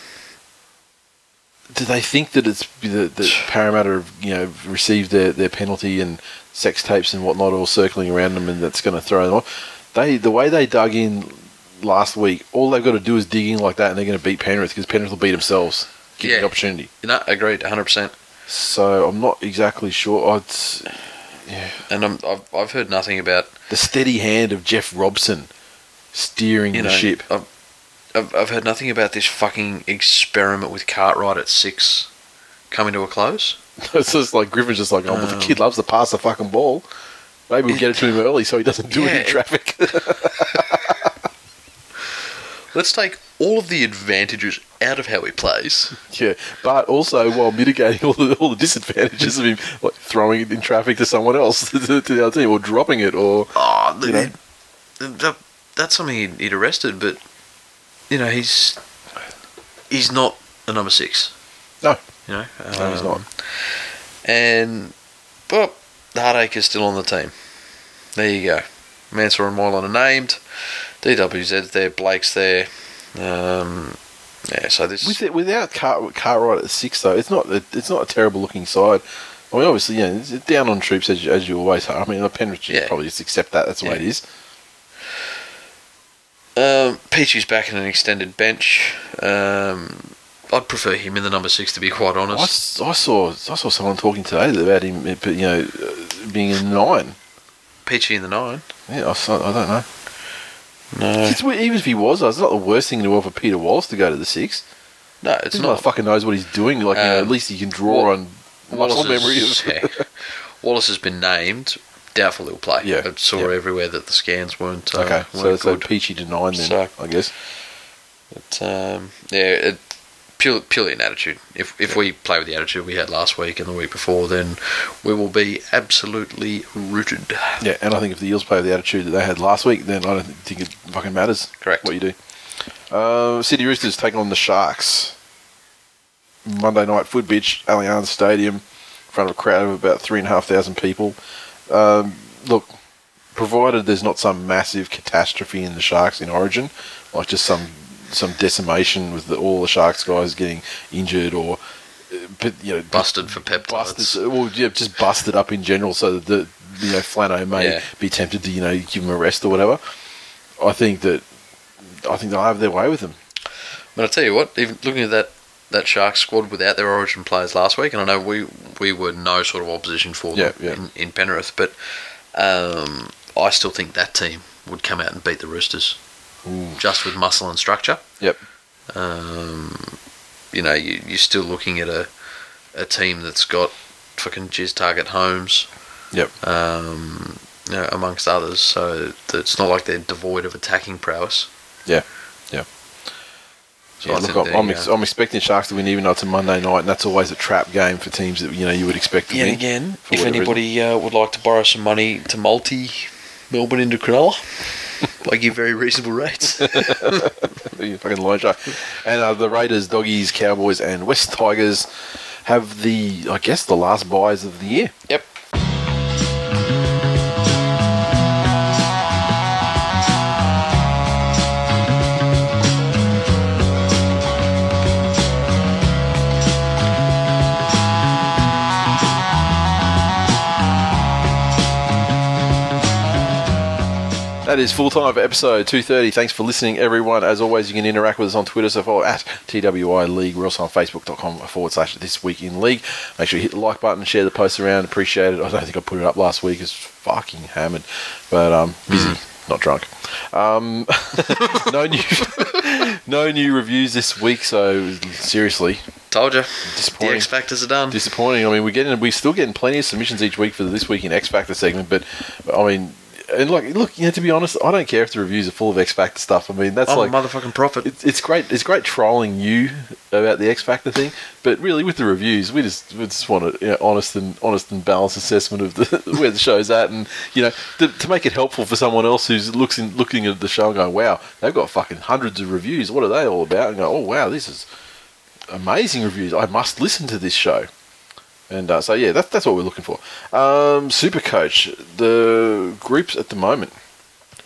do they think that it's that, that Parramatta have you know received their, their penalty and sex tapes and whatnot all circling around them and that's going to throw them off? They the way they dug in last week, all they've got to do is dig in like that and they're going to beat Penrith because Penrith will beat themselves. Give Yeah. the opportunity. No, agreed, hundred percent. So I'm not exactly sure. I'd, yeah. And I'm, I've I've heard nothing about the steady hand of Jeff Robson steering you the know ship. I've, I've I've heard nothing about this fucking experiment with Cartwright at six coming to a close. it's just like Griffin's just like, oh, well, the Um, kid loves to pass the fucking ball. Maybe we'll get it to him early so he doesn't do it Yeah, in traffic. Let's take all of the advantages out of how he plays. Yeah, but also while mitigating all the all the disadvantages of him like throwing it in traffic to someone else to, to the other team or dropping it or Oh, You know? that, that's something he'd, he'd arrested, but you know he's he's not a number six. no, You know, no, he's Um, not. And but the heartache is still on the team. There you go. Mansour and Moylan are named. DWZ's there. Blake's there. Um, yeah. So this. With it, without Car- Cartwright at six though, it's not a, it's not a terrible looking side. I mean, obviously, yeah, it's down on troops as you, as you always are. I mean, the Penrith Yeah. probably just accept that. That's the way it is. Um, Peachy's back in an extended bench. Um, I'd prefer him in the number six, to be quite I, honest. s- I saw I saw someone talking today about him, uh, you know, uh, being a nine. Peachy in the nine. Yeah, I, saw, I don't know. No, even if he was, it's not the worst thing in the world for Peter Wallace to go to the six. no, it's This not. motherfucker knows what he's doing. Like, you know, Um, at least he can draw on muscle memory. Wallace, Of, yeah. Wallace has been named. Doubtful he'll play. Yeah, I saw everywhere that the scans weren't. Uh, okay, so weren't so good. peachy nine then, So- I guess. But, um, yeah, it, purely, purely an attitude. If if we play with the attitude we had last week and the week before, then we will be absolutely rooted. Yeah, and I think if the Eels play with the attitude that they had last week, then I don't think it fucking matters. Correct. What you do. Uh, City Roosters taking on the Sharks. Monday night foot bitch, Allianz Stadium, in front of a crowd of about three and a half thousand people. Um, look, provided there's not some massive catastrophe in the Sharks in Origin, like just some some decimation with the, all the Sharks guys getting injured or, uh, but, you know, Busted for peptides. busted, well, yeah, just busted up in general, so that the you know Flano may Yeah. be tempted to you know give him a rest or whatever. I think that I think they'll have their way with him. But I tell you what, even looking at that that Sharks squad without their Origin players last week, and I know we we were no sort of opposition for them Yeah, yeah. In, in Penrith, but um, I still think that team would come out and beat the Roosters just with muscle and structure. Yep. Um, you know, you, you're still looking at a a team that's got fucking Jizz Target Holmes, Yep. um, you know, amongst others. So it's not like they're devoid of attacking prowess. Yeah. Yeah. So Yeah, I look, I'm, I'm, ex- I'm expecting Sharks to win, even though it's a Monday night, and that's always a trap game for teams that you know you would expect to Yet win. again, for if anybody uh, would like to borrow some money to multi Melbourne into Cronulla, I give very reasonable rates. You fucking loan shark. And uh, the Raiders, Doggies, Cowboys, and West Tigers have the, I guess, the last buys of the year. yep. That is full time for episode 230. Thanks for listening, everyone. As always, you can interact with us on Twitter, so follow at TWI League. We're also on Facebook.com forward slash This Week in League. Make sure you hit the like button, share the post around. Appreciate it. I don't think I put it up last week. It's fucking hammered, but um, busy, not drunk. Um, no new, no new reviews this week. So seriously, Told you. Disappointing. The X Factors are done. disappointing. I mean, we're getting we're still getting plenty of submissions each week for the this week in X Factor segment, but I mean, and like, look, you know, to be honest, I don't care if the reviews are full of X Factor stuff. I mean, that's I'm like a motherfucking prophet. it's, it's great. It's great trolling you about the X Factor thing, but really with the reviews, we just we just want a you know, honest and honest and balanced assessment of the where the show's at, and you know to, to make it helpful for someone else who's looks in, looking at the show and going, "Wow, they've got fucking hundreds of reviews. What are they all about?" And go, "Oh wow, this is amazing reviews. I must listen to this show." And uh, so yeah, that's that's what we're looking for. Um, Super Coach, the groups at the moment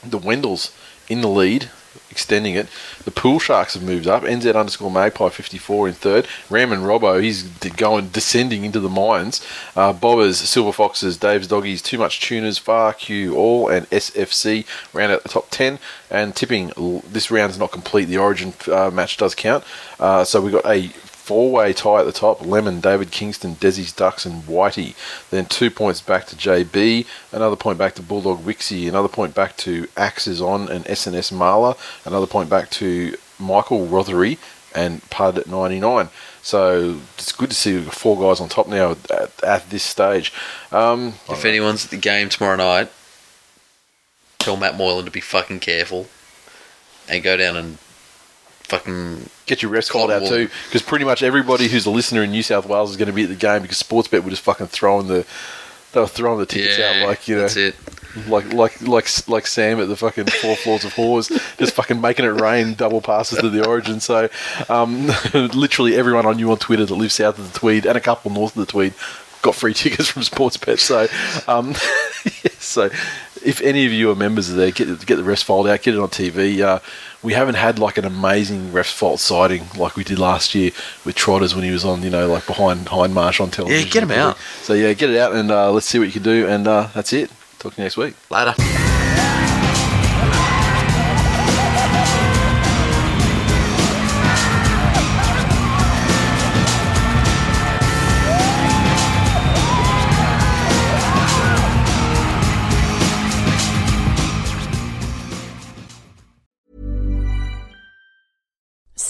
the Wendells in the lead, extending it. The Pool Sharks have moved up. NZ underscore Magpie 54 in third. Ram and Robbo, he's going descending into the mines. Uh, Bobbers, Silver Foxes, Dave's Doggies, Too Much Tuners, Far Q All, and SFC round out the top 10. And tipping, this round's not complete. The Origin uh, match does count. Uh, so we've got a four-way tie at the top: Lemon, David Kingston, Desi's Ducks, and Whitey. Then two points back to JB, another point back to Bulldog Wixie, another point back to Axes on and SNS Marla, another point back to Michael Rothery and Pud at 99. So it's good to see four guys on top now at, at this stage. Um, if anyone's at the game tomorrow night, tell Matt Moylan to be fucking careful and go down and fucking get your refs called out too, because pretty much everybody who's a listener in New South Wales is going to be at the game because Sportsbet were just fucking throwing the they were throwing the tickets yeah, out like you know that's it. like like like like Sam at the fucking four floors of whores, just fucking making it rain double passes to the Origin. So, um, literally everyone I knew on Twitter that lives south of the Tweed and a couple north of the Tweed got free tickets from Sportsbet. So, um, yeah, so if any of you are members of there, get get the refs fold out, get it on TV. Uh, we haven't had like an amazing refs fault sighting like we did last year with Trotters when he was on, you know, like behind Hindmarsh on television. get him out. So yeah, get it out and uh, let's see what you can do. And uh, that's it. Talk to you next week. Later.